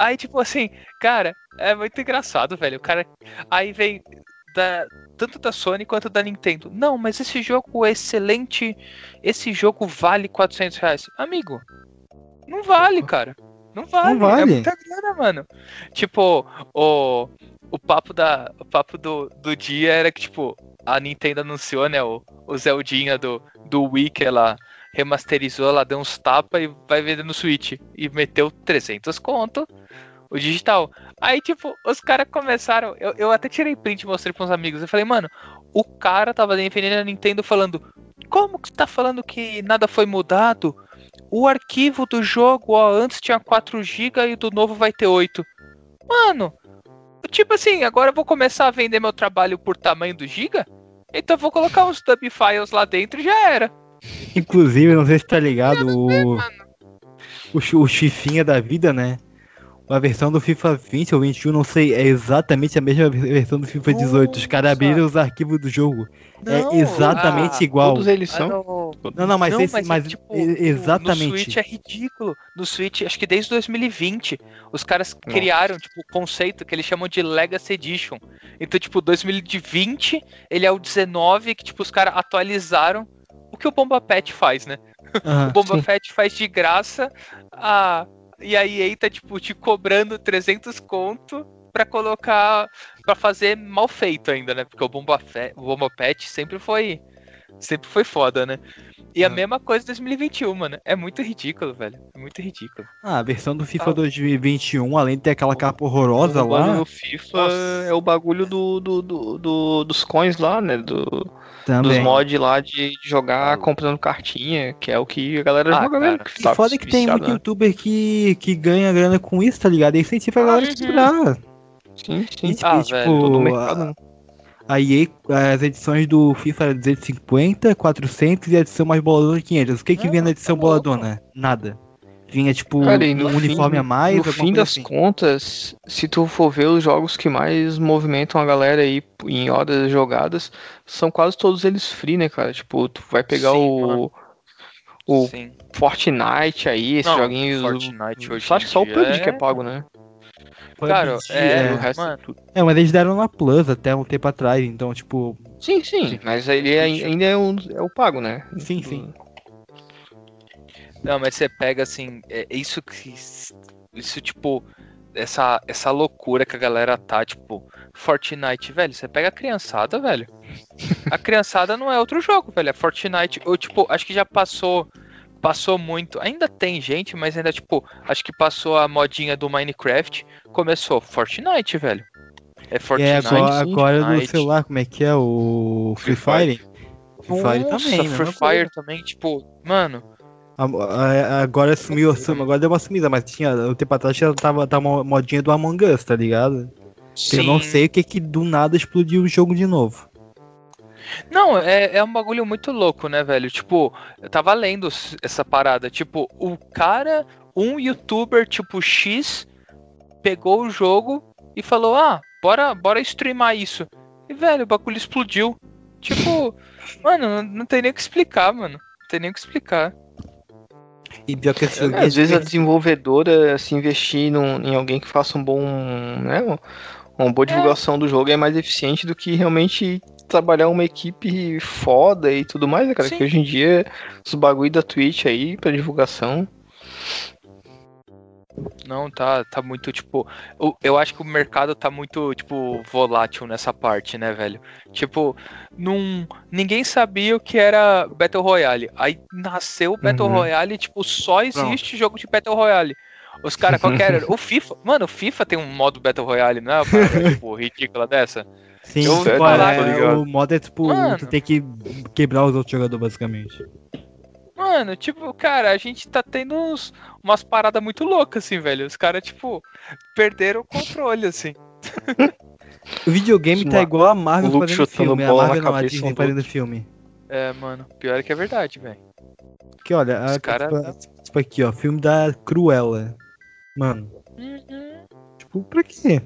Aí, tipo assim, cara, é muito engraçado, velho. O cara. Aí vem da, tanto da Sony quanto da Nintendo. Não, mas esse jogo é excelente. Esse jogo vale 400 reais. Amigo, não vale, cara. Não vale. Não vale. É muita grana, mano. Tipo, o, o papo, da, o papo do, do dia era que, tipo, a Nintendo anunciou, né, o, o Zeldinha do, do Wii que ela remasterizou, ela deu uns tapas e vai vender no Switch. E meteu 300 conto o digital. Aí, tipo, os caras começaram. Eu, eu até tirei print e mostrei pra uns amigos. Eu falei, mano, o cara tava defendendo a Nintendo falando: Como que tá falando que nada foi mudado? O arquivo do jogo, ó, antes tinha 4 GB e do novo vai ter 8. Mano, tipo assim, agora eu vou começar a vender meu trabalho por tamanho do giga? Então eu vou colocar uns dub files lá dentro e já era. Inclusive, não sei se tá ligado, o. O, o Chifinha da vida, né? A versão do FIFA 20 ou 21, não sei, é exatamente a mesma ver- versão do FIFA 18. Os caras abriram os arquivos do jogo. Não, é exatamente ah, igual. Todos eles Ah, são. não. Não, não, mas, Não, esse, mas é mas tipo, e- No exatamente. Switch é ridículo. No Switch, acho que desde 2020, os caras criaram, tipo, o conceito que eles chamam de Legacy Edition. Então, tipo, 2020, ele é o 19, que, tipo, os caras atualizaram o que o Bomba Pet faz, né? O Bomba sim. Pet faz de graça, a... e a EA tá, tipo, te cobrando 300 conto pra colocar, pra fazer mal feito ainda, né? Porque o Bomba, Fe... o Bomba Pet sempre foi, sempre foi foda, né? E a mesma coisa em 2021, mano. É muito ridículo, velho. É muito ridículo. Ah, a versão do FIFA 2021, além de ter aquela capa horrorosa O lá, do FIFA é o bagulho do, do, do, do- dos coins lá, né? Do, dos mods lá de jogar comprando cartinha, que é o que a galera Ah, joga mesmo. cara. que E tá foda que tem muito né? youtuber que, que ganha grana com isso, tá ligado? E incentiva a galera a comprar. Sim, E, sim. tipo, Ah, e, tipo, velho, Todo o a- mercado. né? A EA, as edições do FIFA era 250, 400 e a edição mais boladona 500. O que que vinha na edição boladona? Nada. Vinha, tipo, Cara, um uniforme fim- a mais, No fim das assim. contas, se tu for ver os jogos que mais movimentam a galera aí em horas jogadas, são quase todos eles free, né, cara? Tipo, tu vai pegar Sim, o. mano. O Sim. Fortnite aí, esses Não, joguinhos. Fortnite hoje Só acho que só o PUBG que é é- pago, né? Cara, é, é. o resto mano, É, mas eles deram na Plus até um tempo atrás, então, tipo, Sim, sim, mas ele é- ainda é, um, é o pago, né? sim, sim. Não, mas você pega assim, é isso que. Isso, tipo, essa, essa loucura que a galera tá, tipo, Fortnite, velho, você pega a criançada, velho. A criançada não é outro jogo, velho. É Fortnite. Ou, tipo, acho que já passou. Passou muito. Ainda tem gente, mas ainda, tipo, acho que passou a modinha do Minecraft. Começou Fortnite, velho. É É, Fortnite. agora, agora no Fortnite. celular, como é que é? O Free Fire? Free Fire Nossa, também, Free? Fire também, tipo, mano. Agora sumiu, sum- agora deu uma sumida, mas tinha, um tempo atrás já tava, tava uma modinha do Among Us, tá ligado? Eu não Sim. sei o que que do nada explodiu o jogo de novo. Não, é, é um bagulho muito louco, né, velho? Tipo, eu tava lendo essa parada. Tipo, o cara, um youtuber tipo X pegou o jogo e falou: "Ah, bora, bora streamar isso". E velho, o bagulho explodiu. Tipo, mano, não, não tem nem o que explicar, mano. Não tem nem o que explicar. E pior que esse É, às vezes a desenvolvedora se investir num- em alguém que faça um bom, né, um- uma boa divulgação do jogo é mais eficiente do que realmente trabalhar uma equipe foda e tudo mais, né, cara? Sim. Que hoje em dia os bagulho da Twitch aí pra divulgação. Não, tá, tá muito, tipo. Eu, eu acho que o mercado tá muito, tipo, volátil nessa parte, né, velho? Tipo, num, ninguém sabia o que era Battle Royale. Aí nasceu o Battle Uhum. Royale, tipo, só existe jogo de Battle Royale. Os caras, qual que era? O FIFA. Mano, o FIFA tem um modo Battle Royale, não é uma parada, tipo, ridícula dessa? Sim, Eu ouvi tipo, falar, é, ligado? o modo é tipo, Mano. tu tem que quebrar os outros jogadores, basicamente. Mano, tipo, cara, a gente tá tendo uns, umas paradas muito loucas, assim, velho. Os caras, tipo, perderam o controle, assim. O videogame tá igual a Marvel fazendo filme, a Marvel não, a Disney do fazendo filme. É, mano, pior é que é verdade, velho. Que olha, Os a, cara- tipo, tipo aqui, ó, filme da Cruella. Mano, Uhum. tipo, pra quê?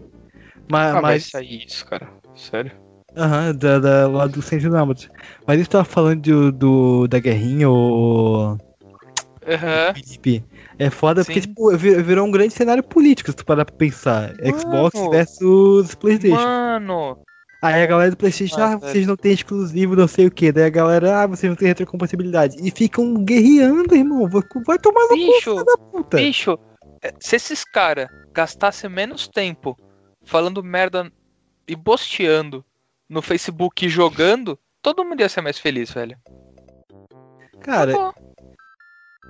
Mas, Ah, vai mas sair isso, cara. Sério. aham, da, da, lá do Centro Nômades. Mas isso tava falando do, do, da guerrinha, o Aham. Felipe. É foda porque, Sim. tipo, vir- virou um grande cenário político, se tu parar pra pensar. Xbox Mano. versus Playstation. Mano, Aí a galera do Playstation, Ah, ah, vocês não têm exclusivo, não sei o que. Daí a galera, ah, vocês não têm retrocompatibilidade. E ficam guerreando, irmão. Vai, vai tomar no cu, bicho, filho da puta. bicho, é, se esses caras gastassem menos tempo falando merda e bosteando no Facebook e jogando, todo mundo ia ser mais feliz, velho. Cara,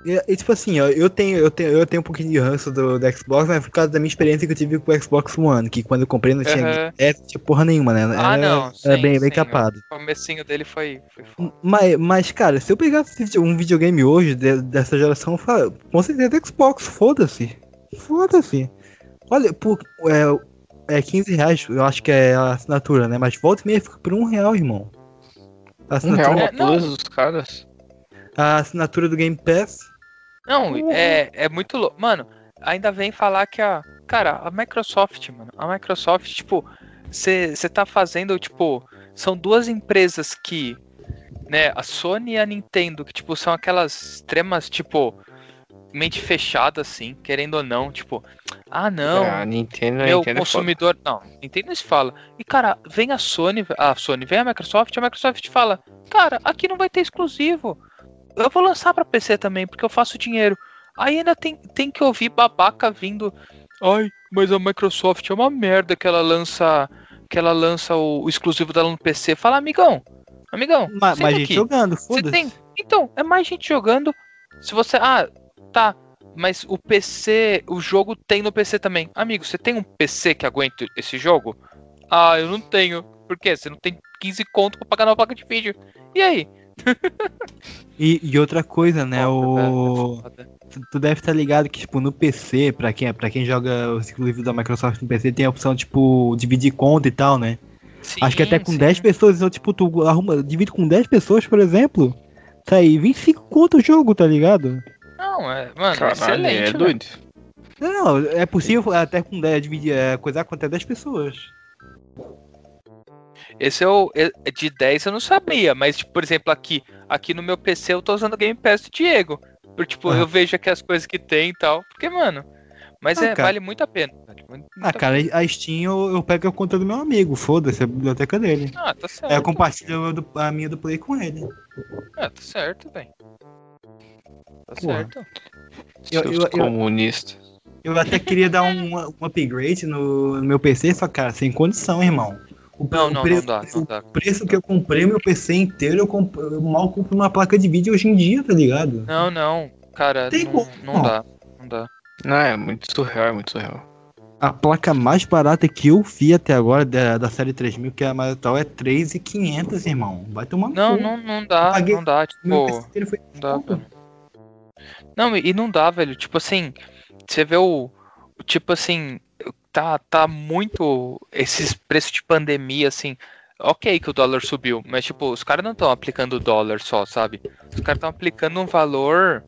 e, e, tipo assim, ó, eu tenho, eu tenho, eu tenho um pouquinho de ranço do, do Xbox, mas por causa da minha experiência que eu tive com o Xbox One, que quando eu comprei não tinha, Aham. é, não tinha porra nenhuma, né? Era, Ah, não. sim, bem, bem sim, capado. O comecinho dele foi, foi. Mas, mas, cara, se eu pegasse um videogame hoje de- dessa geração, com certeza Xbox, foda-se. Foda-se. Olha, por é, é 15 reais, eu acho que é a assinatura, né? Mas volta e meia fica por um real, irmão. A Um real assinatura, É, plus dos caras. a assinatura do Game Pass. Não, é, é muito louco. Mano, ainda vem falar que a. Cara, a Microsoft, mano. A Microsoft, tipo, você tá fazendo, tipo. São duas empresas que. Né, a Sony e a Nintendo, que, tipo, são aquelas extremas, tipo. Mente fechada, assim, querendo ou não, tipo. Ah, não. É, a Nintendo, a meu Nintendo é consumidor. Não, Nintendo se fala. E, cara, vem a Sony, a Sony, vem a Microsoft, a Microsoft fala, cara, aqui não vai ter exclusivo. Eu vou lançar pra PC também, porque eu faço dinheiro. Aí ainda tem, tem que ouvir babaca vindo. Ai, mas a Microsoft é uma merda que ela lança. Que ela lança o, o exclusivo dela no PC. Fala, amigão. Amigão, Ma- senta mais gente aqui. jogando, foda-se. tem. Então, é mais gente jogando. Se você. Ah, tá. Mas o PC. O jogo tem no PC também. Amigo, você tem um PC que aguenta esse jogo? Ah, eu não tenho. Por quê? Você não tem 15 conto pra pagar na placa de vídeo. E aí? E, e outra coisa, né? Velho, o... Tu, tu deve estar ligado que, tipo, no PC, pra quem, pra quem joga os exclusivos da Microsoft no PC, tem a opção, tipo, dividir conta e tal, né? Acho que até com Sim, 10 sim. pessoas, então, tipo, tu arruma, divide com 10 pessoas, por exemplo, tá aí 25 conto o jogo, tá ligado? Não, é. Mano, Caralho, excelente. é doido. Não, é possível até com 10 dividir, é, coisar com até 10 pessoas. Esse é o. é- De 10 eu não sabia, mas, tipo, por exemplo, aqui. Aqui no meu PC eu tô usando o Game Pass do Diego. Por, tipo, Ah. eu vejo aqui as coisas que tem e tal. Porque, mano. Mas Ah, é, cara. vale muito a pena. Vale muito Ah, a cara, a Steam eu, eu pego a conta do meu amigo, foda-se, a biblioteca dele. Ah, tá certo. Aí eu compartilho a, a minha do Play com ele. Ah, tá certo, velho. Tá certo. Eu- eu- eu- comunistas. Eu até queria dar um, um upgrade no, no meu PC, só cara, sem condição, irmão. O, Não, o não, pre- não dá, não dá. O preço que eu comprei meu PC inteiro, eu, comp- eu mal compro uma placa de vídeo hoje em dia, tá ligado? Não, não. Cara, Tem não, como. não dá. Não dá. Não, é muito surreal, é muito surreal. A placa mais barata que eu vi até agora da, da série 3000, que é a mais atual, é 3,500, irmão. Vai tomar Não, cu. não, não dá. Não dá, Meu tipo. PC inteiro foi Não dá. Não, e não dá, velho. Tipo assim, você vê o. o Tipo assim, tá, tá muito. Esses preços de pandemia, assim. Ok que o dólar subiu, mas tipo, os caras não estão aplicando o dólar só, sabe? Os caras estão aplicando um valor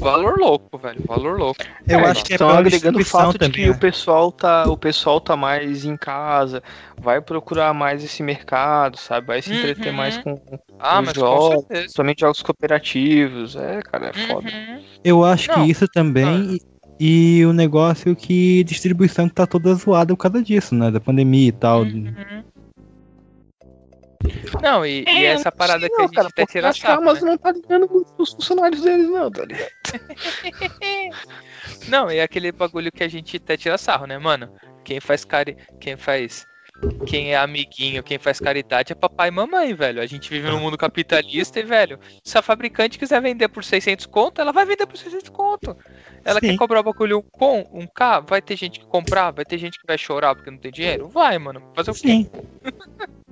valor louco, velho. Valor louco. Eu É, acho que é estão agregando o fato de também, que né? o pessoal tá, o pessoal tá mais em casa, vai procurar mais esse mercado, sabe? Vai se entreter Uhum. mais com, com Ah, os mas com jogos, certeza. principalmente jogos cooperativos. É, cara, é foda. Uhum. Eu acho Não. que isso também. E, e o negócio que distribuição que tá toda zoada por causa disso, né? Da pandemia e tal. Uhum. Não, e, e essa parada que a gente cara, até tira acho que a sarro, né? Não tá ligando muito os funcionários deles, não, tá ligado? Não, é aquele bagulho que a gente até tira sarro, né, mano? Quem faz cari... quem faz quem é amiguinho, quem faz caridade é papai e mamãe, velho. A gente vive num mundo capitalista e, velho, se a fabricante quiser vender por 600 conto, ela vai vender por 600 conto. Ela Sim. quer cobrar o bagulho com um K, vai ter gente que comprar, vai ter gente que vai chorar porque não tem dinheiro? Vai, mano. Fazer o quê? Sim.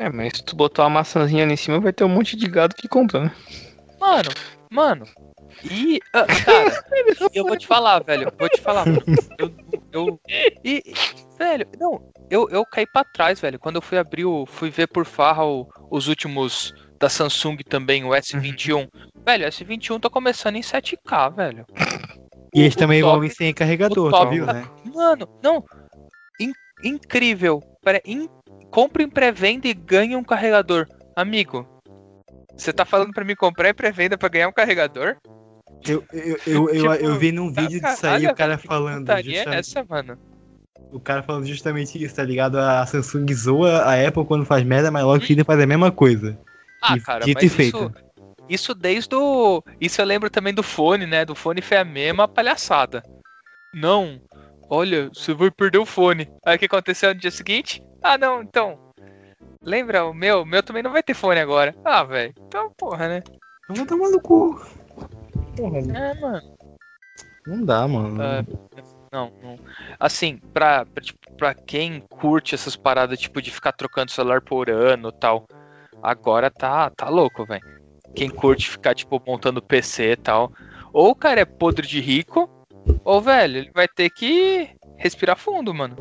É, mas se tu botar uma maçãzinha ali em cima, vai ter um monte de gado que compra, né? Mano, mano. E, ah, cara, eu vou te falar, velho. Vou te falar, mano. Eu. eu e, e, velho, não. Eu, eu caí pra trás, velho. Quando eu fui abrir o. Fui ver por farra o- os últimos da Samsung também, o S21. Velho, o S21 tá começando em 7K, velho. E eles também top- envolvem sem carregador, top viu, tá- né? Mano, não. In- incrível. Pera, in- compra em pré-venda e ganha um carregador. Amigo, você tá falando pra mim comprar em pré-venda pra ganhar um carregador? Eu, eu, eu, eu, Tipo, eu vi num vídeo disso aí o cara falando. é justamente- essa, mano? O cara falando justamente isso, tá ligado? A Samsung zoa a Apple quando faz merda, mas logo que faz a mesma coisa. Ah, E cara, dito mas e isso, feito. isso desde o. Isso eu lembro também do fone, né? Do fone foi a mesma palhaçada. Não, olha, você vai perder o fone. Aí o que aconteceu no dia seguinte? Ah, não, então. Lembra o meu? O meu também não vai ter fone agora. Ah, velho. Então, porra, né? Eu vou tomar no cu. Porra, É, mano. não dá, mano. É, não, não. Assim, pra, pra, tipo, pra quem curte essas paradas, tipo, de ficar trocando celular por ano e tal, agora tá, tá louco, velho. Quem curte ficar, tipo, montando PC e tal. Ou o cara é podre de rico, ou, velho, ele vai ter que respirar fundo, mano.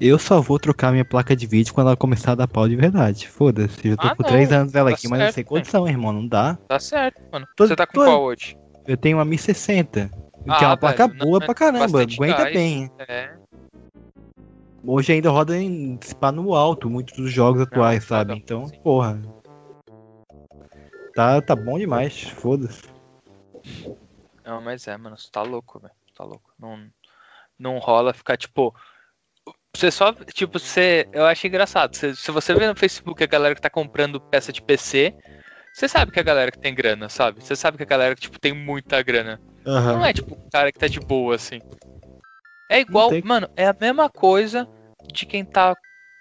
Eu só vou trocar minha placa de vídeo quando ela começar a dar pau de verdade. Foda-se, eu tô Ah, com não, 3 anos dela tá aqui, mas não certo, sei né? condição, irmão, não dá. Tá certo, mano. Tô- Você tá com tô- qual hoje? Eu tenho uma 1060, que Ah, é uma placa velho, boa não, pra caramba, aguenta gás. bem. É. Hoje ainda roda em se pá, no alto, muitos dos jogos atuais, roda, sabe? Então, porra. Tá, tá bom demais, foda-se. Não, mas é, mano, você tá louco, velho. Tá louco. Não, não rola ficar, tipo. Você só, tipo, você. Eu acho engraçado. Se, se você vê no Facebook a galera que tá comprando peça de PC, você sabe que é a galera que tem grana, sabe? Você sabe que a galera que, tipo, tem muita grana. Aham. Não é, tipo, o cara que tá de boa, assim. É igual, tem- mano, é a mesma coisa de quem tá.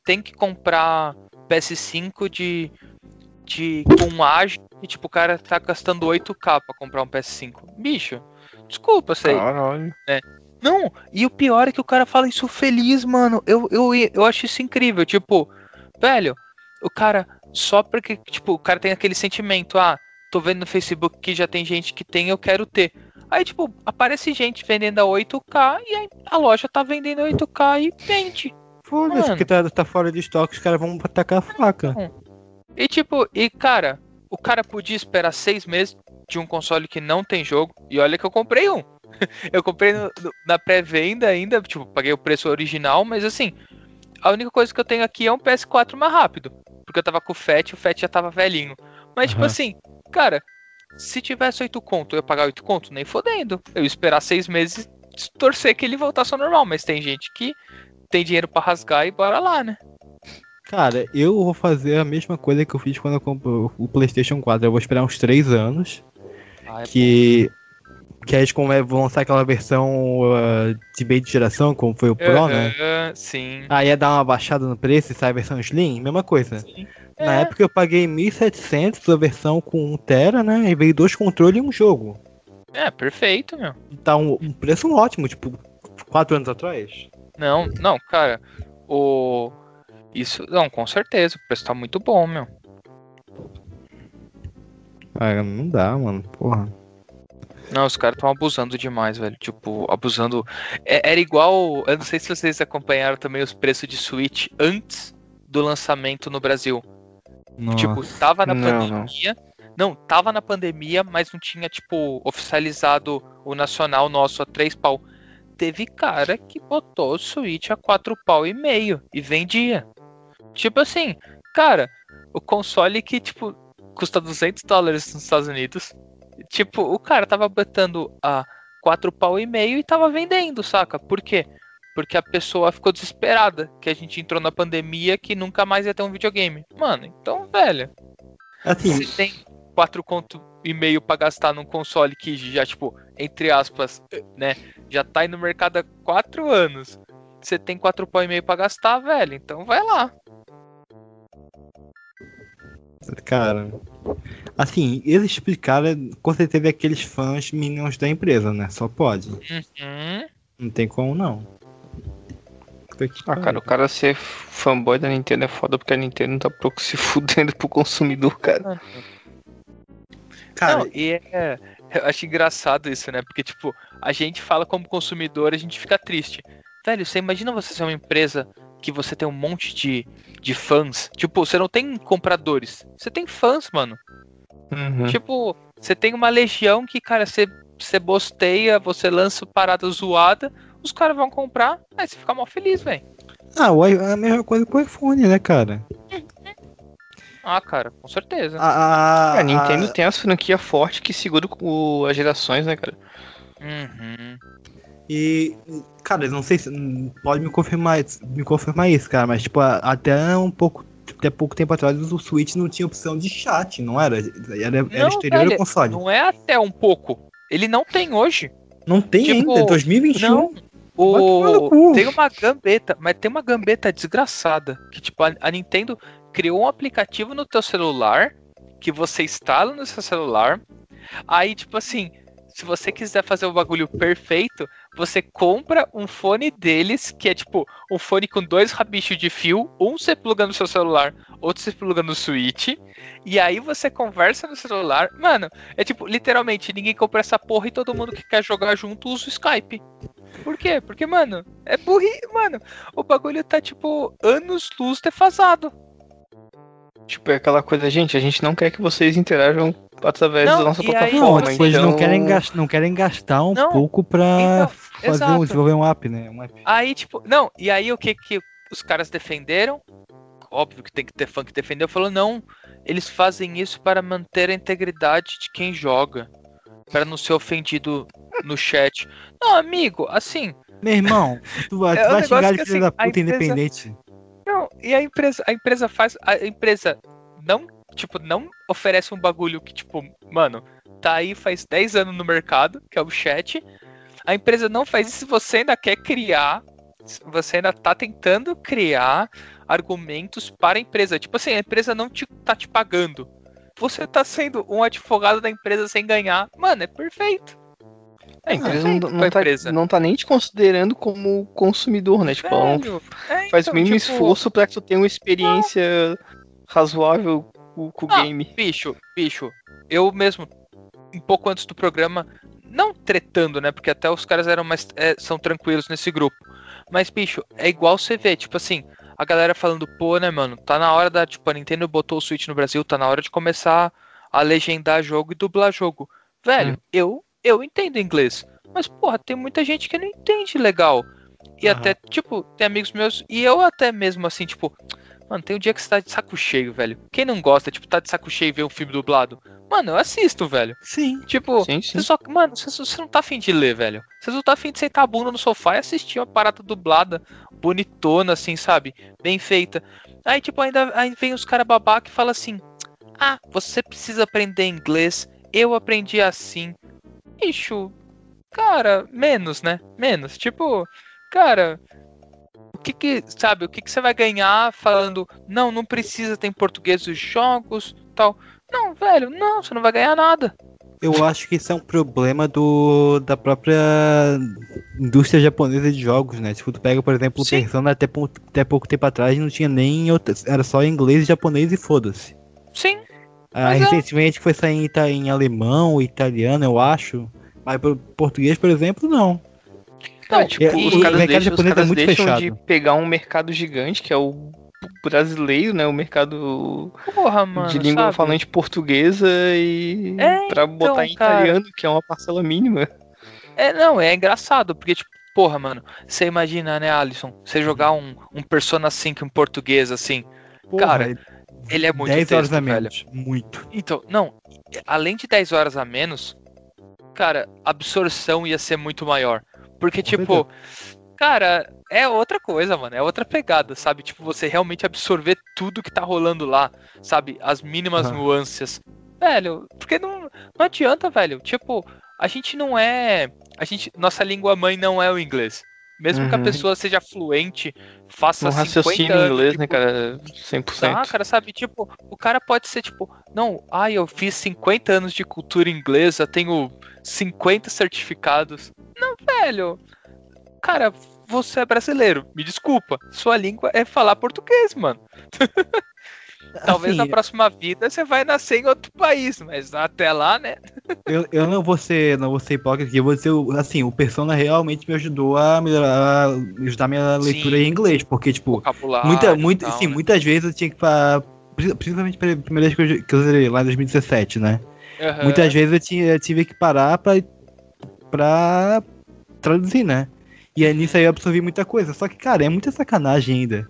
Tem que comprar PS5 de. de com ágil e, tipo, o cara tá gastando 8k pra comprar um PS5. Bicho, desculpa, sei. Caralho. né? Não, e o pior é que o cara fala isso feliz, mano. Eu, eu, eu acho isso incrível. Tipo, velho, o cara, só porque, tipo, o cara tem aquele sentimento, ah, tô vendo no Facebook que já tem gente que tem, eu quero ter. Aí, tipo, aparece gente vendendo a 8K e aí a loja tá vendendo a 8K e vende. Foda-se, porque tá, tá fora de estoque, os caras vão tacar a faca. E tipo, e cara, o cara podia esperar seis meses de um console que não tem jogo. E olha que eu comprei um. eu comprei no- no- na pré-venda ainda, tipo, paguei o preço original, mas assim, a única coisa que eu tenho aqui é um PS4 mais rápido. Porque eu tava com o FAT, o FAT já tava velhinho. Mas, tipo Aham. assim, cara, se tivesse 8 conto, eu ia pagar 8 conto? Nem fodendo. Eu ia esperar seis meses torcer que ele voltasse ao normal. Mas tem gente que tem dinheiro pra rasgar e bora lá, né? Cara, eu vou fazer a mesma coisa que eu fiz quando eu comprei o PlayStation 4. Eu vou esperar uns 3 anos. Ah, é que. Que eles como é, vão lançar aquela versão uh, de meio de geração, como foi o Pro, né? Aham, Sim. Aí ia dar uma baixada no preço e sai a versão Slim, mesma coisa. Na É. época eu paguei 1.700 a versão com 1 tera, né? E veio dois controles e um jogo. É, perfeito, meu. Tá um, um preço ótimo, tipo, 4 anos atrás. Não, não, cara. O. Isso. Não, com certeza. O preço tá muito bom, meu. Cara, não dá, mano, porra. Não, os caras estão abusando demais, velho. Tipo, abusando. É- era igual. Eu não sei se vocês acompanharam também os preços de Switch antes do lançamento no Brasil. Nossa. Tipo, tava na Não, pandemia. não, tava na pandemia, mas não tinha, tipo, oficializado o nacional nosso a três pau. Teve cara que botou o Switch a quatro pau e meio e vendia. Tipo assim, cara, o console que, tipo, custa 200 dólares nos Estados Unidos. Tipo, o cara tava botando a quatro pau e meio e tava vendendo, saca? Por quê? Porque a pessoa ficou desesperada que a gente entrou na pandemia que nunca mais ia ter um videogame. Mano, então, velho. Assim, Você tem quatro conto e meio pra gastar num console que já, tipo, entre aspas, né? Já tá aí no mercado há quatro anos. Você tem quatro pau e meio pra gastar, velho. Então vai lá. Cara, assim, eles explicaram, com certeza aqueles fãs minions da empresa, né? Só pode. Uhum. Não tem como não. Ah, cara, o cara ser fanboy da Nintendo é foda porque a Nintendo tá pouco se fudendo pro consumidor, cara. Não, e é. Eu acho engraçado isso, né? Porque, tipo, a gente fala como consumidor, a gente fica triste. Velho, você imagina você ser uma empresa que você tem um monte de, de fãs. Tipo, você não tem compradores. Você tem fãs, mano. Uhum. Tipo, você tem uma legião que, cara, você, você bosteia, você lança parada zoada, os caras vão comprar, aí você fica mal feliz, velho. Ah, o i- a mesma coisa com o iPhone, né, cara? Ah, cara, com certeza. A, a Nintendo tem as franquias fortes que segura o- as gerações, né, cara? Uhum. E, cara, não sei se. Pode me confirmar, isso- me confirmar isso, cara, mas, tipo, até um pouco. Até pouco tempo atrás o Switch não tinha opção de chat, não era? Era, era Não, exterior velho, console. Não é até um pouco. Ele não tem hoje. Não tem Tipo, ainda, 2021. Não. tomar no O... Tem uma gambeta, mas tem uma gambeta desgraçada. Que tipo, a, a Nintendo criou um aplicativo no teu celular que você instala no seu celular. Aí, tipo assim, se você quiser fazer o bagulho perfeito, você compra um fone deles, que é tipo um fone com dois rabichos de fio, um você pluga no seu celular, outro você pluga no Switch, e aí você conversa no celular. Mano, é tipo, literalmente, ninguém compra essa porra e todo mundo que quer jogar junto usa o Skype. Por quê? Porque, mano, é burri, mano. O bagulho tá, tipo, anos luz defasado. Tipo, é aquela coisa, gente, a gente não quer que vocês interajam através Não, da nossa e aí- plataforma. Não, tipo, eles não então- querem, gastar, não querem gastar um Não, pouco pra fazer um, desenvolver um app, né? Um app. Aí, tipo, não, e aí o que que os caras defenderam? Óbvio que tem que ter fã que defendeu, falou, não, eles fazem isso para manter a integridade de quem joga. Para não ser ofendido no chat. Não, amigo, assim. Meu irmão, tu vai, É tu um vai xingar de filho assim, da puta empresa- independente. Não, e a empresa, a empresa faz. A empresa não, tipo, não oferece um bagulho que, tipo, mano, tá aí faz 10 anos no mercado, que é o chat. A empresa não faz isso, você ainda quer criar. Você ainda tá tentando criar argumentos para a empresa. Tipo assim, a empresa não te, tá te pagando. Você tá sendo um advogado da empresa sem ganhar. Mano, é perfeito. A empresa não, não tá, empresa. não tá nem te considerando como consumidor, né? Tipo, não Velho, é, faz então, o mínimo tipo- esforço pra que tu tenha uma experiência razoável com, com o Ah, game. Bicho, bicho, eu mesmo, um pouco antes do programa, não tretando, né? Porque até os caras eram mais. é, são tranquilos nesse grupo. Mas, bicho, é igual você vê, tipo assim, a galera falando, pô, né, mano, tá na hora da. Tipo, a Nintendo botou o Switch no Brasil, tá na hora de começar a legendar jogo e dublar jogo. Velho, eu, eu entendo inglês. Mas, porra, tem muita gente que não entende legal. E até, tipo, tem amigos meus, e eu até mesmo assim, tipo, mano, tem um dia que você tá de saco cheio, velho. Quem não gosta, tipo, tá de saco cheio e ver um filme dublado? Mano, eu assisto, velho. Sim. Tipo, Sim, sim. você só. Mano, você, você não tá afim de ler, velho. Você só tá afim de sentar a bunda no sofá e assistir uma parada dublada, bonitona, assim, sabe? Bem feita. Aí, tipo, ainda aí vem os caras babaca e fala assim: Ah, você precisa aprender inglês. Eu aprendi assim. Bicho, cara, menos, né? Menos. Tipo, cara, que que, sabe, o que que você vai ganhar falando, não, não precisa ter em português os jogos, tal. Não, velho, não, você não vai ganhar nada. Eu acho que isso é um problema do, da própria indústria japonesa de jogos, né? Se tu pega, por exemplo, o Sim. Persona até, até pouco tempo atrás não tinha nem era só inglês, japonês e foda-se. Sim. Ah, é. recentemente foi sair em, em alemão, italiano, eu acho. Mas por português, por exemplo, não. Não, tipo, e- os caras deixam, os é caras muito deixam fechado. de pegar um mercado gigante, que é o brasileiro, né? O mercado Porra, mano. de língua sabe? falante portuguesa e É, pra então, botar em cara. italiano, que é uma parcela mínima. É, não, é engraçado, porque, tipo, porra, mano, você imagina, né, Alisson, você jogar um, um Persona 5 em português, assim, Porra, cara, ele é muito 10 horas texto, a velho. menos. Muito. Então, não, além de 10 horas a menos, cara, a absorção ia ser muito maior. Porque, tipo, cara, é outra coisa, mano, é outra pegada, sabe? Tipo, você realmente absorver tudo que tá rolando lá, sabe? As mínimas Aham. nuances. Velho, porque não, não adianta, velho. Tipo, a gente não é. A gente, nossa língua mãe não é o inglês. Mesmo que a Uhum. pessoa seja fluente, faça Um 50 raciocínio anos em inglês, de né, cara? 100%. ah, cara, sabe, tipo, o cara pode ser tipo, não, ai, eu fiz 50 anos de cultura inglesa, tenho 50 certificados. Não, velho. Cara, você é brasileiro, me desculpa. Sua língua é falar português, mano. Talvez na Assim, próxima vida você vai nascer em outro país, mas até lá, né? Eu, eu não vou ser, não vou ser hipócrita aqui, eu vou dizer, o- assim, o Persona realmente me ajudou a melhorar, a ajudar minha leitura em inglês, porque, tipo, Vocabulário muita, muita, tal, sim, né? muitas vezes eu tinha que, pra, pri- principalmente pela primeira vez que eu, que eu zerei, lá em 2017, né? Aham. Muitas vezes eu, tinha, eu tive que parar pra, pra traduzir, né? E aí nisso aí eu absorvi muita coisa, só que, cara, é muita sacanagem ainda.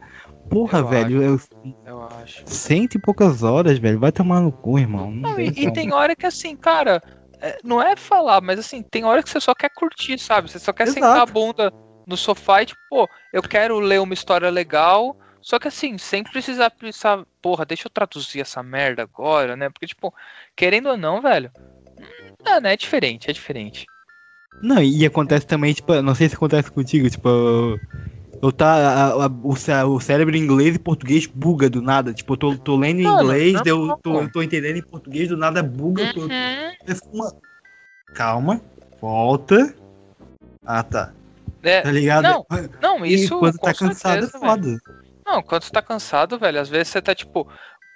Porra, Eu velho, eu, Eu acho. cento e poucas horas, velho, vai tomar no cu, irmão. Não, Não, e, e tem hora que assim, cara, é, não é falar, mas assim, tem hora que você só quer curtir, sabe? Você só quer Exato. sentar a bunda no sofá e tipo, pô, eu quero ler uma história legal, só que assim, sem precisar pensar, porra, deixa eu traduzir essa merda agora, né? Porque, tipo, querendo ou não, velho, hum, é, né? É diferente, é diferente. Não, e acontece também, tipo, não sei se acontece contigo, tipo, eu tá, a- a- o, cé- o cérebro em inglês e português buga do nada, tipo, eu tô, tô lendo em inglês, normal, daí eu tô, eu tô entendendo em português, do nada buga, tô, Uhum. uma- calma, volta, ah tá, É, tá ligado? Não, não, E isso quando com tá cansado certeza, é foda. Não, quando você tá cansado, velho, às vezes você tá tipo.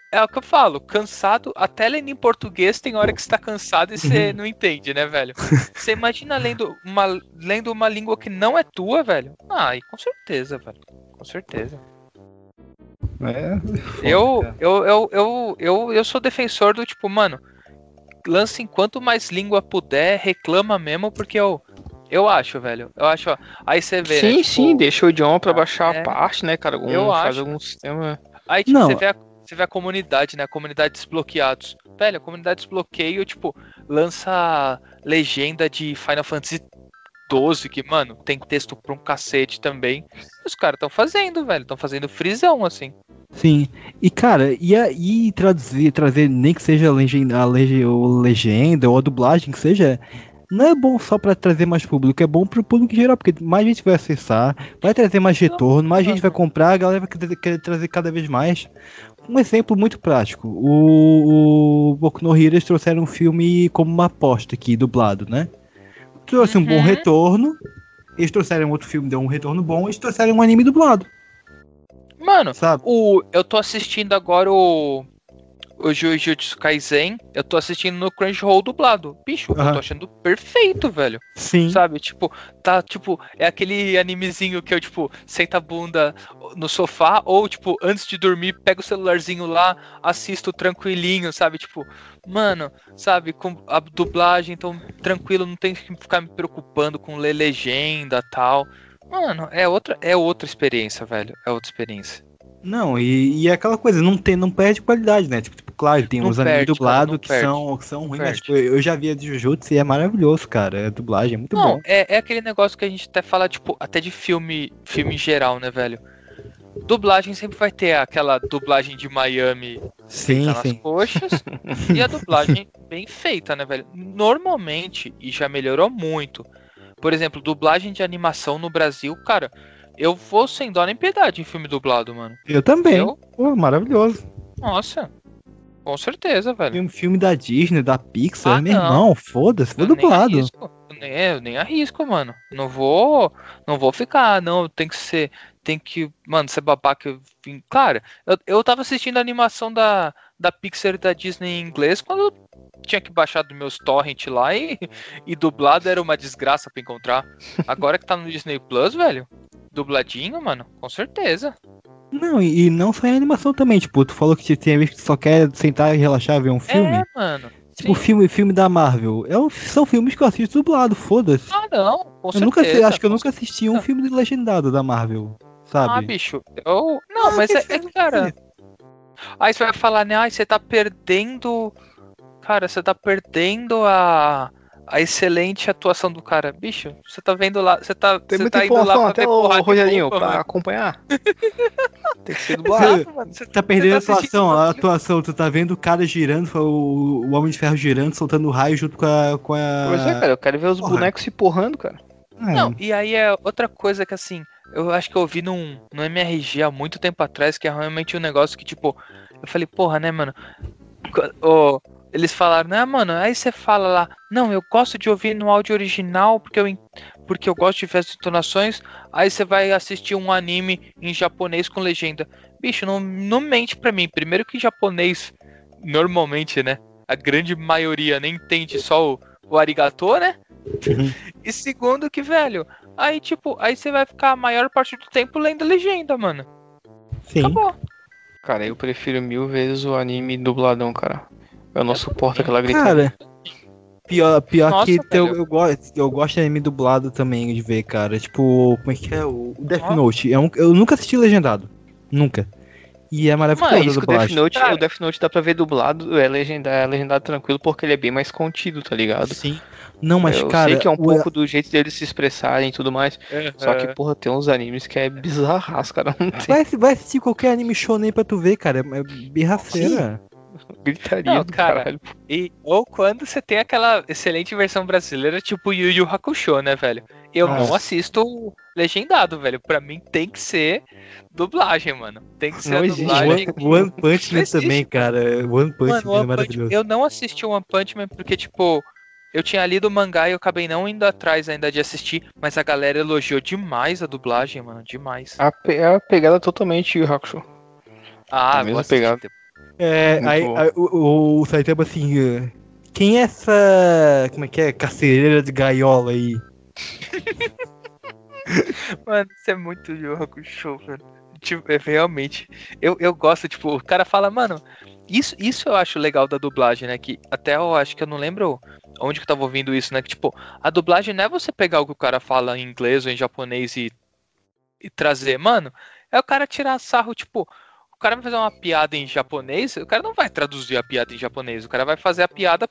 É o que eu falo, cansado, até lendo em português tem hora que você tá cansado e você Uhum. não entende, né, velho? Você imagina lendo uma, lendo uma língua que não é tua, velho? Ah, e com certeza, velho. Com certeza. É, Eu, eu, eu, eu, eu, eu sou defensor do tipo, mano, lance enquanto mais língua puder, reclama mesmo, porque eu, eu acho, velho. Eu acho, ó. Aí você vê. né, sim, tipo, sim, deixa o idioma pra baixar é. a parte, né, cara? Algum, Eu faz acho. algum sistema. Aí, tipo, Não. você vê, a, você vê a comunidade, né? A comunidade desbloqueados. Velho, a comunidade desbloqueio, tipo, lança legenda de Final Fantasy 12, que, mano, tem texto pra um cacete também. Os caras estão fazendo, velho. Estão fazendo frisão, assim. Sim, e cara, e, e traduzir, trazer nem que seja a legenda, a legenda ou a dublagem que seja, não é bom só pra trazer mais público, é bom pro público em geral, porque mais gente vai acessar, vai trazer mais retorno, mais gente vai comprar, a galera vai querer trazer cada vez mais. Um exemplo muito prático, o, o Boku no Hero eles trouxeram um filme como uma aposta aqui, dublado, né? Trouxe um bom retorno, eles trouxeram outro filme, deu um retorno bom, eles trouxeram um anime dublado. Mano, Sabe? o, eu tô assistindo agora o. O Jujutsu Kaisen, eu tô assistindo no Crunchyroll dublado. Bicho, eu tô achando perfeito, velho. Sim. Sabe? Tipo, tá, tipo, é aquele animezinho que eu, tipo, senta a bunda no sofá, ou, tipo, antes de dormir, pego o celularzinho lá, assisto tranquilinho, sabe? Tipo, mano, sabe, com a dublagem, então, tranquilo, não tem que ficar me preocupando com ler legenda tal. Mano, é outra, é outra experiência, velho. É outra experiência. Não, e, e é aquela coisa, não, tem, não perde qualidade, né? Tipo, tipo, claro, tem Não uns animes perde, cara, dublados que, perde, são, que são ruins, mas perde. tipo, eu já vi a de Jujutsu e é maravilhoso, cara. A dublagem é muito Não, bom. é, é aquele negócio que a gente até fala, tipo, até de filme, filme em geral, né, velho? Dublagem sempre vai ter aquela dublagem de Miami Sim, feita nas sim. coxas e a dublagem bem feita, né, velho? Normalmente, e já melhorou muito, por exemplo, dublagem de animação no Brasil, cara, eu vou sem dó nem piedade em filme dublado, mano. Eu também. Eu? Pô, maravilhoso. Nossa, com certeza, velho. Tem um filme da Disney, da Pixar, Ah, meu não. irmão, foda-se, foi nem dublado. arrisco, nem, nem arrisco, mano. Não vou, não vou ficar, não, tem que ser, tem que, mano, ser babaca. Claro, eu, eu tava assistindo a animação da, da Pixar e da Disney em inglês quando tinha que baixar dos meus torrent lá e, e dublado era uma desgraça pra encontrar. Agora que tá no Disney Plus, velho, dubladinho, mano, com certeza. Não, e, e não só em animação também, tipo, tu falou que tem vezes que só quer sentar e relaxar ver um filme. É, mano. Tipo, filme, filme da Marvel. É um- são filmes que eu assisto dublado, foda-se. Ah, não, com Eu nunca, certeza, acho que eu nunca assisti um filme legendado da Marvel, sabe? Ah, bicho, eu. Não, mas é, é, cara. Aí você vai falar, né? Ai, você tá perdendo. Cara, você tá perdendo a. A excelente atuação do cara. Bicho, você tá vendo lá. Você tá, Tem você tá indo lá pra até ver o Rogerinho pra mano. acompanhar. Tem que ser dublado. mano, você- tá perdendo a você tá assistindo atuação, a atuação, tu tá vendo o cara girando, o, o Homem de Ferro girando, soltando raio junto com a. Com a... Pois é, cara, eu quero ver os Porra. bonecos se porrando, cara. Não, e aí é outra coisa que assim, eu acho que eu vi num, no MRG há muito tempo atrás, que é realmente um negócio que, tipo, eu falei, porra, né, mano? Ô, eles falaram, né, mano? Aí você fala lá, não, eu gosto de ouvir no áudio original porque eu, porque eu gosto de ver as entonações. Aí você vai assistir um anime em japonês com legenda. Bicho, não, não mente pra mim. Primeiro que japonês, normalmente, né? A grande maioria nem entende só o, o arigato, né? E segundo que, velho, aí tipo, aí você vai ficar a maior parte do tempo lendo legenda, mano. Sim. Acabou. Cara, eu prefiro mil vezes o anime dubladão, cara. Eu não suporto aquela gritaria. Cara, pior, pior Nossa, que eu, eu, gosto, eu gosto de anime dublado também de ver, cara. Tipo, como é que é? O Death Note. É um, eu nunca assisti legendado. Nunca. E é maravilhoso o Death. Note, o Death Note dá pra ver dublado, é legendado, é legendado tranquilo porque ele é bem mais contido, tá ligado? Sim. Não, mas, eu cara, sei que é um o- pouco do jeito deles se expressarem e tudo mais. Só que, É. porra, tem uns animes que é bizarraço, cara. Vai, vai assistir qualquer anime shonen pra tu ver, cara. É birraceira. Gritaria Não, do cara, caralho. E, ou quando você tem aquela excelente versão brasileira, tipo Yu Yu Hakusho, né, velho? Eu Ah. não assisto legendado, velho. Pra mim tem que ser dublagem, mano. Tem que ser Não dublagem. One, One Punch Man também, cara. One Punch Mano, Man é One Punch, maravilhoso. eu não assisti o One Punch Man porque, tipo, eu tinha lido o mangá e eu acabei não indo atrás ainda de assistir, mas a galera elogiou demais a dublagem, mano, demais. A, pe- é a pegada totalmente Hakusho. Ah, a mesma pegada. É, aí, aí o, o Saitama assim. eh, Quem é essa. Como é que é? Carcereira de gaiola aí? Mano, isso é muito Yu Hakusho, velho. Tipo, é, realmente. Eu, eu gosto, tipo, o cara fala, mano, isso, isso eu acho legal da dublagem, né? Que até eu acho que eu não lembro onde que eu tava ouvindo isso, né? Que, tipo, a dublagem não é você pegar o que o cara fala em inglês ou em japonês e, e trazer, mano. É o cara tirar sarro, tipo, o cara vai fazer uma piada em japonês, o cara não vai traduzir a piada em japonês, o cara vai fazer a piada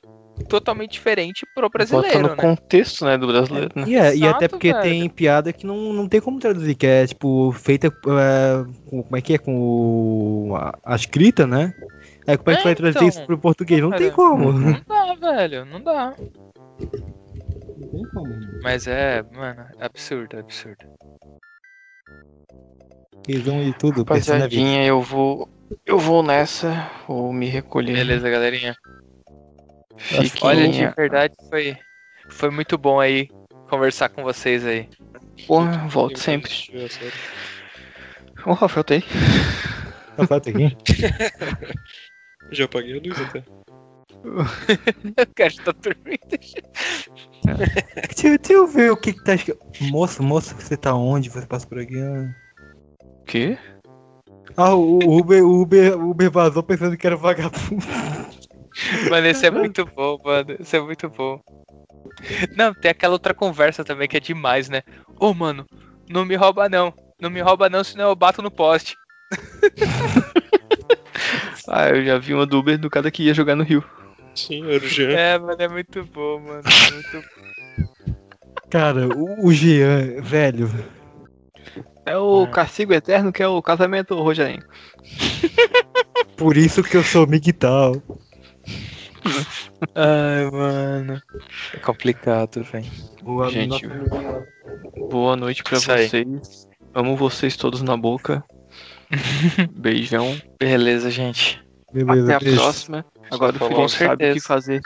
totalmente diferente pro brasileiro, Bota no né? contexto, né, do brasileiro, né? E, é, e até Exato, porque velho. tem piada que não, não tem como traduzir, que é tipo, feita. é, com- como é que é? Com o- a, a escrita, né? Aí como é que É, vai traduzir então, isso pro português? Não tem como. Não dá, velho, não dá. Mas é, mano, é absurdo, é absurdo. Resumo de tudo. Rapaziadinha, eu vou. Eu vou nessa, vou me recolher. Beleza, galerinha. Fiquem- Olha, de verdade, foi, foi muito bom aí conversar com vocês aí. Porra, volto sempre. Ô, Rafael, tá aí? Rafael, tá aqui? Já apaguei a luz até. o cara tá dormindo. Deixa, eu- deixa eu ver o que, que tá escrito. Moça, moça, você tá onde? Você passa por aqui? Ah, Quê? Ah, o Uber, o Uber, o Uber vazou pensando que era vagabundo. Mano, esse é muito bom, mano. Esse é muito bom. Não, tem aquela outra conversa também que é demais, né? Ô, mano, não me rouba não. Não me rouba não, senão eu bato no poste. Ah, eu já vi uma do Uber do cara que ia jogar no Rio. Sim, era o Jean. É, mano, é muito bom, mano. É muito Cara, o, o Jean, velho. É o castigo eterno que é o casamento, Rogerinho. Por isso que eu sou migtal. Ai, mano. É complicado, velho. Gente, boa noite pra Isso aí. vocês. Amo vocês todos na boca. Beijão. Beleza, gente. Beleza, Até a beijo. próxima. Agora o Com Felipe sabe o que fazer.